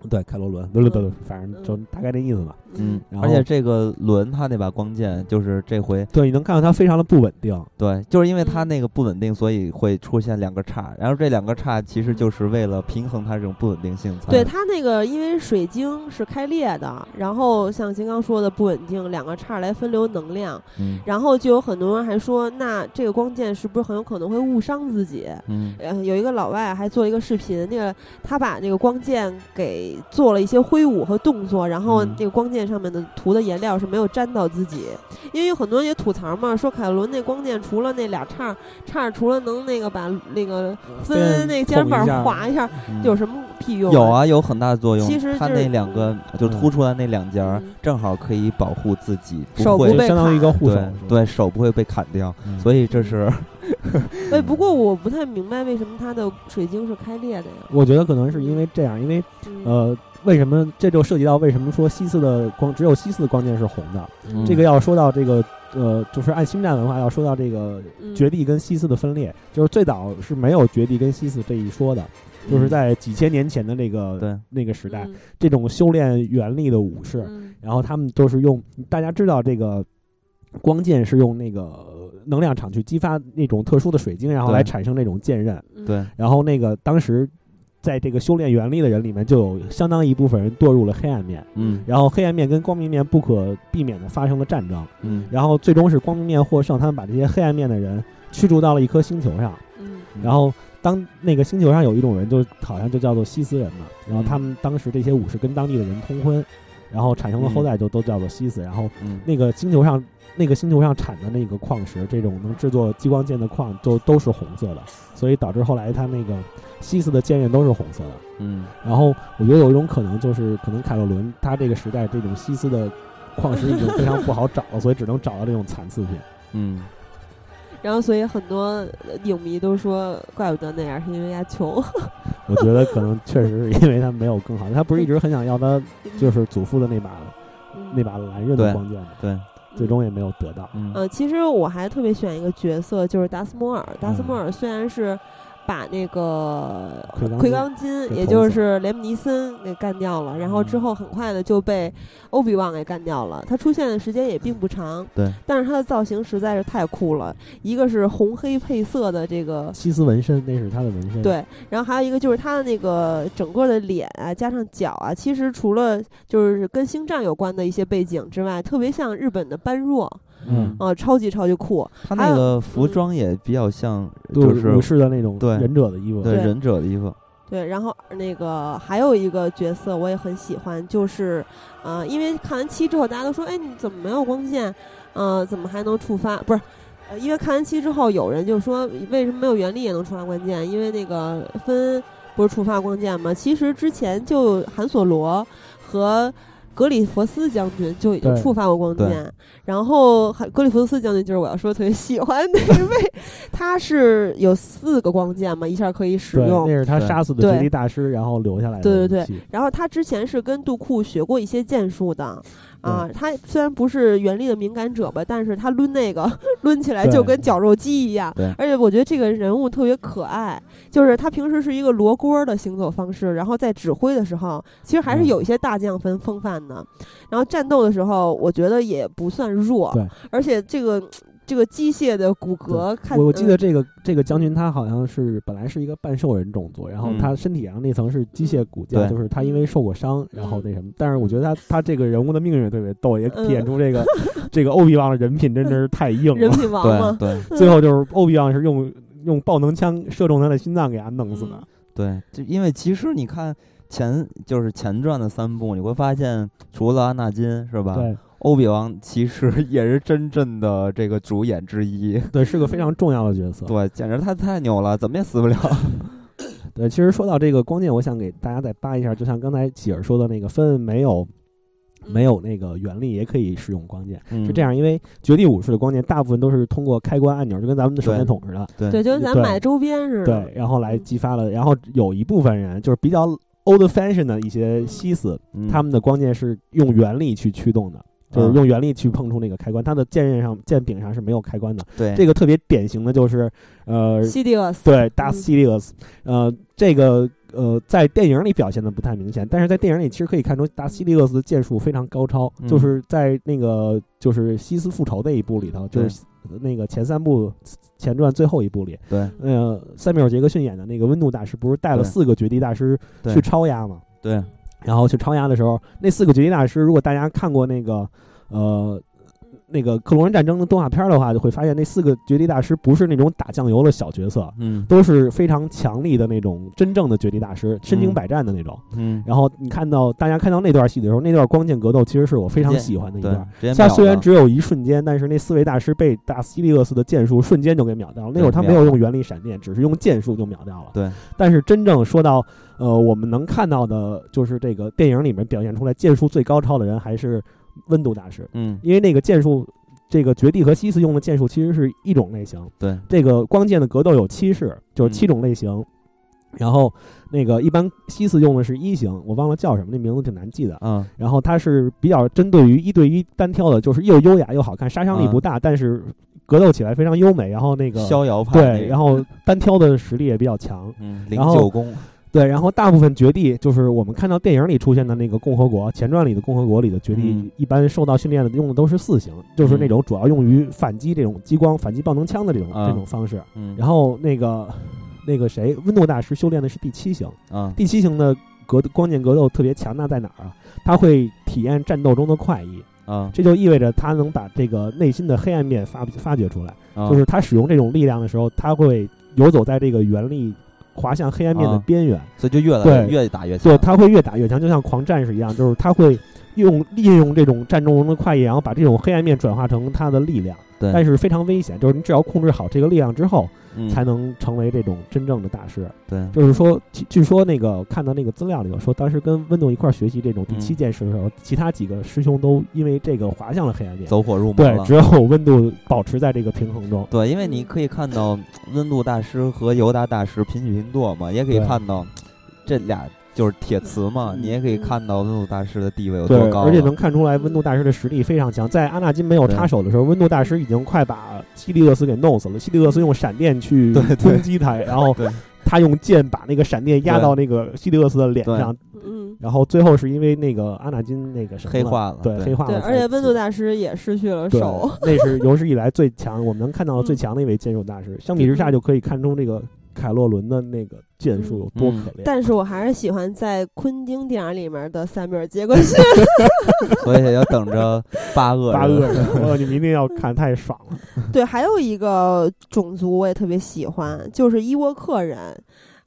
[SPEAKER 3] 对，凯罗伦，对对对反正
[SPEAKER 2] 嗯
[SPEAKER 3] 就大概这意思吧。
[SPEAKER 1] 嗯，而且这个轮他那把光剑，就是这回
[SPEAKER 3] 对，你能看到它非常的不稳定。
[SPEAKER 1] 对，就是因为它
[SPEAKER 2] 嗯
[SPEAKER 1] 那个不稳定，所以会出现两个叉，然后这两个叉其实就是为了平衡它这种不稳定性。
[SPEAKER 2] 对它那个因为水晶是开裂的，然后像金刚说的不稳定，两个叉来分流能量，
[SPEAKER 1] 嗯
[SPEAKER 2] 然后就有很多人还说，那这个光剑是不是很有可能会误伤自己？
[SPEAKER 1] 嗯
[SPEAKER 2] 呃，有一个老外还做了一个视频，那个他把那个光剑给做了一些挥舞和动作，然后
[SPEAKER 1] 嗯。
[SPEAKER 2] 那个光剑上面的涂的颜料是没有沾到自己，因为有很多人也吐槽嘛，说凯伦那光剑除了那俩叉叉，除了能那个把那个分那个肩膀划一下，
[SPEAKER 1] 嗯。
[SPEAKER 2] 有什么屁用？
[SPEAKER 1] 有，啊，有很大的作用。
[SPEAKER 2] 其实
[SPEAKER 1] 它
[SPEAKER 2] 就是
[SPEAKER 1] 那两个就凸出来那两节儿
[SPEAKER 2] 嗯，
[SPEAKER 1] 正好可以保护自己，会
[SPEAKER 2] 手不被
[SPEAKER 3] 相当于一个护手
[SPEAKER 1] 对，对手不会被砍掉，
[SPEAKER 3] 嗯
[SPEAKER 1] 所以这是
[SPEAKER 2] 哎，不过我不太明白为什么它的水晶是开裂的呀？
[SPEAKER 3] 我觉得可能是因为这样，因为
[SPEAKER 2] 嗯
[SPEAKER 3] 呃，为什么这就涉及到为什么说西斯的光只有西斯的光剑是红的？
[SPEAKER 1] 嗯
[SPEAKER 3] 这个要说到这个呃，就是按星战文化要说到这个
[SPEAKER 2] 嗯
[SPEAKER 3] 绝地跟西斯的分裂，就是最早是没有绝地跟西斯这一说的，就是在几千年前的那个
[SPEAKER 1] 对。
[SPEAKER 3] 那个时代，
[SPEAKER 2] 嗯。
[SPEAKER 3] 这种修炼原力的武士，
[SPEAKER 2] 嗯。
[SPEAKER 3] 然后他们都是用大家知道这个光剑是用那个能量场去激发那种特殊的水晶，然后来产生那种剑刃。
[SPEAKER 2] 嗯。
[SPEAKER 1] 对，
[SPEAKER 3] 然后那个当时在这个修炼原力的人里面，就有相当一部分人堕入了黑暗面。
[SPEAKER 1] 嗯。
[SPEAKER 3] 然后黑暗面跟光明面不可避免的发生了战争，
[SPEAKER 1] 嗯，
[SPEAKER 3] 然后最终是光明面获胜，他们把这些黑暗面的人驱逐到了一颗星球上。
[SPEAKER 2] 嗯。
[SPEAKER 3] 然后当那个星球上有一种人，就好像就叫做西斯人嘛，然后
[SPEAKER 1] 嗯
[SPEAKER 3] 他们当时这些武士跟当地的人通婚，然后产生了后代就都叫做西斯。然后
[SPEAKER 1] 嗯
[SPEAKER 3] 那个星球上，那个星球上产的那个矿石，这种能制作激光剑的矿，就都是红色的，所以导致后来他那个西斯的剑刃都是红色的。
[SPEAKER 1] 嗯
[SPEAKER 3] 然后我觉得有一种可能就是，可能凯洛伦他这个时代这种西斯的矿石已经非常不好找了，所以只能找到这种残次品。
[SPEAKER 1] 嗯，
[SPEAKER 2] 然后所以很多影迷都说，怪不得那样，是因为他穷。
[SPEAKER 3] 我觉得可能确实是因为他没有更好，他不是一直很想要他就是祖父的那把那把蓝刃的光剑吗？
[SPEAKER 1] 对，
[SPEAKER 3] 最终也没有得到。
[SPEAKER 2] 嗯，其实我还特别选一个角色，就是达斯摩尔。达斯摩尔虽然是。把那个
[SPEAKER 3] 奎
[SPEAKER 2] 刚金，也就是雷姆尼森给干掉了，然后之后很快的就被欧比旺给干掉了。他出现的时间也并不长，
[SPEAKER 1] 对，
[SPEAKER 2] 但是他的造型实在是太酷了。一个是红黑配色的这个
[SPEAKER 3] 西斯纹身，那是他的纹身。
[SPEAKER 2] 对，然后还有一个就是他的那个整个的脸啊，加上脚啊，其实除了就是跟星战有关的一些背景之外，特别像日本的般若。
[SPEAKER 3] 嗯
[SPEAKER 2] 啊，超级超级酷！
[SPEAKER 1] 他那个服装也比较像，就是
[SPEAKER 3] 武士的那种
[SPEAKER 1] 对
[SPEAKER 3] 忍者的衣服，
[SPEAKER 1] 对忍者的衣服。
[SPEAKER 2] 对，然后那个还有一个角色我也很喜欢，就是呃，因为看完七之后，大家都说，哎，你怎么没有光剑？呃，怎么还能触发？不是，呃，因为看完七之后，有人就说，为什么没有原力也能触发光剑？因为那个分不是触发光剑吗？其实之前就韩索罗和。格里佛斯将军就已经触发过光剑，然后格里佛斯将军就是我要说特别喜欢那一位，他是有四个光剑嘛，一下可以使用。
[SPEAKER 3] 那是他杀死的绝地大师，然后留下来的。
[SPEAKER 2] 对对对，然后他之前是跟杜库学过一些剑术的。啊，他虽然不是原力的敏感者吧，但是他抡那个抡起来就跟绞肉机一样。而且我觉得这个人物特别可爱，就是他平时是一个罗锅的行走方式，然后在指挥的时候，其实还是有一些大将风风范的。然后战斗的时候，我觉得也不算弱。而且这个。这个机械的骨骼，看
[SPEAKER 3] 我我记得这个这个将军他好像是本来是一个半兽人种族，然后他身体上那层是机械骨架，就是他因为受过伤，然后那什么。但是我觉得他他这个人物的命运特别逗，也体现出这个这个欧比旺的人品真的是太硬了。
[SPEAKER 2] 人品王
[SPEAKER 1] 嘛，对，
[SPEAKER 3] 最后就是欧比旺是用用爆能枪射中他的心脏，给他弄死的。
[SPEAKER 1] 对，就因为其实你看前就是前传的三部，你会发现除了阿纳金是吧？
[SPEAKER 3] 对。
[SPEAKER 1] 欧比王其实也是真正的这个主演之一，
[SPEAKER 3] 对，是个非常重要的角色，
[SPEAKER 1] 对，简直他太牛了，怎么也死不了。
[SPEAKER 3] 对，其实说到这个光剑，我想给大家再扒一下，就像刚才喜儿说的那个分没有没有那个原力也可以使用光剑，是这样，因为绝地武士的光剑大部分都是通过开关按钮，就跟咱们的手电筒似的，
[SPEAKER 1] 对，
[SPEAKER 2] 就跟咱买周边似的，
[SPEAKER 3] 对，然后来激发了，然后有一部分人就是比较 old fashion 的一些西斯，他们的光剑是用原力去驱动的。就是用原力去碰触那个开关，它的剑刃上、剑柄上是没有开关的。
[SPEAKER 1] 对，
[SPEAKER 3] 这个特别典型的就是，呃，
[SPEAKER 2] 西迪厄斯，
[SPEAKER 3] 对，大西迪厄斯，呃，这个。呃，在电影里表现的不太明显，但是在电影里其实可以看出达西利厄斯的剑术非常高超。就是在那个就是西斯复仇那一部里头，就是那个前三部前传最后一部里，
[SPEAKER 1] 对，
[SPEAKER 3] 呃，塞缪尔杰克逊演的那个温度大师不是带了四个绝地大师去超压吗？
[SPEAKER 1] 对，
[SPEAKER 3] 然后去超压的时候，那四个绝技大师，如果大家看过那个，呃。那个克隆人战争的动画片的话，就会发现那四个绝地大师不是那种打酱油的小角色，
[SPEAKER 1] 嗯，
[SPEAKER 3] 都是非常强力的那种真正的绝地大师，身经百战的那种，
[SPEAKER 1] 嗯。
[SPEAKER 3] 然后你看到大家看到那段戏的时候，那段光剑格斗其实是我非常喜欢的一段。
[SPEAKER 1] 它
[SPEAKER 3] 虽然只有一瞬间，但是那四位大师被大西利厄斯的剑术瞬间就给秒掉了。那会儿他没有用原力闪电，只是用剑术就秒掉了。
[SPEAKER 1] 对。
[SPEAKER 3] 但是真正说到呃，我们能看到的就是这个电影里面表现出来剑术最高超的人还是温度大师，
[SPEAKER 1] 嗯，
[SPEAKER 3] 因为那个剑术。这个绝地和西斯用的剑术其实是一种类型。
[SPEAKER 1] 对，
[SPEAKER 3] 这个光剑的格斗有七式，就是七种类型。然后那个一般西斯用的是一型，我忘了叫什么，那名字挺难记的。
[SPEAKER 1] 嗯。
[SPEAKER 3] 然后它是比较针对于一对一单挑的，就是又优雅又好看，杀伤力不大，但是格斗起来非常优美。然后那个
[SPEAKER 1] 逍遥派。
[SPEAKER 3] 对，然后单挑的实力也比较强。
[SPEAKER 1] 嗯。零九宫。
[SPEAKER 3] 对，然后大部分绝地就是我们看到电影里出现的那个共和国前传里的共和国里的绝地，一般受到训练的用的都是四型，就是那种主要用于反击这种激光反击爆能枪的这种这种方式。
[SPEAKER 1] 嗯，
[SPEAKER 3] 然后那个那个谁，温度大师修炼的是第七型。
[SPEAKER 1] 啊，
[SPEAKER 3] 第七型的格光剑格斗特别强大在哪儿啊？他会体验战斗中的快意。
[SPEAKER 1] 啊，
[SPEAKER 3] 这就意味着他能把这个内心的黑暗面发发掘出来。
[SPEAKER 1] 啊，
[SPEAKER 3] 就是他使用这种力量的时候，他会游走在这个原力。滑向黑暗面的边缘，
[SPEAKER 1] 所以就越来越打越强。
[SPEAKER 3] 对，他会越打越强，就像狂战士一样，就是他会用利用这种战争中的快意，然后把这种黑暗面转化成他的力量。
[SPEAKER 1] 对，
[SPEAKER 3] 但是非常危险，就是你只要控制好这个力量之后，
[SPEAKER 1] 嗯
[SPEAKER 3] 才能成为这种真正的大师。
[SPEAKER 1] 对，
[SPEAKER 3] 就是说，据据说那个看到那个资料里头说，当时跟温度一块儿学习这种第
[SPEAKER 1] 嗯
[SPEAKER 3] 七件事的时候，其他几个师兄都因为这个滑向了黑暗面。
[SPEAKER 1] 走火入魔
[SPEAKER 3] 对，只。有温度保持在这个平衡中。
[SPEAKER 1] 对，因为你可以看到温度大师和尤达大师平起平坐嘛，也可以看到这俩就是铁磁嘛，
[SPEAKER 3] 嗯
[SPEAKER 1] 你也可以看到温度大师的地位有多，高。
[SPEAKER 3] 而且能看出来温度大师的实力非常强。在阿纳金没有插手的时候，温度大师已经快把西利厄斯给弄死了。西利厄斯用闪电去 攻击他，然后他用剑把那个闪电压到那个西利厄斯的脸上，
[SPEAKER 2] 嗯，
[SPEAKER 3] 然后最后是因为那个阿纳金那个什么
[SPEAKER 1] 黑化了
[SPEAKER 3] 对，黑化了
[SPEAKER 2] 而且温度大师也失去了手。
[SPEAKER 3] 那是有史以来最强，我们能看到的最
[SPEAKER 2] 嗯
[SPEAKER 3] 强的一位剑术大师。相比之下，就可以看出这个凯洛伦的那个剑术有多
[SPEAKER 1] 嗯
[SPEAKER 3] 可怜。
[SPEAKER 2] 但是我还是喜欢在昆汀电影里面的塞缪尔·杰克逊。
[SPEAKER 1] 所以要等着 八恶人
[SPEAKER 3] 八恶人，哦，你们一定要看，太爽了。
[SPEAKER 2] 对，还有一个种族我也特别喜欢，就是伊沃克人。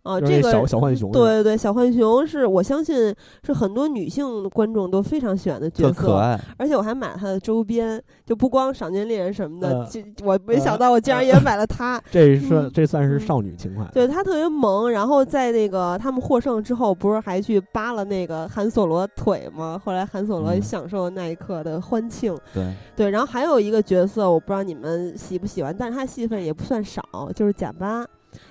[SPEAKER 2] 啊，这个
[SPEAKER 3] 小小浣熊
[SPEAKER 2] 对对对，小浣熊是我相信是很多女性观众都非常喜欢的角色，
[SPEAKER 1] 可爱。
[SPEAKER 2] 而且我还买了他的周边，就不光赏金猎人什么的，我没想到我竟然也买了他。
[SPEAKER 3] 这算
[SPEAKER 2] 嗯
[SPEAKER 3] 这算是少女情怀。
[SPEAKER 2] 对他特别萌，然后在那个他们获胜之后，不是还去扒了那个韩索罗腿吗？后来韩索罗
[SPEAKER 1] 嗯
[SPEAKER 2] 享受那一刻的欢庆。
[SPEAKER 1] 对，
[SPEAKER 2] 对，然后还有一个角色，我不知道你们喜不喜欢，但是他戏份也不算少，就是贾巴。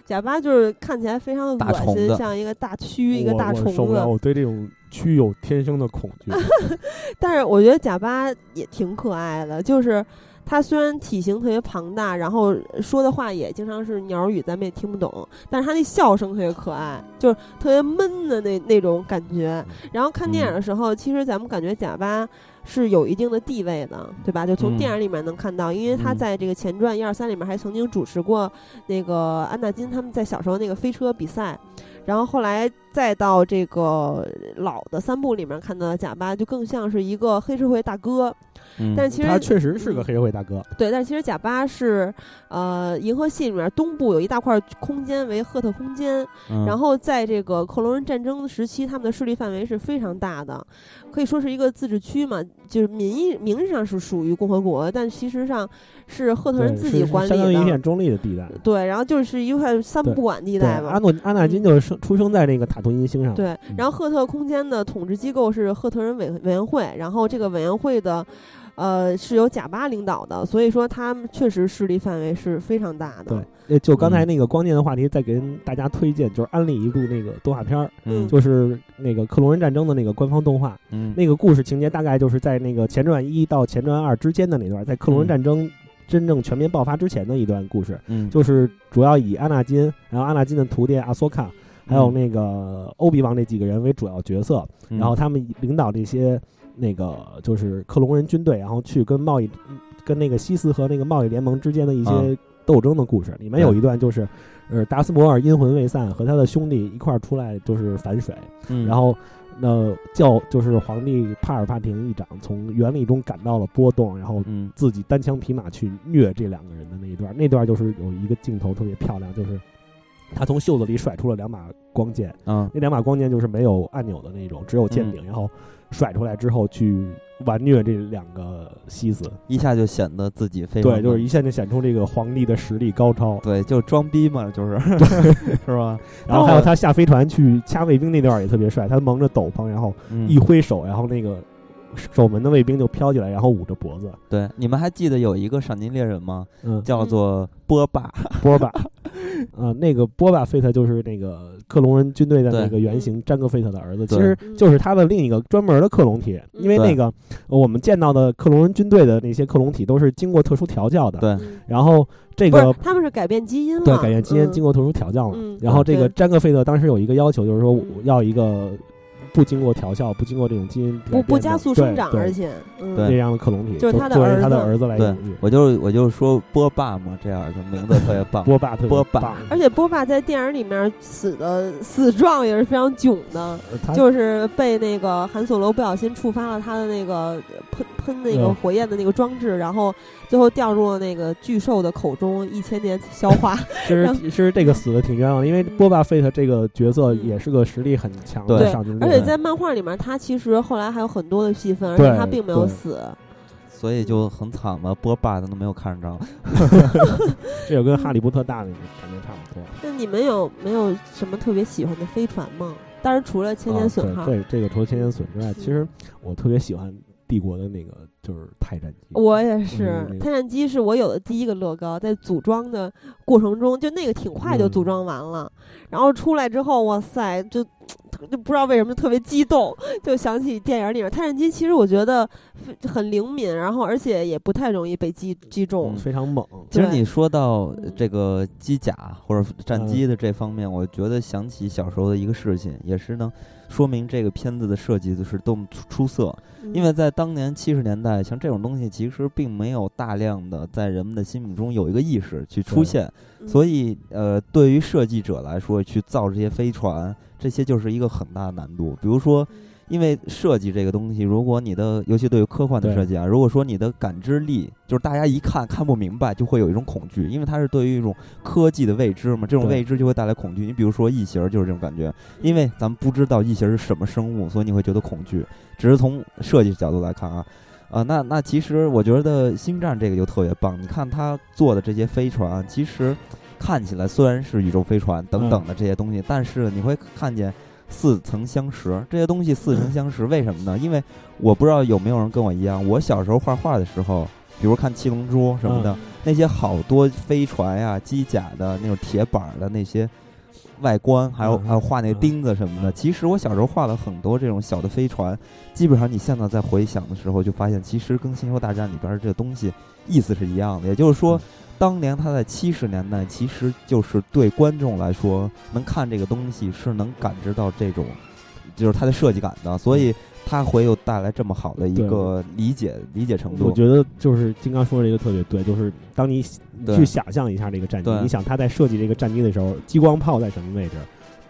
[SPEAKER 2] 贾巴就是看起来非常的恶心，像一个大蛆，一个大虫子。
[SPEAKER 3] 我对这种蛆有天生的恐惧。
[SPEAKER 2] 但是我觉得贾巴也挺可爱的，就是他虽然体型特别庞大，然后说的话也经常是鸟语，咱们也听不懂，但是他那笑声特别可爱，就是特别闷的那那种感觉。然后看电影的时候，其实咱们感觉贾巴是有一定的地位的，对吧？就从
[SPEAKER 1] 嗯
[SPEAKER 2] 电影里面能看到，因为他
[SPEAKER 1] 嗯
[SPEAKER 2] 在这个前传一二三里面还曾经主持过那个安纳金他们在小时候那个飞车比赛。然后后来再到这个老的三部里面看到的贾巴，就更像是一个黑社会大哥。
[SPEAKER 1] 嗯，
[SPEAKER 2] 但其实
[SPEAKER 3] 他确实是个
[SPEAKER 2] 嗯
[SPEAKER 3] 黑社会大哥。
[SPEAKER 2] 对，但其实贾巴是，呃，银河系里面东部有一大块空间为赫特空间，
[SPEAKER 1] 嗯
[SPEAKER 2] 然后在这个克隆人战争时期，他们的势力范围是非常大的，可以说是一个自治区嘛，就是名义名义上是属于共和国，但其实上是赫特人自己管
[SPEAKER 3] 相当于一
[SPEAKER 2] 理的。
[SPEAKER 3] 片中立的地带。
[SPEAKER 2] 对，然后就是一块三不管地，带嘛
[SPEAKER 3] 阿。诺阿纳金就是生出生在那个塔图因星上。
[SPEAKER 2] 对，然后赫特空间的统治机构是赫特人委委员会，然后这个委员会的，呃，是由贾巴领导的，所以说他们确实势力范围是非常大的。
[SPEAKER 3] 对，呃就刚才
[SPEAKER 1] 嗯
[SPEAKER 3] 那个光剑的话题，再给大家推荐，就是安利一部那个动画片儿，
[SPEAKER 1] 嗯
[SPEAKER 3] 就是那个克隆人战争的那个官方动画。
[SPEAKER 1] 嗯
[SPEAKER 3] 那个故事情节大概就是在那个前传一到前传二之间的那段，在克隆人
[SPEAKER 1] 嗯
[SPEAKER 3] 战争真正全面爆发之前的一段故事，
[SPEAKER 1] 嗯
[SPEAKER 3] 就是主要以阿纳金，然后阿纳金的徒弟阿索卡，还有
[SPEAKER 1] 嗯
[SPEAKER 3] 那个欧比王这几个人为主要角色，
[SPEAKER 1] 嗯
[SPEAKER 3] 然后他们领导这些那个就是克隆人军队，然后去跟贸易跟那个西斯和那个贸易联盟之间的一
[SPEAKER 1] 啊
[SPEAKER 3] 些斗争的故事。里面有一段就是，呃，达斯摩尔阴魂未散，和他的兄弟一块儿出来就是反水，
[SPEAKER 1] 嗯
[SPEAKER 3] 然后。那教就是皇帝帕尔帕廷一掌从原力中感到了波动，然后
[SPEAKER 1] 嗯
[SPEAKER 3] 自己单枪匹马去虐这两个人的那一段，那段就是有一个镜头特别漂亮，就是他从袖子里甩出了两把光剑，
[SPEAKER 1] 嗯
[SPEAKER 3] 那两把光剑就是没有按钮的那种，只有剑柄，然后甩出来之后去完虐这两个西子，
[SPEAKER 1] 一下就显得自己非常
[SPEAKER 3] 对，就是一下就显出这个皇帝的实力高超。
[SPEAKER 1] 对，就装逼嘛，就是 是吧？
[SPEAKER 3] 然后还有他下飞船去掐卫兵那段也特别帅，他蒙着斗篷，然后
[SPEAKER 1] 嗯
[SPEAKER 3] 一挥手，然后那个守门的卫兵就飘起来，然后捂着脖子，
[SPEAKER 1] 对，你们还记得有一个赏金猎人吗？
[SPEAKER 3] 嗯，
[SPEAKER 1] 叫做波霸。
[SPEAKER 3] 波巴，啊，那个波巴费特就是那个克隆人军队的那个原型詹克费特的儿子，其实就是他的另一个专门的克隆体，因为那个呃我们见到的克隆人军队的那些克隆体都是经过特殊调教的，
[SPEAKER 1] 对，
[SPEAKER 2] 嗯。
[SPEAKER 3] 然后这个。
[SPEAKER 2] 他们是改变基因了，
[SPEAKER 3] 对，改变基因
[SPEAKER 2] 嗯。
[SPEAKER 3] 经过特殊调教嘛。
[SPEAKER 2] 嗯。
[SPEAKER 3] 然后这个詹克费特当时有一个要求，就是说要一个不经过调校、不经过这种基因
[SPEAKER 2] 不不加速生长，而且嗯
[SPEAKER 1] 对
[SPEAKER 3] 那样的克隆体，
[SPEAKER 2] 就是他的
[SPEAKER 3] 儿子他的
[SPEAKER 2] 儿子
[SPEAKER 3] 来
[SPEAKER 1] 对
[SPEAKER 3] 养育。
[SPEAKER 1] 我就我就说波霸嘛，这样的名字特别棒。
[SPEAKER 3] 波霸特别棒
[SPEAKER 2] 而且波霸在电影里面死的死状也是非常囧的，就是被那个韩索罗不小心触发了他的那个喷喷那个
[SPEAKER 3] 嗯
[SPEAKER 2] 火焰的那个装置，然后最后掉入了那个巨兽的口中，一千年消化。
[SPEAKER 3] 其实其实这个死的挺冤枉的，因为波霸费特这个角色
[SPEAKER 2] 嗯
[SPEAKER 3] 也是个实力很强的上军
[SPEAKER 2] 而且在漫画里面，他其实后来还有很多的戏份，而且他并没有死，
[SPEAKER 1] 所以就很惨嘛，波霸他都没有看着。
[SPEAKER 3] 这就跟哈利波特大那个感觉差不多。
[SPEAKER 2] 那你们有没有什么特别喜欢的飞船吗？当然，除了千年损耗，
[SPEAKER 3] 对这个除了千年隼之外，其实我特别喜欢帝国的那个就是泰战机。
[SPEAKER 2] 我也是，泰战机是我有的第一个乐高，在组装的过程中，就那个挺快就组装完了，然后出来之后，哇塞，就。就不知道为什么特别激动，就想起电影里面泰战机。其实我觉得很灵敏，然后而且也不太容易被击击中，
[SPEAKER 3] 非常猛。
[SPEAKER 1] 其实你说到这个机甲或者战机的这方面，我觉得想起小时候的一个事情，也是能说明这个片子的设计就是多么出色。因为在当年七十年代，像这种东西其实并没有大量的在人们的心目中有一个意识去出现，所以呃，对于设计者来说，去造这些飞船。这些就是一个很大的难度，比如说，因为设计这个东西，如果你的，尤其对于科幻的设计啊，如果说你的感知力就是大家一看看不明白，就会有一种恐惧，因为它是对于一种科技的未知嘛，这种未知就会带来恐惧。你比如说异形就是这种感觉，因为咱们不知道异形是什么生物，所以你会觉得恐惧。只是从设计角度来看啊，啊，那那其实我觉得星战这个就特别棒，你看他做的这些飞船，其实。看起来虽然是宇宙飞船等等的这些东西，但是你会看见似曾相识。这些东西似曾相识，为什么呢？因为我不知道有没有人跟我一样，我小时候画画的时候，比如看七龙珠什么的，那些好多飞船呀、机甲的那种铁板的那些外观，还有还有画那个钉子什么的。其实我小时候画了很多这种小的飞船，基本上你现在在回想的时候，就发现其实跟《星球大战》里边这东西意思是一样的，也就是说。当年他在七十年代，其实就是对观众来说，能看这个东西是能感知到这种，就是它的设计感的，所以他会有带来这么好的一个理解理解程度。
[SPEAKER 3] 我觉得就是金刚说的这个特别对，就是当你去想象一下这个战机，你想他在设计这个战机的时候，激光炮在什么位置？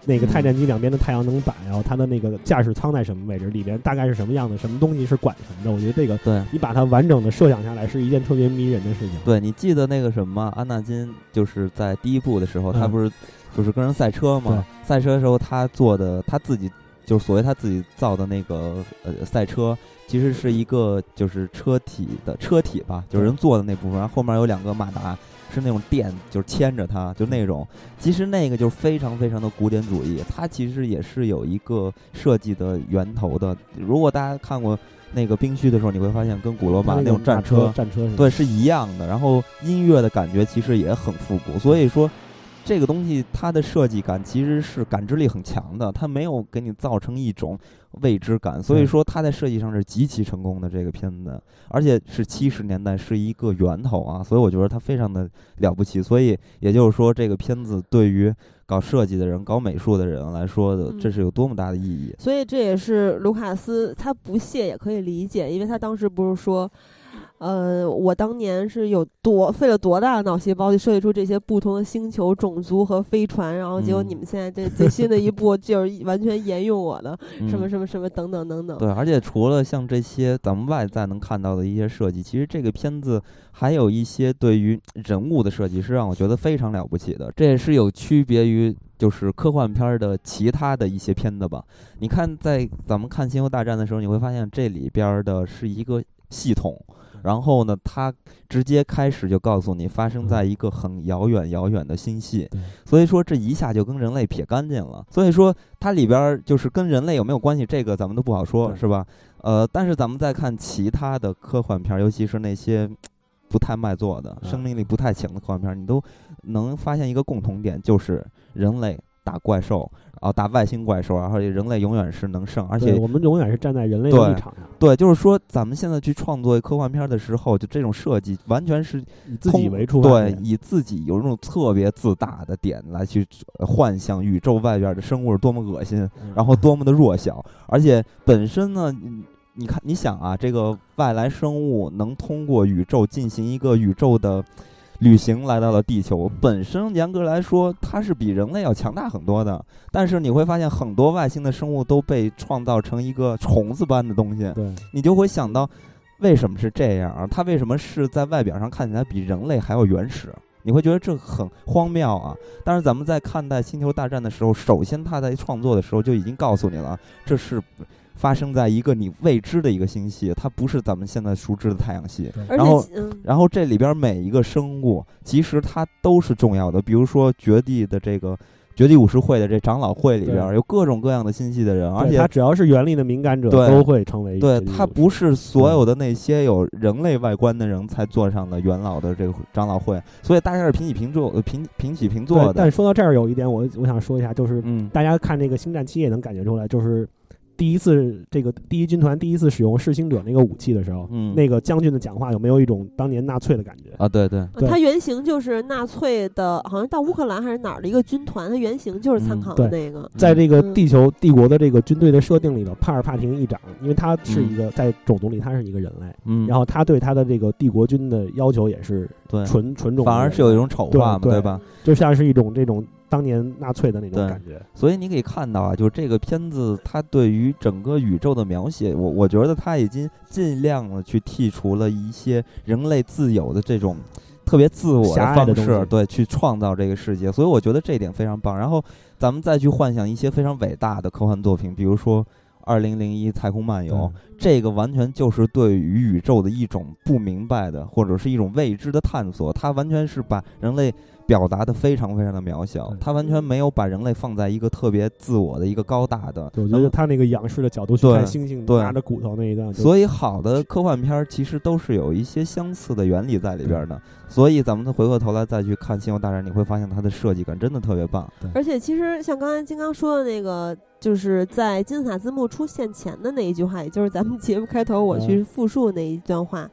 [SPEAKER 3] 那个太战机两边的太阳能板，然后它的那个驾驶舱在什么位置？里边大概是什么样的？什么东西是管什么的？我觉得这个，
[SPEAKER 1] 对
[SPEAKER 3] 你把它完整的设想下来，是一件特别迷人的事情。
[SPEAKER 1] 对你记得那个什么，安纳金就是在第一部的时候，他不是就是跟人赛车吗？赛车的时候，他做的他自己就是所谓他自己造的那个呃赛车，其实是一个就是车体的车体吧，就是人坐的那部分，然后后面有两个马达。是那种电，就是牵着它，就那种。其实那个就非常非常的古典主义，它其实也是有一个设计的源头的。如果大家看过那个冰区的时候，你会发现跟古罗马那种战
[SPEAKER 3] 车战车
[SPEAKER 1] 对是一样的。然后音乐的感觉其实也很复古，所以说。这个东西它的设计感其实是感知力很强的，它没有给你造成一种未知感，所以说它在设计上是极其成功的这个片子，而且是七十年代是一个源头啊，所以我觉得它非常的了不起。所以也就是说，这个片子对于搞设计的人、搞美术的人来说的，这是有多么大的意义。
[SPEAKER 2] 所以这也是卢卡斯他不屑也可以理解，因为他当时不是说。呃，我当年是有多费了多大的脑细胞去设计出这些不同的星球、种族和飞船，然后结果你们现在这最新的一部就是完全沿用我的 什么什么什么等等等等。
[SPEAKER 1] 对，而且除了像这些咱们外在能看到的一些设计，其实这个片子还有一些对于人物的设计是让我觉得非常了不起的。这也是有区别于就是科幻片的其他的一些片子吧。你看，在咱们看《星球大战》的时候，你会发现这里边的是一个系统。然后呢，它直接开始就告诉你发生在一个很遥远遥远的星系，所以说这一下就跟人类撇干净了。所以说它里边就是跟人类有没有关系，这个咱们都不好说，是吧？呃，但是咱们再看其他的科幻片，尤其是那些不太卖座的、生命力不太强的科幻片，你都能发现一个共同点，就是人类。打怪兽，然后打外星怪兽，然后人类永远是能胜，而且
[SPEAKER 3] 我们永远是站在人类的立场上。
[SPEAKER 1] 对，就是说，咱们现在去创作科幻片的时候，就这种设计完全是
[SPEAKER 3] 以自己为出
[SPEAKER 1] 发对，以自己有一种特别自大的点来去幻想宇宙外边的生物是多么恶心，然后多么的弱小，而且本身呢，你看，你想啊，这个外来生物能通过宇宙进行一个宇宙的。旅行来到了地球，本身严格来说，它是比人类要强大很多的。但是你会发现，很多外星的生物都被创造成一个虫子般的东西。
[SPEAKER 3] 对，
[SPEAKER 1] 你就会想到，为什么是这样啊？它为什么是在外表上看起来比人类还要原始？你会觉得这很荒谬啊。但是咱们在看待《星球大战》的时候，首先他在创作的时候就已经告诉你了，这是。发生在一个你未知的一个星系，它不是咱们现在熟知的太阳系。然后，然后这里边每一个生物，其实它都是重要的。比如说绝地的这个绝地武士会的这长老会里边，有各种各样的星系的人，而且
[SPEAKER 3] 他只要是原力的敏感者，都会成为。
[SPEAKER 1] 对他不是所有的那些有人类外观的人才坐上的元老的这个长老会，所以大家是平起平坐，平平起平坐的。
[SPEAKER 3] 但说到这儿，有一点我我想说一下，就是大家看这个星战七也能感觉出来，就是。第一次这个第一军团第一次使用噬星者那个武器的时候，嗯，那个将军的讲话有没有一种当年纳粹的感觉
[SPEAKER 1] 啊？对对，
[SPEAKER 2] 他原型就是纳粹的，好像到乌克兰还是哪儿的一个军团，他原型就是参考的那个。
[SPEAKER 3] 在这个地球帝国的这个军队的设定里头，帕尔帕廷议长，因为他是一个在种族里他是一个人类，嗯，然后他对他的这个帝国军的要求也是
[SPEAKER 1] 对
[SPEAKER 3] 纯纯种，
[SPEAKER 1] 反而是有一种丑化嘛，
[SPEAKER 3] 对
[SPEAKER 1] 吧？
[SPEAKER 3] 就像是一种这种。当年纳粹的那种感觉，
[SPEAKER 1] 所以你可以看到啊，就是这个片子它对于整个宇宙的描写，我我觉得它已经尽量的去剔除了一些人类自有的这种特别自我的方式，对，去创造这个世界。所以我觉得这一点非常棒。然后咱们再去幻想一些非常伟大的科幻作品，比如说《二零零一太空漫游》，这个完全就是对于宇宙的一种不明白的或者是一种未知的探索，它完全是把人类。表达的非常非常的渺小，他完全没有把人类放在一个特别自我的一个高大的。
[SPEAKER 3] 我觉得他那个仰视的角度去看星星拿着骨头那一段。
[SPEAKER 1] 所以好的科幻片儿其实都是有一些相似的原理在里边的。所以咱们再回过头来再去看《星球大战》，你会发现它的设计感真的特别棒。
[SPEAKER 2] 而且其实像刚才金刚说的那个，就是在金字塔字幕出现前的那一句话，也就是咱们节目开头我去复述那一段话。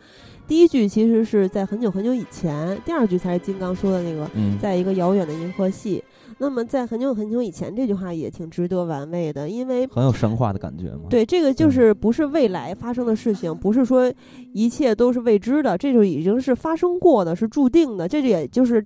[SPEAKER 2] 第一句其实是在很久很久以前，第二句才是金刚说的那个，在一个遥远的银河系。那么在很久很久以前，这句话也挺值得玩味的，因为
[SPEAKER 1] 很有神话的感觉嘛。
[SPEAKER 2] 对，这个就是不是未来发生的事情，不是说一切都是未知的，这就已经是发生过的，是注定的。这就也就是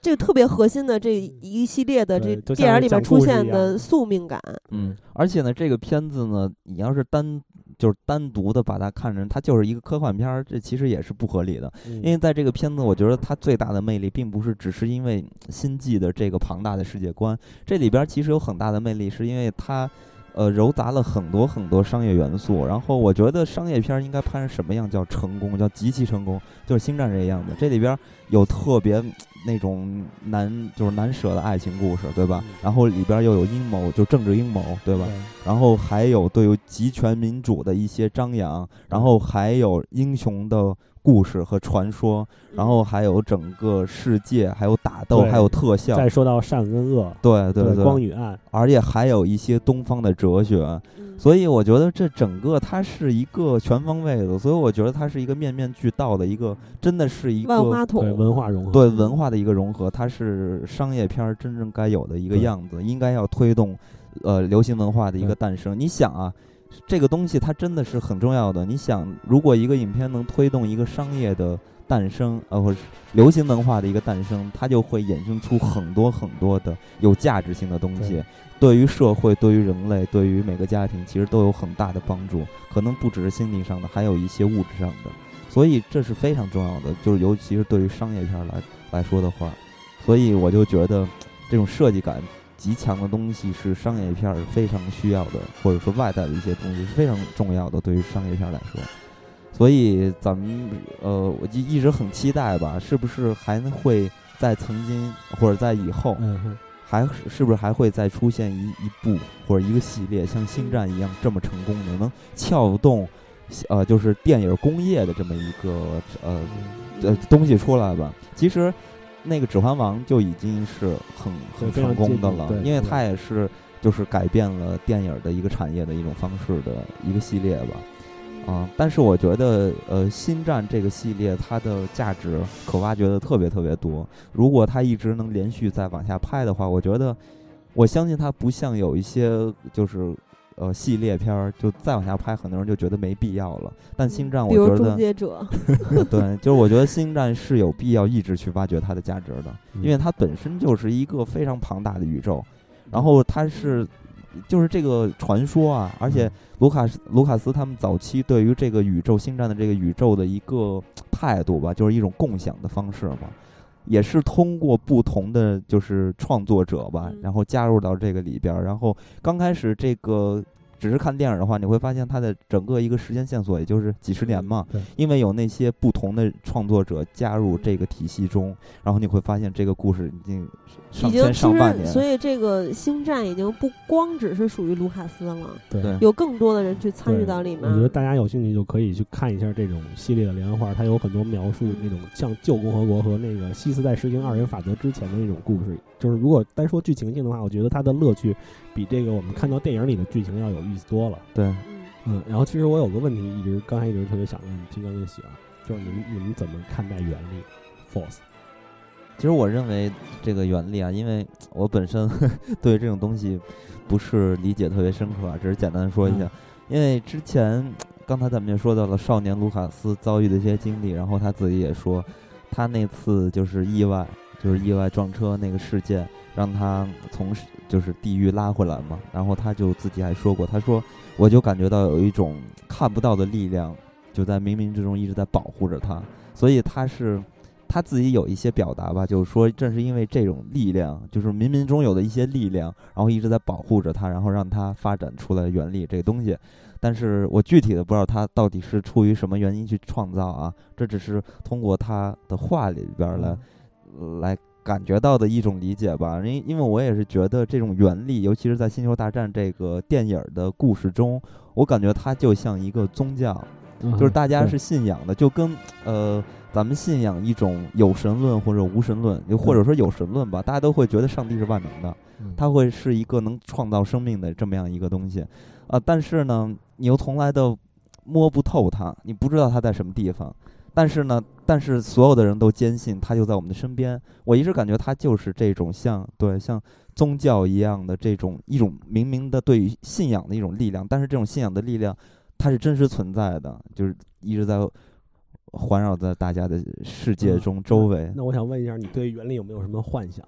[SPEAKER 2] 这个特别核心的这一系列的这电影里面出现的宿命感。
[SPEAKER 1] 嗯，而且呢，这个片子呢，你要是单。就是单独的把它看成，它就是一个科幻片儿，这其实也是不合理的。因为在这个片子，我觉得它最大的魅力，并不是只是因为星际的这个庞大的世界观，这里边其实有很大的魅力，是因为它，呃，糅杂了很多很多商业元素。然后我觉得商业片应该拍成什么样叫成功，叫极其成功，就是《星战》这样的。这里边有特别。那种难就是难舍的爱情故事，对吧？然后里边又有阴谋，就政治阴谋，对吧？然后还有对于集权民主的一些张扬，然后还有英雄的故事和传说，然后还有整个世界，还有打斗，还有特效。
[SPEAKER 3] 再说到善跟恶，
[SPEAKER 1] 对对
[SPEAKER 3] 对，光与暗，
[SPEAKER 1] 而且还有一些东方的哲学。所以我觉得这整个它是一个全方位的，所以我觉得它是一个面面俱到的一个，真的是一个
[SPEAKER 2] 万花筒。
[SPEAKER 3] 文化融合，
[SPEAKER 1] 对文化的一个融合，它是商业片真正该有的一个样子，应该要推动，呃，流行文化的一个诞生。你想啊，这个东西它真的是很重要的。你想，如果一个影片能推动一个商业的诞生，呃，或者流行文化的一个诞生，它就会衍生出很多很多的有价值性的东西。对于社会，对于人类，对于每个家庭，其实都有很大的帮助。可能不只是心理上的，还有一些物质上的。所以这是非常重要的，就是尤其是对于商业片来来说的话。所以我就觉得，这种设计感极强的东西是商业片非常需要的，或者说外在的一些东西是非常重要的。对于商业片来说，所以咱们呃，我就一直很期待吧，是不是还会在曾经或者在以后。还是不是还会再出现一一部或者一个系列，像《星战》一样这么成功的，能撬动，呃，就是电影工业的这么一个呃呃东西出来吧？其实，那个《指环王》就已经是很很成功的了，因为它也是就是改变了电影的一个产业的一种方式的一个系列吧。啊，但是我觉得，呃，星战这个系列它的价值可挖掘的特别特别多。如果它一直能连续再往下拍的话，我觉得，我相信它不像有一些就是呃系列片儿，就再往下拍，很多人就觉得没必要了。但星战，我觉得，
[SPEAKER 2] 终结者，
[SPEAKER 1] 对，就是我觉得星战是有必要一直去挖掘它的价值的，因为它本身就是一个非常庞大的宇宙，然后它是。就是这个传说啊，而且卢卡斯卢卡斯他们早期对于这个宇宙星战的这个宇宙的一个态度吧，就是一种共享的方式嘛。也是通过不同的就是创作者吧，然后加入到这个里边儿。然后刚开始这个。只是看电影的话，你会发现它的整个一个时间线索也就是几十年嘛。
[SPEAKER 3] 对，
[SPEAKER 1] 因为有那些不同的创作者加入这个体系中，然后你会发现这个故事已经上千上万年。
[SPEAKER 2] 所以这个星战已经不光只是属于卢卡斯了，
[SPEAKER 3] 对，
[SPEAKER 2] 有更多的人去参与到里面。我
[SPEAKER 3] 觉得大家有兴趣就可以去看一下这种系列的连环画，它有很多描述那种像旧共和国和那个西斯在实行二元法则之前的那种故事。就是如果单说剧情性的话，我觉得它的乐趣比这个我们看到电影里的剧情要有意思多了。
[SPEAKER 1] 对，
[SPEAKER 3] 嗯，然后其实我有个问题，一直刚才一直特别想问金刚跟喜儿，就是你们你们怎么看待原力 force？
[SPEAKER 1] 其实我认为这个原力啊，因为我本身 对这种东西不是理解特别深刻啊，只是简单说一下。因为之前刚才咱们也说到了少年卢卡斯遭遇的一些经历，然后他自己也说，他那次就是意外。就是意外撞车那个事件，让他从就是地狱拉回来嘛。然后他就自己还说过，他说我就感觉到有一种看不到的力量，就在冥冥之中一直在保护着他。所以他是他自己有一些表达吧，就是说正是因为这种力量，就是冥冥中有的一些力量，然后一直在保护着他，然后让他发展出来原力这个东西。但是我具体的不知道他到底是出于什么原因去创造啊，这只是通过他的话里边来。来感觉到的一种理解吧，因因为我也是觉得这种原理，尤其是在《星球大战》这个电影的故事中，我感觉它就像一个宗教，就是大家是信仰的，就跟呃咱们信仰一种有神论或者无神论，又或者说有神论吧，大家都会觉得上帝是万能的，他会是一个能创造生命的这么样一个东西，啊，但是呢，你又从来都摸不透它，你不知道它在什么地方。但是呢，但是所有的人都坚信他就在我们的身边。我一直感觉他就是这种像对像宗教一样的这种一种明明的对于信仰的一种力量。但是这种信仰的力量，它是真实存在的，就是一直在环绕在大家的世界中周围。
[SPEAKER 3] 那我想问一下，你对原力有没有什么幻想？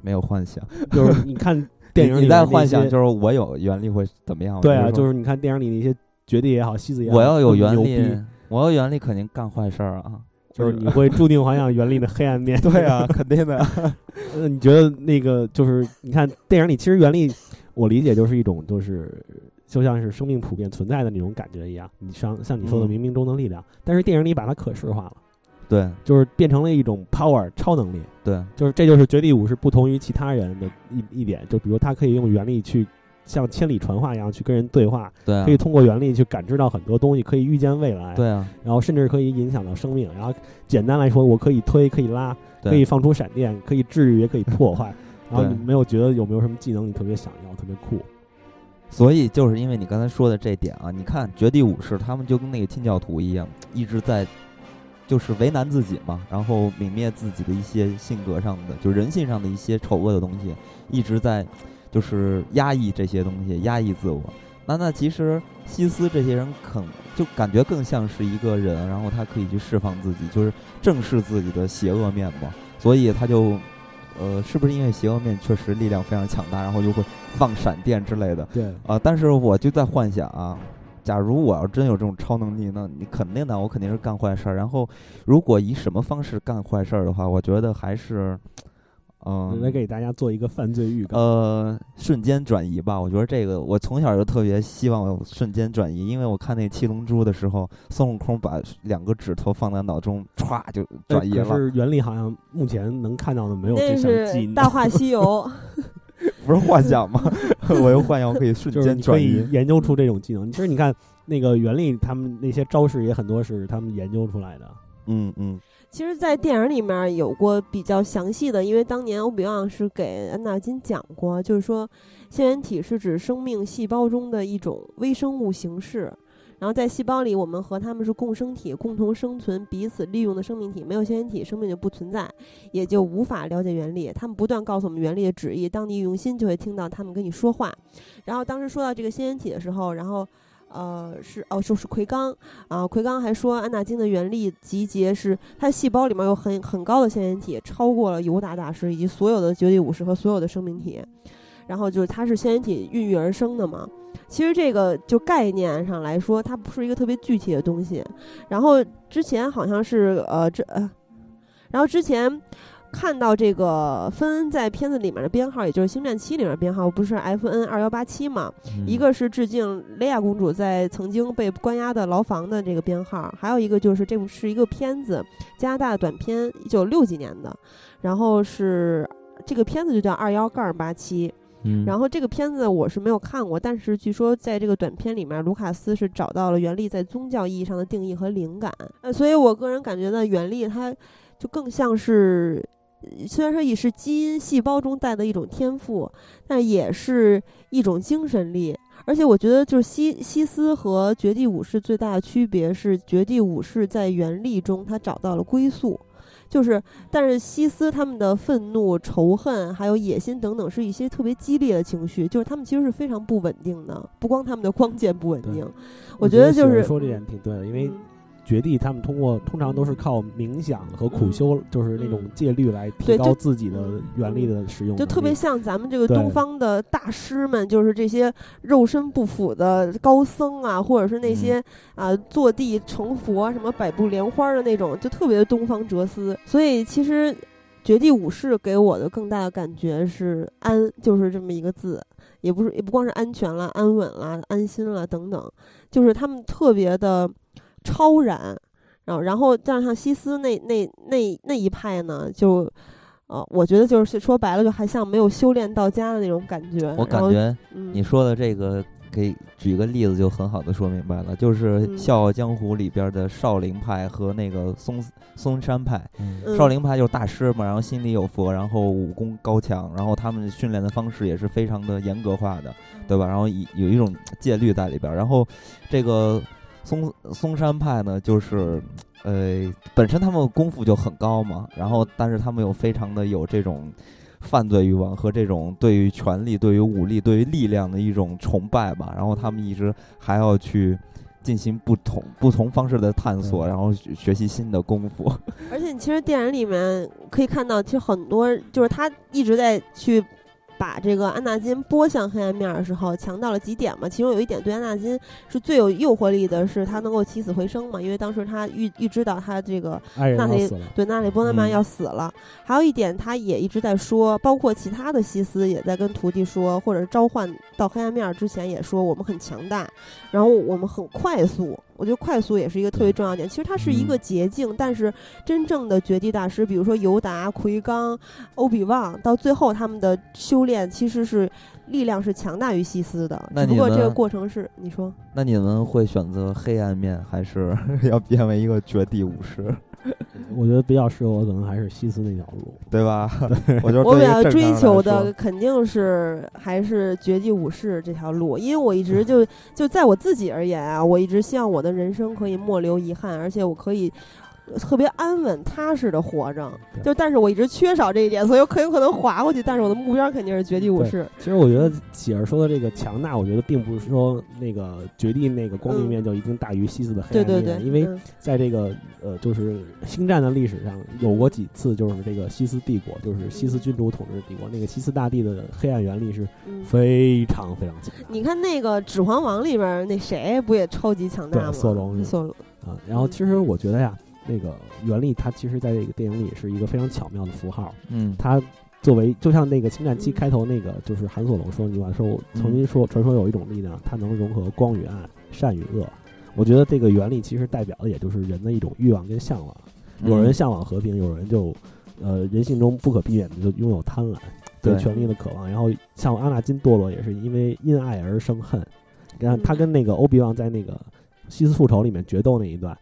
[SPEAKER 1] 没有幻想，
[SPEAKER 3] 就是你看电影
[SPEAKER 1] 里在幻想，就是我有原力会怎么样？
[SPEAKER 3] 对啊，就是你看电影里那些绝地也好，西子也好，
[SPEAKER 1] 我要有原力。我要原力肯定干坏事儿啊，
[SPEAKER 3] 就是你会注定滑向原力的黑暗面。
[SPEAKER 1] 对啊，肯定的。
[SPEAKER 3] 呃，你觉得那个就是你看电影里，其实原力，我理解就是一种，就是就像是生命普遍存在的那种感觉一样。你像像你说的冥冥中的力量，但是电影里把它可视化了，
[SPEAKER 1] 对，
[SPEAKER 3] 就是变成了一种 power 超能力。
[SPEAKER 1] 对，
[SPEAKER 3] 就是这就是绝地武士不同于其他人的一一点，就比如他可以用原力去。像千里传话一样去跟人对话，
[SPEAKER 1] 对，
[SPEAKER 3] 可以通过原力去感知到很多东西，可以预见未来，
[SPEAKER 1] 对啊，
[SPEAKER 3] 然后甚至可以影响到生命。然后简单来说，我可以推，可以拉，可以放出闪电，可以治愈，也可以破坏。然后你没有觉得有没有什么技能你特别想要，特别酷？
[SPEAKER 1] 所以就是因为你刚才说的这点啊，你看绝地武士他们就跟那个清教徒一样，一直在就是为难自己嘛，然后泯灭自己的一些性格上的，就人性上的一些丑恶的东西，一直在。就是压抑这些东西，压抑自我。那那其实西斯这些人，肯就感觉更像是一个人，然后他可以去释放自己，就是正视自己的邪恶面嘛。所以他就，呃，是不是因为邪恶面确实力量非常强大，然后就会放闪电之类的？
[SPEAKER 3] 对。
[SPEAKER 1] 啊，但是我就在幻想啊，假如我要真有这种超能力，那你肯定的，我肯定是干坏事儿。然后，如果以什么方式干坏事儿的话，我觉得还是。嗯，
[SPEAKER 3] 来给大家做一个犯罪预告。
[SPEAKER 1] 呃，瞬间转移吧，我觉得这个我从小就特别希望有瞬间转移，因为我看那七龙珠的时候，孙悟空把两个指头放在脑中，歘就转移了。
[SPEAKER 3] 可是原力好像目前能看到的没有这项技能。
[SPEAKER 2] 大话西游
[SPEAKER 1] 不是幻想吗？我又幻想可以瞬间转移，
[SPEAKER 3] 研究出这种技能。其实你看那个原力，他们那些招式也很多是他们研究出来的。
[SPEAKER 1] 嗯嗯。
[SPEAKER 2] 其实，在电影里面有过比较详细的，因为当年欧比旺是给安纳金讲过，就是说，腺原体是指生命细胞中的一种微生物形式，然后在细胞里，我们和它们是共生体，共同生存，彼此利用的生命体，没有腺原体，生命就不存在，也就无法了解原理。他们不断告诉我们原理的旨意，当你用心，就会听到他们跟你说话。然后当时说到这个腺原体的时候，然后。呃，是哦，就是奎刚啊，奎刚还说安纳金的原力集结是他细胞里面有很很高的腺原体，超过了尤达大师以及所有的绝地武士和所有的生命体，然后就是它是腺原体孕育而生的嘛。其实这个就概念上来说，它不是一个特别具体的东西。然后之前好像是呃这呃，然后之前看到这个芬恩在片子里面的编号，也就是《星战七》里面编号，不是 F N 二幺八七嘛？一个是致敬雷亚公主在曾经被关押的牢房的这个编号，还有一个就是这部是一个片子，加拿大的短片，一九六几年的，然后是这个片子就叫二幺杠八七。
[SPEAKER 1] 嗯，
[SPEAKER 2] 然后这个片子我是没有看过，但是据说在这个短片里面，卢卡斯是找到了原力在宗教意义上的定义和灵感。呃，所以我个人感觉呢，原力它就更像是，虽然说也是基因细胞中带的一种天赋，但也是一种精神力。而且我觉得，就是西西斯和绝地武士最大的区别是，绝地武士在原力中他找到了归宿。就是，但是西斯他们的愤怒、仇恨，还有野心等等，是一些特别激烈的情绪。就是他们其实是非常不稳定的，不光他们的光 剑不稳定，
[SPEAKER 3] 我
[SPEAKER 2] 觉得就是
[SPEAKER 3] 说这点挺对的，因为。绝地他们通过通常都是靠冥想和苦修，就是那种戒律来提高自己的原力的使用，
[SPEAKER 2] 就特别像咱们这个东方的大师们，就是这些肉身不腐的高僧啊，或者是那些啊坐地成佛、什么百步莲花的那种，就特别的东方哲思。所以其实绝地武士给我的更大的感觉是安，就是这么一个字，也不是也不光是安全了、安稳了、安心了等等，就是他们特别的。超然，然后，然后，像像西斯那那那那一派呢，就，呃，我觉得就是说白了，就还像没有修炼到家的那种感觉。
[SPEAKER 1] 我感觉你说的这个，给举个例子就很好的说明白了，就是《笑傲江湖》里边的少林派和那个嵩嵩山派。少林派就是大师嘛，然后心里有佛，然后武功高强，然后他们训练的方式也是非常的严格化的，对吧？然后有有一种戒律在里边，然后这个。嵩嵩山派呢，就是，呃，本身他们功夫就很高嘛，然后但是他们又非常的有这种犯罪欲望和这种对于权力、对于武力、对于力量的一种崇拜吧，然后他们一直还要去进行不同不同方式的探索，然后学习新的功夫。
[SPEAKER 2] 而且，其实电影里面可以看到，其实很多就是他一直在去。把这个安纳金拨向黑暗面的时候，强到了几点嘛？其中有一点对安纳金是最有诱惑力的，是他能够起死回生嘛？因为当时他预预知到他这个纳里对纳里波特曼要死了。还有一点，他也一直在说，包括其他的西斯也在跟徒弟说，或者是召唤到黑暗面之前也说，我们很强大，然后我们很快速。我觉得快速也是一个特别重要点。其实它是一个捷径，但是真正的绝地大师，比如说尤达、奎刚、欧比旺，到最后他们的修炼其实是力量是强大于西斯的。只不过这个过程是你说？
[SPEAKER 1] 那你们会选择黑暗面，还是 要变为一个绝地武士？
[SPEAKER 3] 我觉得比较适合我，可能还是西斯那条路，
[SPEAKER 1] 对吧？
[SPEAKER 2] 我
[SPEAKER 1] 我
[SPEAKER 2] 比较追求的肯定是还是绝地武士这条路，因为我一直就 就在我自己而言啊，我一直希望我的人生可以莫留遗憾，而且我可以。特别安稳踏实的活着，就但是我一直缺少这一点，所以我很有可能滑过去。但是我的目标肯定是绝地武士。
[SPEAKER 3] 其实我觉得喜儿说的这个强大，我觉得并不是说那个绝地那个光明面就一定大于西斯的黑暗
[SPEAKER 2] 面。对对对。
[SPEAKER 3] 因为在这个呃，就是星战的历史上，有过几次就是这个西斯帝国，就是西斯君主统治帝国，那个西斯大帝的黑暗原力是非常非常强。
[SPEAKER 2] 你看那个《指环王》里边那谁不也超级强大吗？
[SPEAKER 3] 索隆。
[SPEAKER 2] 索隆
[SPEAKER 3] 啊，然后其实我觉得呀。那个原力，它其实在这个电影里是一个非常巧妙的符号。
[SPEAKER 1] 嗯，
[SPEAKER 3] 它作为就像那个《星战七》开头那个，就是韩索龙说那句话，说我曾经说，传说有一种力量，它能融合光与暗、善与恶。我觉得这个原力其实代表的也就是人的一种欲望跟向往。有人向往和平，有人就呃人性中不可避免的就拥有贪婪，对权力的渴望。然后像阿纳金堕落，也是因为因爱而生恨。然后他跟那个欧比旺在那个西斯复仇里面决斗那一段，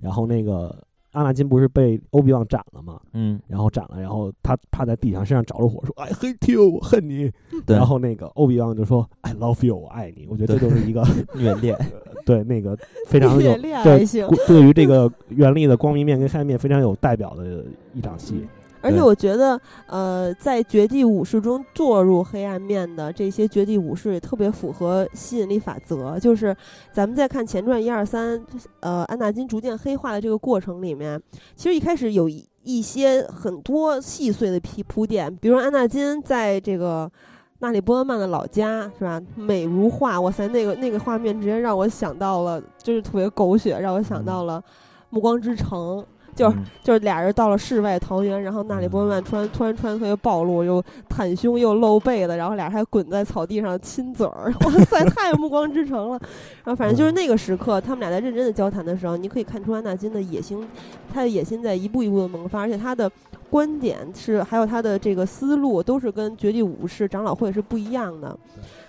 [SPEAKER 3] 然后那个。阿纳金不是被欧比旺斩了吗？
[SPEAKER 1] 嗯，
[SPEAKER 3] 然后斩了，然后他趴在地上，身上着了火，说：“I hate you，我恨你。”
[SPEAKER 1] 对。
[SPEAKER 3] 然后那个欧比旺就说：“I love you，我爱你。”我觉得这就是一个
[SPEAKER 1] 虐恋，
[SPEAKER 3] 对那个非常有对对于这个原力的光明面跟黑暗面非常有代表的一场戏。
[SPEAKER 2] 而且我觉得，呃，在绝地武士中堕入黑暗面的这些绝地武士也特别符合吸引力法则。就是咱们在看前传一二三，呃，安纳金逐渐黑化的这个过程里面，其实一开始有一一些很多细碎的铺铺垫，比如安纳金在这个纳里波恩曼的老家，是吧？美如画，哇塞，那个那个画面直接让我想到了，就是特别狗血，让我想到了《暮光之城》。就
[SPEAKER 1] 是
[SPEAKER 2] 就是俩人到了世外桃源，然后娜里波曼突然突然穿得特别暴露，又袒胸又露背的，然后俩人还滚在草地上亲嘴儿，哇塞，太暮光之城了。然后反正就是那个时刻，他们俩在认真的交谈的时候，你可以看出安纳金的野心，他的野心在一步一步的萌发，而且他的观点是还有他的这个思路都是跟绝地武士长老会是不一样的。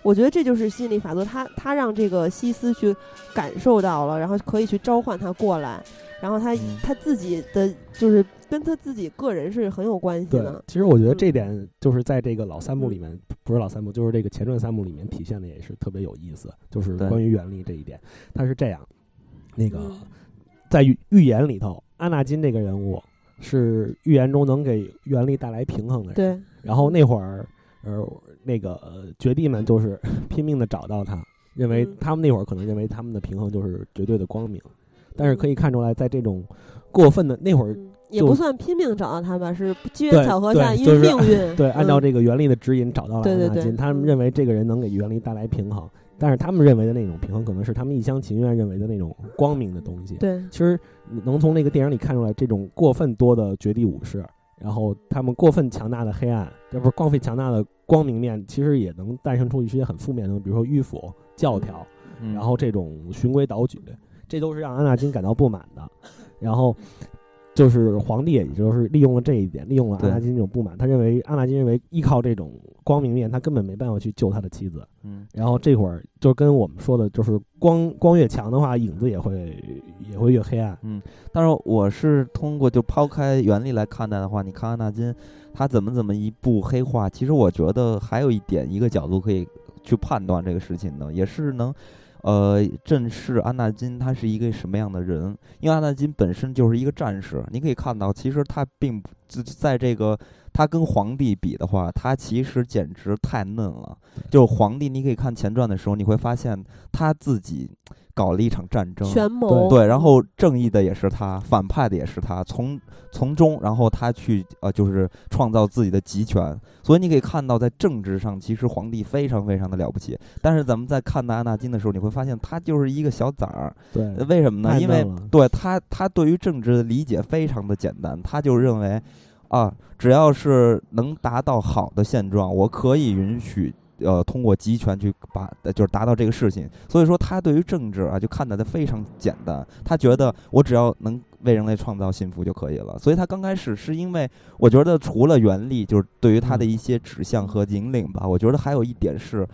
[SPEAKER 2] 我觉得这就是吸引力法则，他他让这个西斯去感受到了，然后可以去召唤他过来，然后他、
[SPEAKER 1] 嗯。
[SPEAKER 2] 他自己的就是跟他自己个人是很有关系
[SPEAKER 3] 对
[SPEAKER 2] 的，。
[SPEAKER 3] 其实我觉得
[SPEAKER 2] 嗯。
[SPEAKER 3] 这点就是在这个老三部里面，不是老三部，就是这个前传三部里面体现的也是特别有意思，就是关于原力这一点。他是这样，那个
[SPEAKER 2] 嗯。
[SPEAKER 3] 在预预言里头，阿纳金这个人物是预言中能给原力带来平衡的人。
[SPEAKER 2] 对，
[SPEAKER 3] 然后那会儿，呃，那个、呃绝地们就是拼命的找到他，认为
[SPEAKER 2] 嗯。
[SPEAKER 3] 他们那会儿可能认为他们的平衡就是绝对的光明，但是可以看出来，在这种过分的那会儿，
[SPEAKER 2] 嗯也不算拼命找到他吧，是机缘巧合下，因为
[SPEAKER 3] 对就是
[SPEAKER 2] 命运。
[SPEAKER 3] 对，按照
[SPEAKER 2] 嗯
[SPEAKER 3] 这个原力的指引找到了
[SPEAKER 2] 对对对
[SPEAKER 3] 安纳金，他们
[SPEAKER 2] 嗯
[SPEAKER 3] 认为这个人能给原力带来平衡，但是他们认为的那种平衡，可能是他们一厢情愿认为的那种光明的东西。
[SPEAKER 2] 对，
[SPEAKER 3] 其实能从那个电影里看出来，这种过分多的绝地武士，然后他们过分强大的黑暗，这不是光费强大的光明面，其实也能诞生出一些很负面的，比如说迂腐、教条，
[SPEAKER 1] 嗯
[SPEAKER 3] 然后这种循规蹈矩，这都是让安纳金感到不满的。然后就是皇帝，也就是利用了这一点，利用了安纳金这种不满，他认为安纳金认为依靠这种光明面，他根本没办法去救他的妻子。
[SPEAKER 1] 嗯
[SPEAKER 3] 然后这会儿就跟我们说的，就是光光越强的话，影子也会也会越黑暗。
[SPEAKER 1] 嗯但是我是通过就抛开原理来看待的话，你看安纳金他怎么怎么一步黑化，其实我觉得还有一点一个角度可以去判断这个事情呢，也是能。呃，正是安纳金他是一个什么样的人？因为安纳金本身就是一个战士，你可以看到，其实他并不在在这个他跟皇帝比的话，他其实简直太嫩了。就是皇帝，你可以看前传的时候，你会发现他自己搞了一场战争，
[SPEAKER 2] 权谋
[SPEAKER 1] 对，然后正义的也是他，反派的也是他，从从中，然后他去呃，就是创造自己的集权。所以你可以看到，在政治上，其实皇帝非常非常的了不起。但是咱们在看待安纳金的时候，你会发现他就是一个小崽儿。
[SPEAKER 3] 对
[SPEAKER 1] 呃，为什么呢？因为对他，他对于政治的理解非常的简单，他就认为啊，只要是能达到好的现状，我可以允许。呃，通过集权去把，呃就是达到这个事情，所以说他对于政治啊，就看得的非常简单。他觉得我只要能为人类创造幸福就可以了。所以他刚开始是因为，我觉得除了原力，就是对于他的
[SPEAKER 3] 嗯
[SPEAKER 1] 一些指向和引领吧，我觉得还有一点是，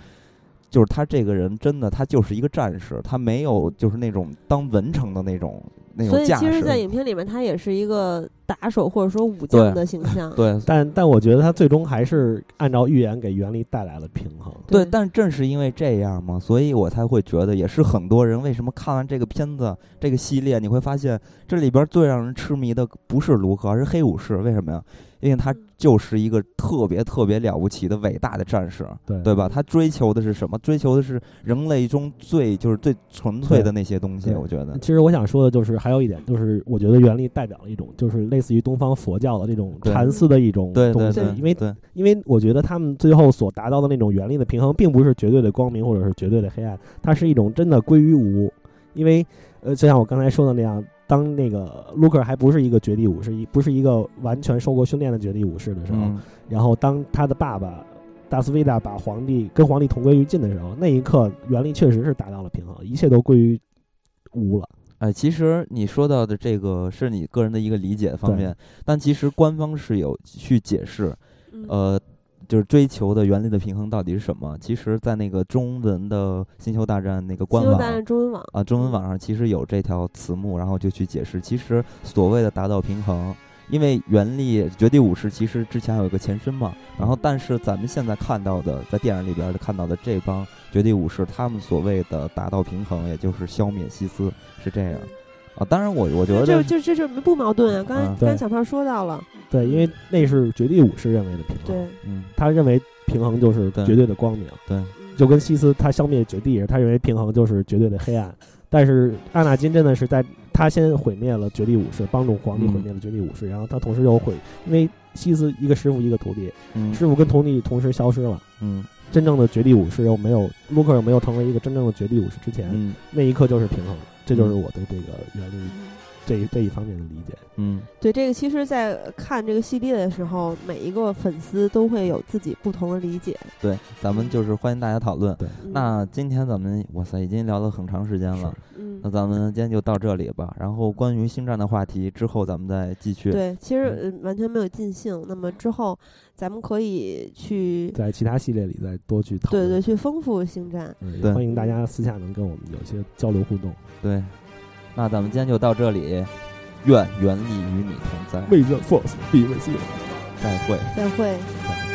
[SPEAKER 1] 就是他这个人真的他就是一个战士，他没有就是那种当文成的那种那
[SPEAKER 2] 所以其实，在。影片里面，他也是一个打手或者说武将的形象。
[SPEAKER 1] 对
[SPEAKER 3] 但但我觉得他最终还是按照预言给原力带来了平衡。
[SPEAKER 1] 对，但正是因为这样嘛，所以我才会觉得，也是很多人为什么看完这个片子这个系列，你会发现这里边最让人痴迷的不是卢克，而是黑武士。为什么呀？因为他就是一个特别特别了不起的伟大的战士，
[SPEAKER 3] 对
[SPEAKER 1] 对吧？他追求的是什么？追求的是人类中最就是最纯粹的那些东西。我觉得，
[SPEAKER 3] 其实我想说的就是，还有一点就是，我觉得原力代表了一种，就是类似于东方佛教的这种禅思的一种
[SPEAKER 1] 对对
[SPEAKER 3] 东西
[SPEAKER 1] 对，，
[SPEAKER 3] 因为
[SPEAKER 1] 对
[SPEAKER 3] 因为我觉得他们最后所达到的那种原力的平衡，并不是绝对的光明或者是绝对的黑暗，它是一种真的归于无。因为呃，就像我刚才说的那样，当那个卢克还不是一个绝地武士，一不是一个完全受过训练的绝地武士的时候，
[SPEAKER 1] 嗯。
[SPEAKER 3] 然后当他的爸爸达斯维达把皇帝跟皇帝同归于尽的时候，那一刻原力确实是达到了平衡，一切都归于无了。
[SPEAKER 1] 哎，其实你说到的这个是你个人的一个理解方面，但其实官方是有去解释，
[SPEAKER 2] 嗯。
[SPEAKER 1] 呃，就是追求的原力的平衡到底是什么？其实，在那个中文的《星球大战》那个官网
[SPEAKER 2] 星球大战中文网
[SPEAKER 1] 啊，中文网上其实有这条词目，然后就去解释，其实所谓的达到平衡，因为原力绝地武士其实之前有一个前身嘛，然后但是咱们现在看到的，在电影里边的看到的这帮绝地武士，他们所谓的达到平衡，也就是消灭西斯，是这样啊。当然我，我觉得
[SPEAKER 2] 就这这不矛盾啊！刚才
[SPEAKER 1] 嗯
[SPEAKER 2] 刚才小胖说到了，
[SPEAKER 3] 对，因为那是绝地武士认为的平衡，
[SPEAKER 2] 对，
[SPEAKER 1] 嗯，
[SPEAKER 3] 他认为平衡就是绝对的光明，
[SPEAKER 1] 对，
[SPEAKER 2] 嗯
[SPEAKER 3] 就跟西斯他消灭绝地，他认为平衡就是绝对的黑暗。但是阿纳金真的是在他先毁灭了绝地武士，帮助皇帝
[SPEAKER 1] 嗯
[SPEAKER 3] 毁灭了绝地武士，然后他同时又毁，因为西斯一个师傅一个徒弟，
[SPEAKER 1] 嗯
[SPEAKER 3] 师傅跟徒弟同时消失了。
[SPEAKER 1] 嗯
[SPEAKER 3] 真正的绝地武士又没有卢克又没有成为一个真正的绝地武士之前，
[SPEAKER 1] 嗯
[SPEAKER 3] 那一刻就是平衡，这就是我对这个原力这这一方面的理解。
[SPEAKER 1] 嗯，
[SPEAKER 2] 对这个，其实，在看这个系列的时候，每一个粉丝都会有自己不同的理解。
[SPEAKER 1] 对，咱们就是欢迎大家讨论。
[SPEAKER 3] 对，
[SPEAKER 1] 那今天咱们哇塞，已经聊了很长时间了。
[SPEAKER 2] 嗯，
[SPEAKER 1] 那咱们今天就到这里吧。然后关于星战的话题，之后咱们再继续。
[SPEAKER 2] 对，其实完全没有尽兴。那么之后，咱们可以去
[SPEAKER 3] 在其他系列里再多去讨
[SPEAKER 2] 论，对对，去丰富星战。
[SPEAKER 3] 嗯，欢迎大家私下能跟我们有些交流互动。
[SPEAKER 1] 对，那咱们今天就到这里。愿原力与你同在。
[SPEAKER 3] May the force be with you。
[SPEAKER 1] 再会。
[SPEAKER 2] 再会。